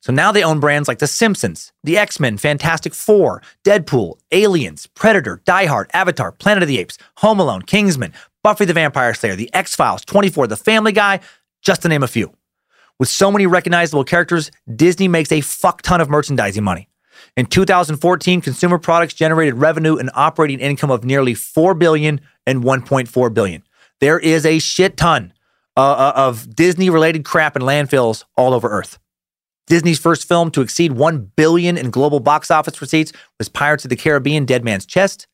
so now they own brands like The Simpsons, The X Men, Fantastic Four, Deadpool, Aliens, Predator, Die Hard, Avatar, Planet of the Apes, Home Alone, Kingsman, Buffy the Vampire Slayer, The X Files, 24, The Family Guy, just to name a few. With so many recognizable characters, Disney makes a fuck ton of merchandising money. In 2014, consumer products generated revenue and operating income of nearly 4 billion and 1.4 billion. There is a shit ton uh, uh of Disney related crap in landfills all over Earth. Disney's first film to exceed 1 billion in global box office receipts was Pirates of the Caribbean: Dead Man's Chest.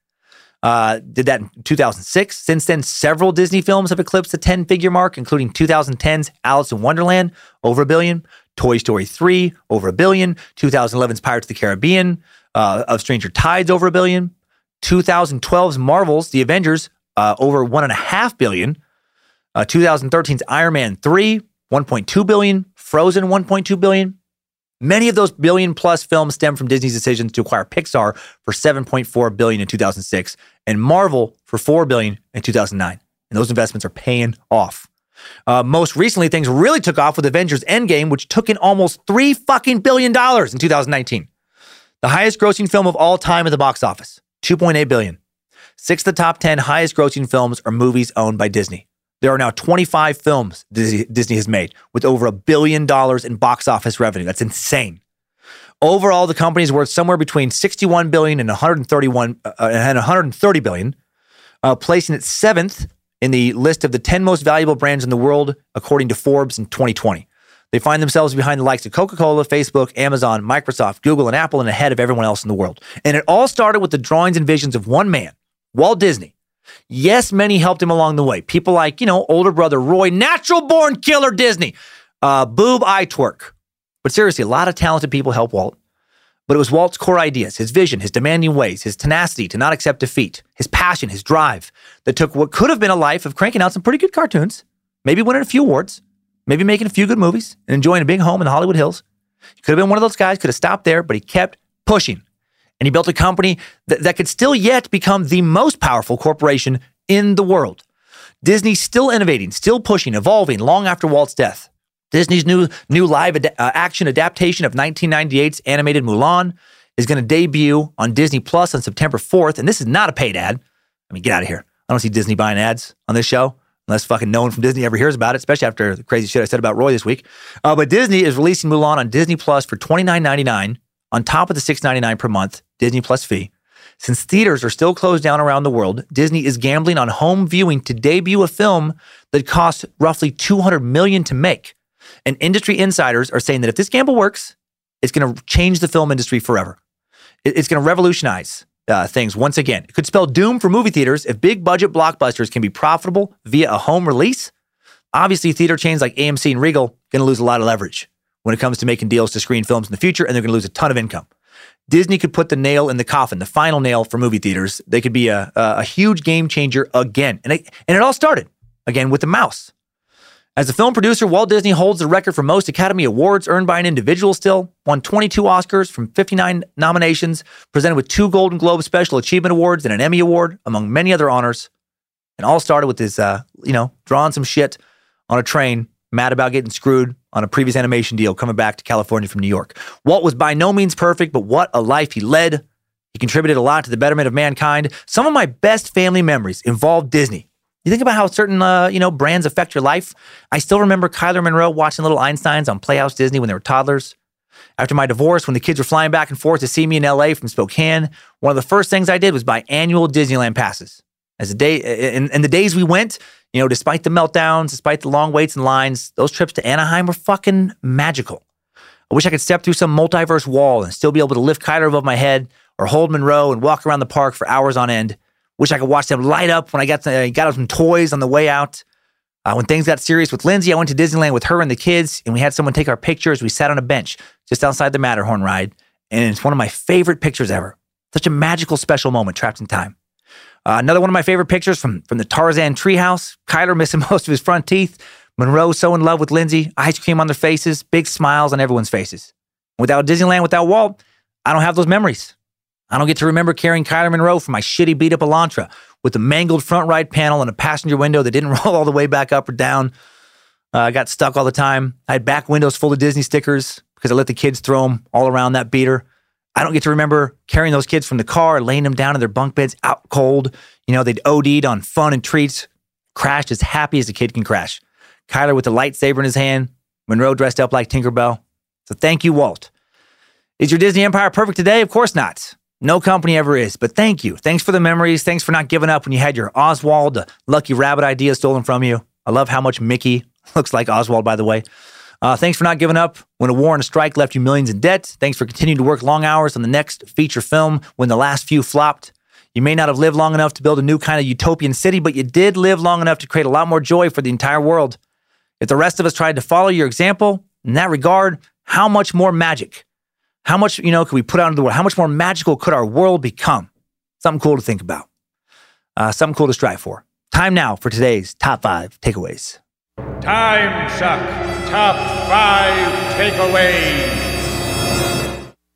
Uh, did that in 2006. Since then, several Disney films have eclipsed the 10 figure mark, including 2010's Alice in Wonderland, over a billion, Toy Story 3, over a billion, 2011's Pirates of the Caribbean, uh, of Stranger Tides, over a billion, 2012's Marvel's The Avengers, uh, over one and a half billion, uh, 2013's Iron Man 3, 1.2 billion, Frozen, 1.2 billion, Many of those billion plus films stem from Disney's decisions to acquire Pixar for 7.4 billion in 2006 and Marvel for 4 billion in 2009. And those investments are paying off. Uh, most recently, things really took off with Avengers Endgame, which took in almost three fucking billion dollars in 2019. The highest grossing film of all time at the box office, 2.8 billion. Six of the top 10 highest grossing films are movies owned by Disney. There are now 25 films Disney has made with over a billion dollars in box office revenue. That's insane. Overall, the company is worth somewhere between 61 billion and 131 uh, and 130 billion, uh, placing it seventh in the list of the 10 most valuable brands in the world, according to Forbes in 2020. They find themselves behind the likes of Coca Cola, Facebook, Amazon, Microsoft, Google, and Apple, and ahead of everyone else in the world. And it all started with the drawings and visions of one man, Walt Disney, Yes, many helped him along the way. People like, you know, older brother Roy, natural born killer Disney, uh, Boob eye twerk. But seriously, a lot of talented people help Walt. But it was Walt's core ideas, his vision, his demanding ways, his tenacity to not accept defeat, his passion, his drive that took what could have been a life of cranking out some pretty good cartoons, maybe winning a few awards, maybe making a few good movies, and enjoying a big home in the Hollywood Hills. He could have been one of those guys, could have stopped there, but he kept pushing. And he built a company that, that could still yet become the most powerful corporation in the world. Disney's still innovating, still pushing, evolving long after Walt's death. Disney's new new live ad- uh, action adaptation of 1998's animated Mulan is going to debut on Disney Plus on September 4th, and this is not a paid ad. I mean, get out of here. I don't see Disney buying ads on this show unless fucking no one from Disney ever hears about it, especially after the crazy shit I said about Roy this week. Uh, but Disney is releasing Mulan on Disney Plus for $29.99 on top of the $6.99 per month Disney Plus fee. Since theaters are still closed down around the world, Disney is gambling on home viewing to debut a film that costs roughly 200 million to make. And industry insiders are saying that if this gamble works, it's going to change the film industry forever. It's going to revolutionize uh, things once again. It could spell doom for movie theaters if big budget blockbusters can be profitable via a home release. Obviously, theater chains like AMC and Regal going to lose a lot of leverage when it comes to making deals to screen films in the future, and they're going to lose a ton of income. Disney could put the nail in the coffin, the final nail for movie theaters. They could be a, a, a huge game changer again. And it, and it all started again with the mouse. As a film producer, Walt Disney holds the record for most Academy Awards earned by an individual still, won 22 Oscars from 59 nominations, presented with two Golden Globe Special Achievement Awards and an Emmy Award, among many other honors. And all started with his, uh, you know, drawing some shit on a train, mad about getting screwed on a previous animation deal coming back to California from New York. Walt was by no means perfect, but what a life he led. He contributed a lot to the betterment of mankind. Some of my best family memories involve Disney. You think about how certain uh, you know brands affect your life. I still remember Kyler Monroe watching Little Einsteins on Playhouse Disney when they were toddlers. After my divorce, when the kids were flying back and forth to see me in LA from Spokane, one of the first things I did was buy annual Disneyland passes. As the day and, in the days we went, you know, despite the meltdowns, despite the long waits and lines, those trips to Anaheim were fucking magical. I wish I could step through some multiverse wall and still be able to lift Kyler above my head or hold Monroe and walk around the park for hours on end. Wish I could watch them light up when I got to, got some toys on the way out. Uh, when things got serious with Lindsay, I went to Disneyland with her and the kids, and we had someone take our pictures. We sat on a bench just outside the Matterhorn ride, and it's one of my favorite pictures ever. Such a magical, special moment trapped in time. Uh, another one of my favorite pictures from, from the Tarzan treehouse. Kyler missing <laughs> most of his front teeth. Monroe so in love with Lindsay. Ice cream on their faces. Big smiles on everyone's faces. Without Disneyland, without Walt, I don't have those memories. I don't get to remember carrying Kyler Monroe for my shitty beat up Elantra with the mangled front right panel and a passenger window that didn't <laughs> roll all the way back up or down. Uh, I got stuck all the time. I had back windows full of Disney stickers because I let the kids throw them all around that beater. I don't get to remember carrying those kids from the car, laying them down in their bunk beds out cold. You know, they'd OD'd on fun and treats, crashed as happy as a kid can crash. Kyler with a lightsaber in his hand, Monroe dressed up like Tinkerbell. So thank you, Walt. Is your Disney Empire perfect today? Of course not. No company ever is, but thank you. Thanks for the memories. Thanks for not giving up when you had your Oswald, the lucky rabbit idea stolen from you. I love how much Mickey <laughs> looks like Oswald, by the way. Uh, thanks for not giving up when a war and a strike left you millions in debt. Thanks for continuing to work long hours on the next feature film when the last few flopped. You may not have lived long enough to build a new kind of utopian city, but you did live long enough to create a lot more joy for the entire world. If the rest of us tried to follow your example in that regard, how much more magic how much, you know, could we put out into the world? How much more magical could our world become? Something cool to think about. Uh, something cool to strive for. Time now for today's top five takeaways. Time suck. Top five takeaways.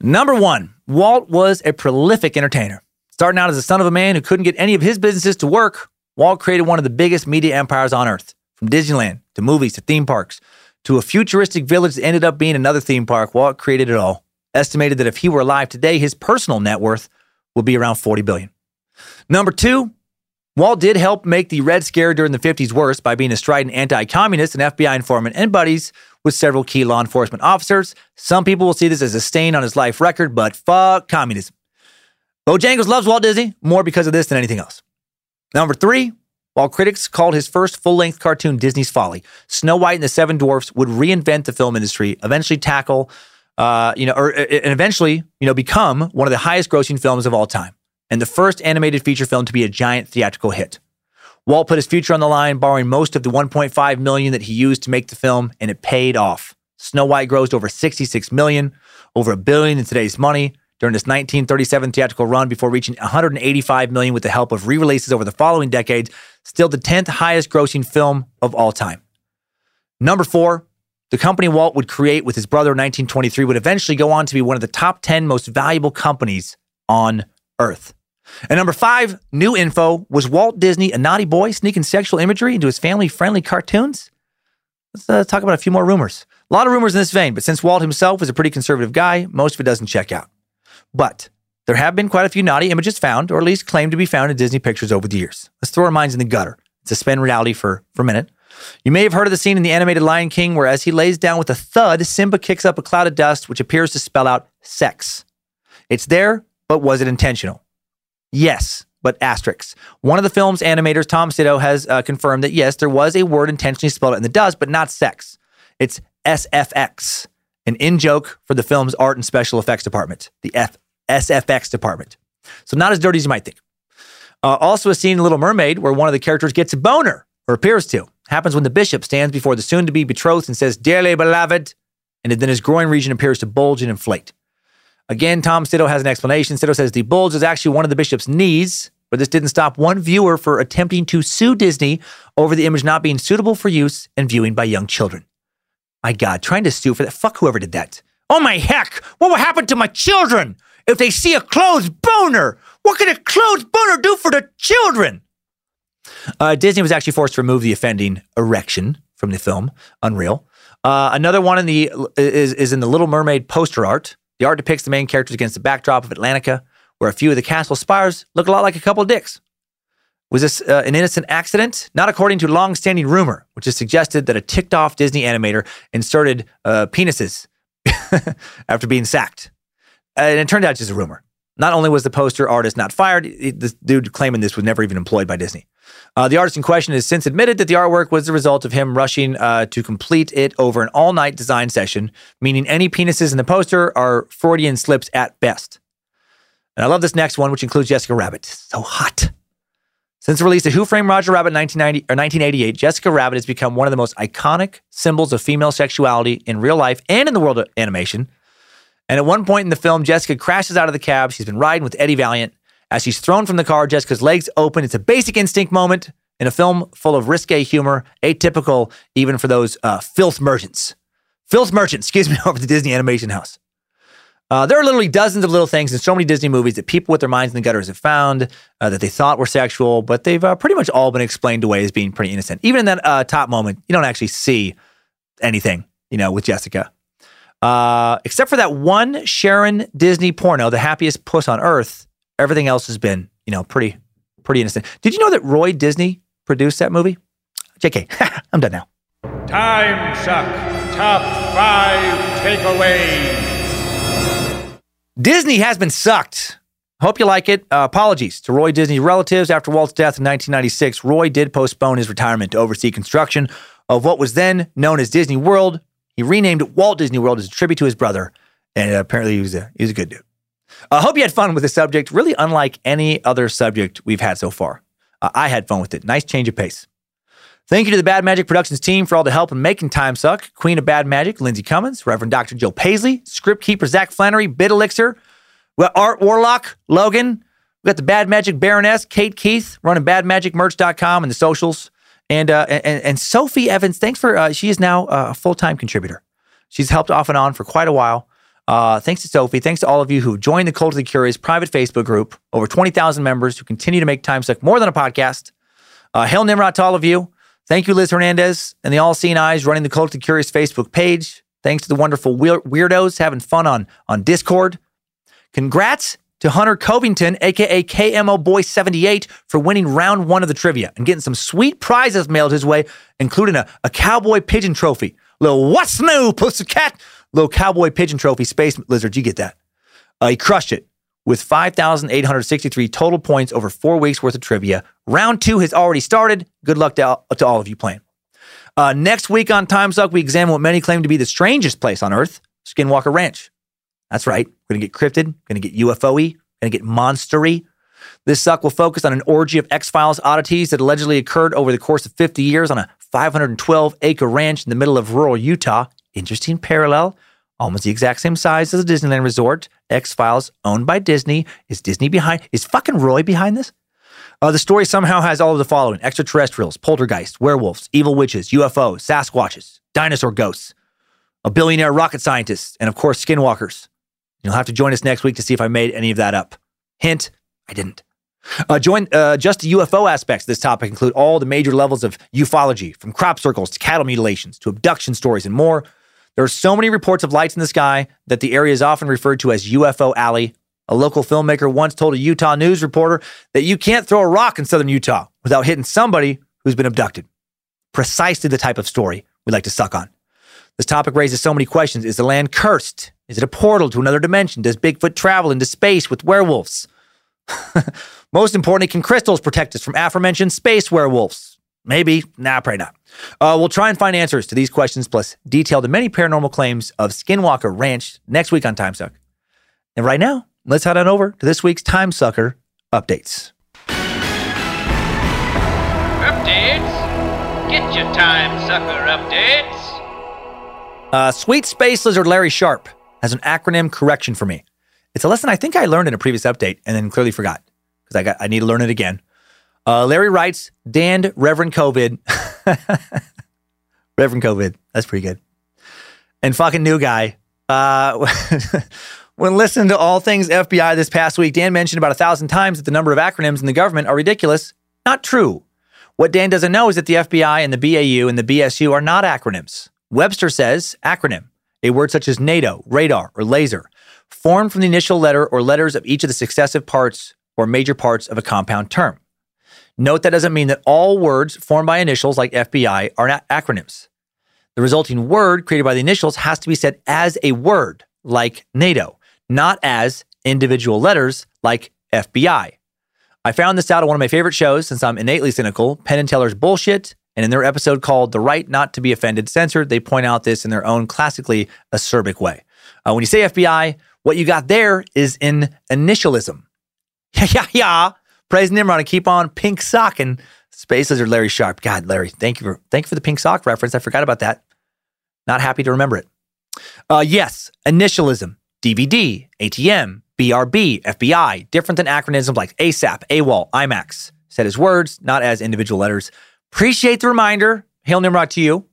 Number one, Walt was a prolific entertainer. Starting out as the son of a man who couldn't get any of his businesses to work, Walt created one of the biggest media empires on earth. From Disneyland to movies to theme parks to a futuristic village that ended up being another theme park, Walt created it all estimated that if he were alive today, his personal net worth would be around 40 billion. Number two, Walt did help make the Red Scare during the 50s worse by being a strident anti-communist and FBI informant and buddies with several key law enforcement officers. Some people will see this as a stain on his life record, but fuck communism. Bojangles loves Walt Disney more because of this than anything else. Number three, while critics called his first full length cartoon Disney's Folly, Snow White and the Seven Dwarfs would reinvent the film industry, eventually tackle uh, you know, or and eventually, you know, become one of the highest grossing films of all time and the first animated feature film to be a giant theatrical hit. Walt put his future on the line, borrowing most of the 1.5 million that he used to make the film, and it paid off. Snow White grossed over 66 million, over a billion in today's money. during this 1937 theatrical run before reaching 185 million with the help of re-releases over the following decades, still the 10th highest grossing film of all time. Number 4, the company Walt would create with his brother in 1923 would eventually go on to be one of the top 10 most valuable companies on earth. And number five, new info was Walt Disney a naughty boy sneaking sexual imagery into his family friendly cartoons? Let's uh, talk about a few more rumors. A lot of rumors in this vein, but since Walt himself was a pretty conservative guy, most of it doesn't check out. But there have been quite a few naughty images found, or at least claimed to be found in Disney pictures over the years. Let's throw our minds in the gutter. Suspend reality for, for a minute. You may have heard of the scene in the animated Lion King where, as he lays down with a thud, Simba kicks up a cloud of dust, which appears to spell out sex. It's there, but was it intentional? Yes, but asterisks. One of the film's animators, Tom Sito, has uh, confirmed that yes, there was a word intentionally spelled out in the dust, but not sex. It's SFX, an in joke for the film's art and special effects department, the F- SFX department. So not as dirty as you might think. Uh, also, a scene in Little Mermaid where one of the characters gets a boner, or appears to. Happens when the bishop stands before the soon to be betrothed and says, Dearly beloved, and then his groin region appears to bulge and inflate. Again, Tom Sito has an explanation. Sito says the bulge is actually one of the bishop's knees, but this didn't stop one viewer for attempting to sue Disney over the image not being suitable for use and viewing by young children. My God, trying to sue for that. Fuck whoever did that. Oh my heck, what will happen to my children if they see a closed boner? What can a closed boner do for the children? Uh, Disney was actually forced to remove the offending erection from the film. Unreal. Uh, another one in the is, is in the Little Mermaid poster art. The art depicts the main characters against the backdrop of Atlantica, where a few of the castle spires look a lot like a couple of dicks. Was this uh, an innocent accident? Not according to long-standing rumor, which has suggested that a ticked-off Disney animator inserted uh, penises <laughs> after being sacked. And it turned out just a rumor. Not only was the poster artist not fired, the dude claiming this was never even employed by Disney. Uh, the artist in question has since admitted that the artwork was the result of him rushing uh, to complete it over an all night design session, meaning any penises in the poster are Freudian slips at best. And I love this next one, which includes Jessica Rabbit. So hot. Since the release of Who Framed Roger Rabbit in 1990, or 1988, Jessica Rabbit has become one of the most iconic symbols of female sexuality in real life and in the world of animation. And at one point in the film, Jessica crashes out of the cab. She's been riding with Eddie Valiant. As she's thrown from the car, Jessica's legs open. It's a basic instinct moment in a film full of risque humor, atypical even for those uh, filth merchants. Filth merchants, <laughs> excuse me, over the Disney Animation House. Uh, there are literally dozens of little things in so many Disney movies that people with their minds in the gutters have found uh, that they thought were sexual, but they've uh, pretty much all been explained away as being pretty innocent. Even in that uh, top moment, you don't actually see anything, you know, with Jessica. Uh, except for that one Sharon Disney porno, The Happiest Puss on Earth, everything else has been, you know, pretty, pretty innocent. Did you know that Roy Disney produced that movie? JK, <laughs> I'm done now. Time suck. Top five takeaways. Disney has been sucked. Hope you like it. Uh, apologies to Roy Disney's relatives. After Walt's death in 1996, Roy did postpone his retirement to oversee construction of what was then known as Disney World. He renamed Walt Disney World as a tribute to his brother, and apparently he was a, he was a good dude. I hope you had fun with the subject, really unlike any other subject we've had so far. Uh, I had fun with it. Nice change of pace. Thank you to the Bad Magic Productions team for all the help in making Time Suck. Queen of Bad Magic, Lindsay Cummins, Reverend Dr. Joe Paisley, Script Keeper Zach Flannery, Bit Elixir, Art Warlock, Logan. We got the Bad Magic Baroness, Kate Keith, running badmagicmerch.com and the socials. And, uh, and, and Sophie Evans, thanks for, uh, she is now a full time contributor. She's helped off and on for quite a while. Uh, thanks to Sophie. Thanks to all of you who joined the Cult of the Curious private Facebook group. Over 20,000 members who continue to make Time Suck more than a podcast. Uh, hail Nimrod to all of you. Thank you, Liz Hernandez and the All Seeing Eyes running the Cult of the Curious Facebook page. Thanks to the wonderful weirdos having fun on, on Discord. Congrats to Hunter Covington, aka KMO Boy 78, for winning round one of the trivia and getting some sweet prizes mailed his way, including a, a cowboy pigeon trophy. Little what's new, pussycat? Little cowboy pigeon trophy, space lizard. You get that. Uh, he crushed it with 5,863 total points over four weeks worth of trivia. Round two has already started. Good luck to, to all of you playing. Uh, next week on Time Suck, we examine what many claim to be the strangest place on Earth, Skinwalker Ranch. That's right. We're going to get cryptid, going to get UFO y, going to get monstery. This suck will focus on an orgy of X Files oddities that allegedly occurred over the course of 50 years on a 512 acre ranch in the middle of rural Utah. Interesting parallel. almost the exact same size as a Disneyland resort. X Files, owned by Disney. Is Disney behind? Is fucking Roy behind this? Uh, the story somehow has all of the following extraterrestrials, poltergeists, werewolves, evil witches, UFOs, Sasquatches, dinosaur ghosts, a billionaire rocket scientist, and of course, skinwalkers. You'll have to join us next week to see if I made any of that up. Hint, I didn't. Uh, join uh, just the UFO aspects of this topic include all the major levels of ufology, from crop circles to cattle mutilations to abduction stories and more. There are so many reports of lights in the sky that the area is often referred to as UFO Alley. A local filmmaker once told a Utah news reporter that you can't throw a rock in southern Utah without hitting somebody who's been abducted. Precisely the type of story we like to suck on. This topic raises so many questions. Is the land cursed? Is it a portal to another dimension? Does Bigfoot travel into space with werewolves? <laughs> Most importantly, can crystals protect us from aforementioned space werewolves? Maybe. Nah, probably not. Uh, we'll try and find answers to these questions, plus detail the many paranormal claims of Skinwalker Ranch next week on Time Suck. And right now, let's head on over to this week's Time Sucker updates. Updates? Get your Time Sucker updates. Uh, Sweet Space Lizard Larry Sharp has an acronym correction for me. It's a lesson I think I learned in a previous update and then clearly forgot because I got I need to learn it again. Uh, Larry writes, "Danned Reverend COVID, <laughs> Reverend COVID. That's pretty good." And fucking new guy. Uh, <laughs> when listening to all things FBI this past week, Dan mentioned about a thousand times that the number of acronyms in the government are ridiculous. Not true. What Dan doesn't know is that the FBI and the BAU and the BSU are not acronyms. Webster says acronym, a word such as NATO, radar, or laser, formed from the initial letter or letters of each of the successive parts or major parts of a compound term. Note that doesn't mean that all words formed by initials like FBI are not acronyms. The resulting word created by the initials has to be said as a word, like NATO, not as individual letters like FBI. I found this out on one of my favorite shows since I'm innately cynical, Penn and Teller's Bullshit. And in their episode called The Right Not to Be Offended Censored, they point out this in their own classically acerbic way. Uh, when you say FBI, what you got there is in initialism. <laughs> Yeah, yeah, yeah. Praise Nimrod and keep on pink socking. Space Lizard Larry Sharp. God, Larry, thank you for thank you for the pink sock reference. I forgot about that. Not happy to remember it. Uh, yes, initialism, DVD, ATM, BRB, FBI, different than acronyms like ASAP, AWOL, IMAX. Said his words, not as individual letters. Appreciate the reminder. Hail Nimrod to you.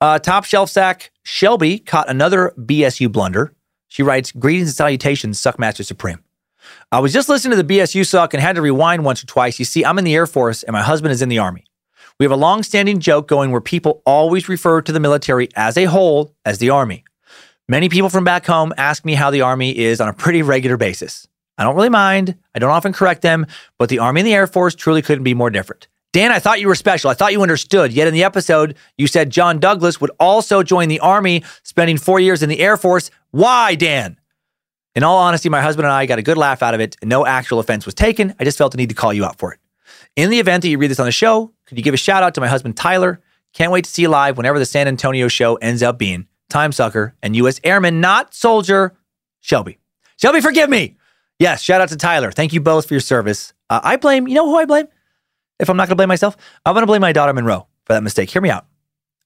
Uh, top shelf sack Shelby caught another BSU blunder. She writes, Greetings and salutations, Suckmaster Supreme. I was just listening to the BSU suck and had to rewind once or twice. You see, I'm in the Air Force and my husband is in the Army. We have a long standing joke going where people always refer to the military as a whole as the Army. Many people from back home ask me how the Army is on a pretty regular basis. I don't really mind. I don't often correct them, but the Army and the Air Force truly couldn't be more different. Dan, I thought you were special. I thought you understood. Yet in the episode, you said John Douglas would also join the Army, spending four years in the Air Force. Why, Dan? In all honesty, my husband and I got a good laugh out of it, no actual offense was taken. I just felt the need to call you out for it. In the event that you read this on the show, could you give a shout out to my husband, Tyler? Can't wait to see you live whenever the San Antonio show ends up being. Time Sucker and U.S. Airman, not soldier, Shelby. Shelby, forgive me. Yes, shout out to Tyler. Thank you both for your service. Uh, I blame, you know who I blame? If I'm not going to blame myself, I'm going to blame my daughter, Monroe, for that mistake. Hear me out.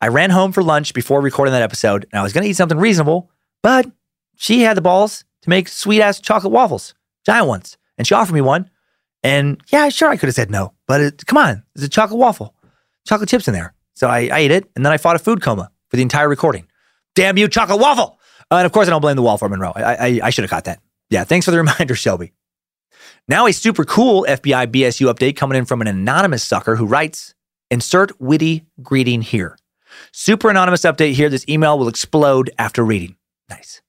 I ran home for lunch before recording that episode, and I was going to eat something reasonable, but she had the balls to make sweet ass chocolate waffles, giant ones. And she offered me one. And yeah, sure, I could have said no, but it, come on, it's a chocolate waffle, chocolate chips in there. So I, I ate it, and then I fought a food coma for the entire recording. Damn you, chocolate waffle! Uh, and of course, I don't blame the wall for Monroe. I, I, I should have caught that. Yeah, thanks for the <laughs> reminder, Shelby. Now, a super cool FBI BSU update coming in from an anonymous sucker who writes Insert witty greeting here. Super anonymous update here. This email will explode after reading. Nice.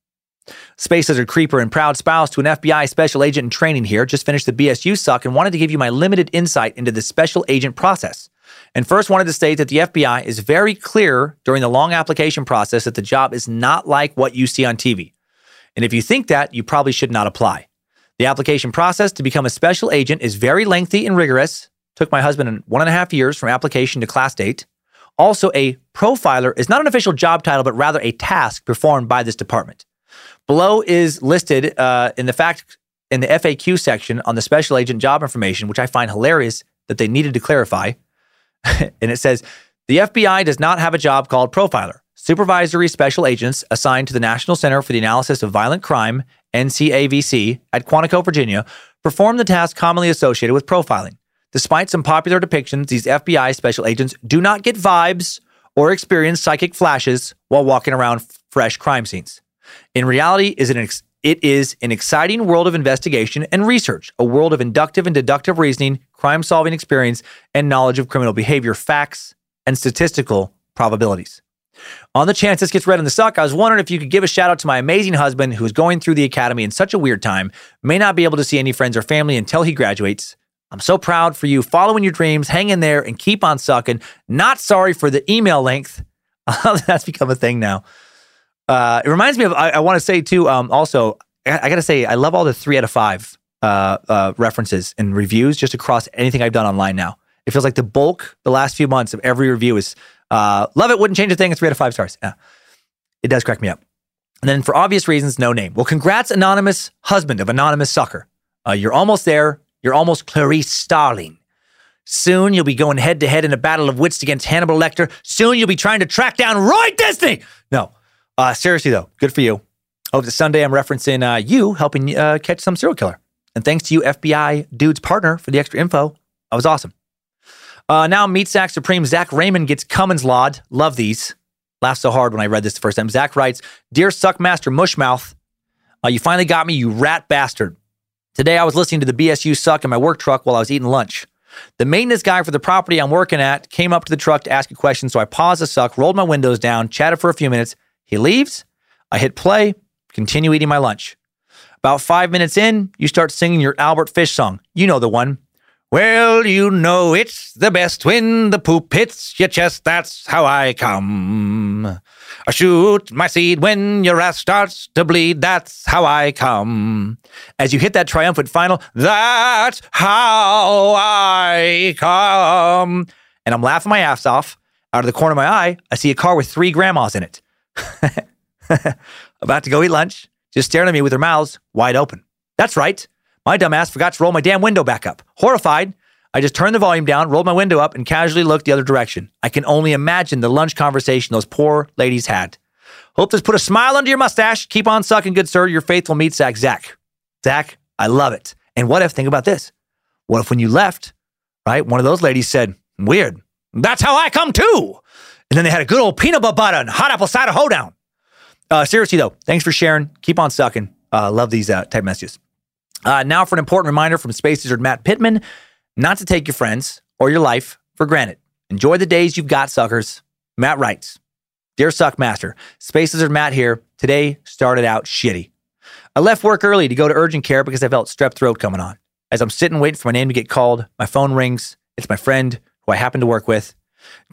Space Lizard Creeper and proud spouse to an FBI special agent in training here. Just finished the BSU suck and wanted to give you my limited insight into the special agent process. And first wanted to state that the FBI is very clear during the long application process that the job is not like what you see on TV. And if you think that, you probably should not apply. The application process to become a special agent is very lengthy and rigorous. Took my husband one and a half years from application to class date. Also, a profiler is not an official job title, but rather a task performed by this department. Below is listed uh, in the fact in the FAQ section on the special agent job information, which I find hilarious that they needed to clarify. <laughs> and it says the FBI does not have a job called profiler. supervisory special agents assigned to the National Center for the Analysis of Violent Crime, NCAVC, at Quantico, Virginia, performed the task commonly associated with profiling. Despite some popular depictions, these FBI special agents do not get vibes or experience psychic flashes while walking around fresh crime scenes. In reality, is an ex- it is an exciting world of investigation and research, a world of inductive and deductive reasoning, crime solving experience, and knowledge of criminal behavior, facts, and statistical probabilities. On the chance this gets read in the suck, I was wondering if you could give a shout out to my amazing husband who's going through the academy in such a weird time, may not be able to see any friends or family until he graduates. I'm so proud for you following your dreams, hang in there and keep on sucking. Not sorry for the email length. <laughs> That's become a thing now. Uh, it reminds me of, I, I want to say too, um, also, I, I got to say, I love all the three out of five uh, uh, references and reviews just across anything I've done online now. It feels like the bulk, the last few months of every review is uh, love it, wouldn't change a thing. It's three out of five stars. Yeah. It does crack me up. And then for obvious reasons, no name. Well, congrats, anonymous husband of anonymous sucker. Uh, you're almost there. You're almost Clarice Starling. Soon you'll be going head to head in a battle of wits against Hannibal Lecter. Soon you'll be trying to track down Roy Disney. No, uh, seriously though, good for you. Hope that Sunday I'm referencing uh, you helping uh, catch some serial killer. And thanks to you, FBI dude's partner, for the extra info. That was awesome. Uh, now, Meat Sack Supreme Zach Raymond gets Cummins Laud. Love these. Laughed so hard when I read this the first time. Zach writes Dear Suckmaster Mushmouth, uh, you finally got me, you rat bastard. Today I was listening to the BSU suck in my work truck while I was eating lunch. The maintenance guy for the property I'm working at came up to the truck to ask a question, so I paused the suck, rolled my windows down, chatted for a few minutes. He leaves. I hit play, continue eating my lunch. About five minutes in, you start singing your Albert Fish song. You know the one. Well, you know it's the best when the poop hits your chest. That's how I come. I shoot my seed when your ass starts to bleed. That's how I come. As you hit that triumphant final, that's how I come. And I'm laughing my ass off. Out of the corner of my eye, I see a car with three grandmas in it. <laughs> About to go eat lunch, just staring at me with their mouths wide open. That's right. My dumbass forgot to roll my damn window back up. Horrified, I just turned the volume down, rolled my window up, and casually looked the other direction. I can only imagine the lunch conversation those poor ladies had. Hope this put a smile under your mustache. Keep on sucking, good sir. Your faithful meat sack, Zach. Zach, I love it. And what if, think about this. What if when you left, right, one of those ladies said, weird. That's how I come too. And then they had a good old peanut butter and hot apple cider hoedown. Uh, seriously though, thanks for sharing. Keep on sucking. Uh, love these uh, type messages. Uh, now for an important reminder from Space Lizard Matt Pittman, not to take your friends or your life for granted. Enjoy the days you've got, suckers. Matt writes, Dear Suckmaster, Space Lizard Matt here. Today started out shitty. I left work early to go to urgent care because I felt strep throat coming on. As I'm sitting waiting for my name to get called, my phone rings. It's my friend who I happen to work with.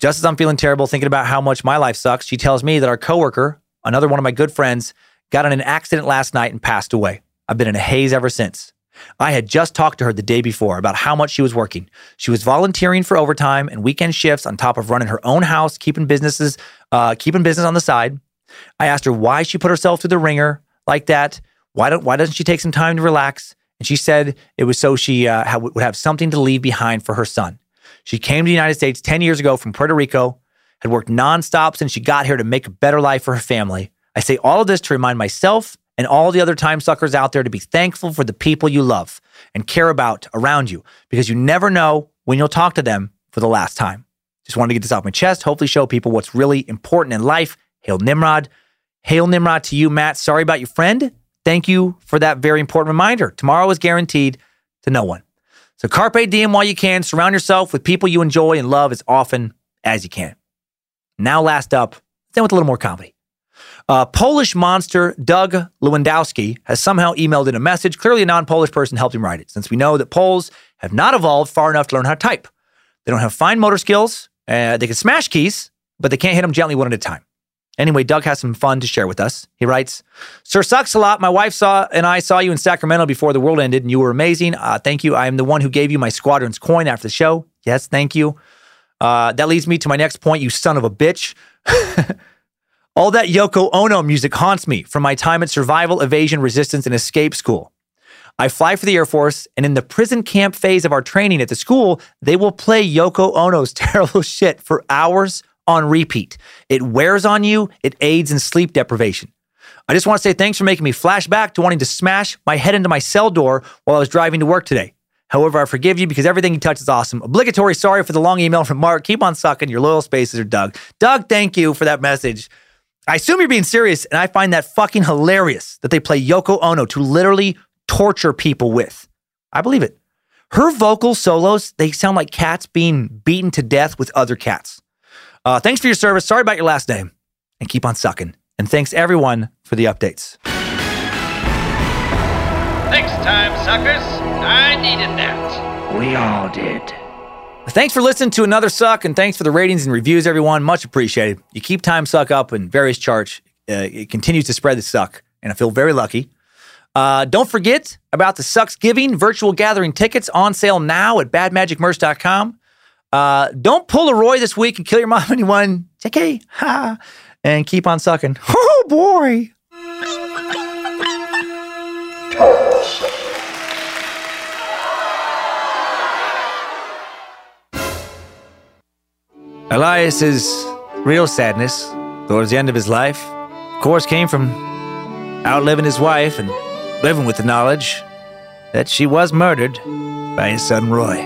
Just as I'm feeling terrible thinking about how much my life sucks, she tells me that our coworker, another one of my good friends, got in an accident last night and passed away. I've been in a haze ever since. I had just talked to her the day before about how much she was working. She was volunteering for overtime and weekend shifts on top of running her own house, keeping businesses, uh, keeping business on the side. I asked her why she put herself through the ringer like that. Why don't Why doesn't she take some time to relax? And she said it was so she uh, ha- would have something to leave behind for her son. She came to the United States 10 years ago from Puerto Rico, had worked nonstop since she got here to make a better life for her family. I say all of this to remind myself and all the other time suckers out there to be thankful for the people you love and care about around you because you never know when you'll talk to them for the last time. Just wanted to get this off my chest, hopefully show people what's really important in life. Hail Nimrod. Hail Nimrod to you, Matt. Sorry about your friend. Thank you for that very important reminder. Tomorrow is guaranteed to no one. So carpe diem while you can. Surround yourself with people you enjoy and love as often as you can. Now, last up, then with a little more comedy. Uh, Polish monster Doug Lewandowski has somehow emailed in a message. Clearly, a non Polish person helped him write it, since we know that Poles have not evolved far enough to learn how to type. They don't have fine motor skills. Uh, they can smash keys, but they can't hit them gently one at a time. Anyway, Doug has some fun to share with us. He writes, Sir Sucks a lot. My wife saw and I saw you in Sacramento before the world ended, and you were amazing. Uh, thank you. I am the one who gave you my squadron's coin after the show. Yes, thank you. Uh, that leads me to my next point, you son of a bitch. <laughs> All that Yoko Ono music haunts me from my time at survival, evasion, resistance, and escape school. I fly for the Air Force, and in the prison camp phase of our training at the school, they will play Yoko Ono's <laughs> terrible shit for hours on repeat. It wears on you, it aids in sleep deprivation. I just want to say thanks for making me flash back to wanting to smash my head into my cell door while I was driving to work today. However, I forgive you because everything you touch is awesome. Obligatory sorry for the long email from Mark. Keep on sucking. Your loyal spaces are Doug. Doug, thank you for that message. I assume you're being serious, and I find that fucking hilarious that they play Yoko Ono to literally torture people with. I believe it. Her vocal solos, they sound like cats being beaten to death with other cats. Uh, thanks for your service. Sorry about your last name. And keep on sucking. And thanks everyone for the updates. Next time, suckers. I needed that. We all did. Thanks for listening to another suck, and thanks for the ratings and reviews, everyone. Much appreciated. You keep Time Suck up in various charts. Uh, it continues to spread the suck, and I feel very lucky. Uh, don't forget about the Sucks Giving virtual gathering tickets on sale now at badmagicmerch.com. Uh, don't pull a Roy this week and kill your mom anyone. JK, ha, and keep on sucking. <laughs> Oh boy. Elias's real sadness towards the end of his life, of course, came from outliving his wife and living with the knowledge that she was murdered by his son Roy.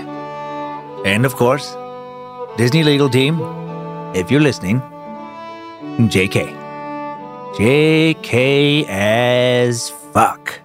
And of course, Disney legal team, if you're listening, JK. JK as fuck.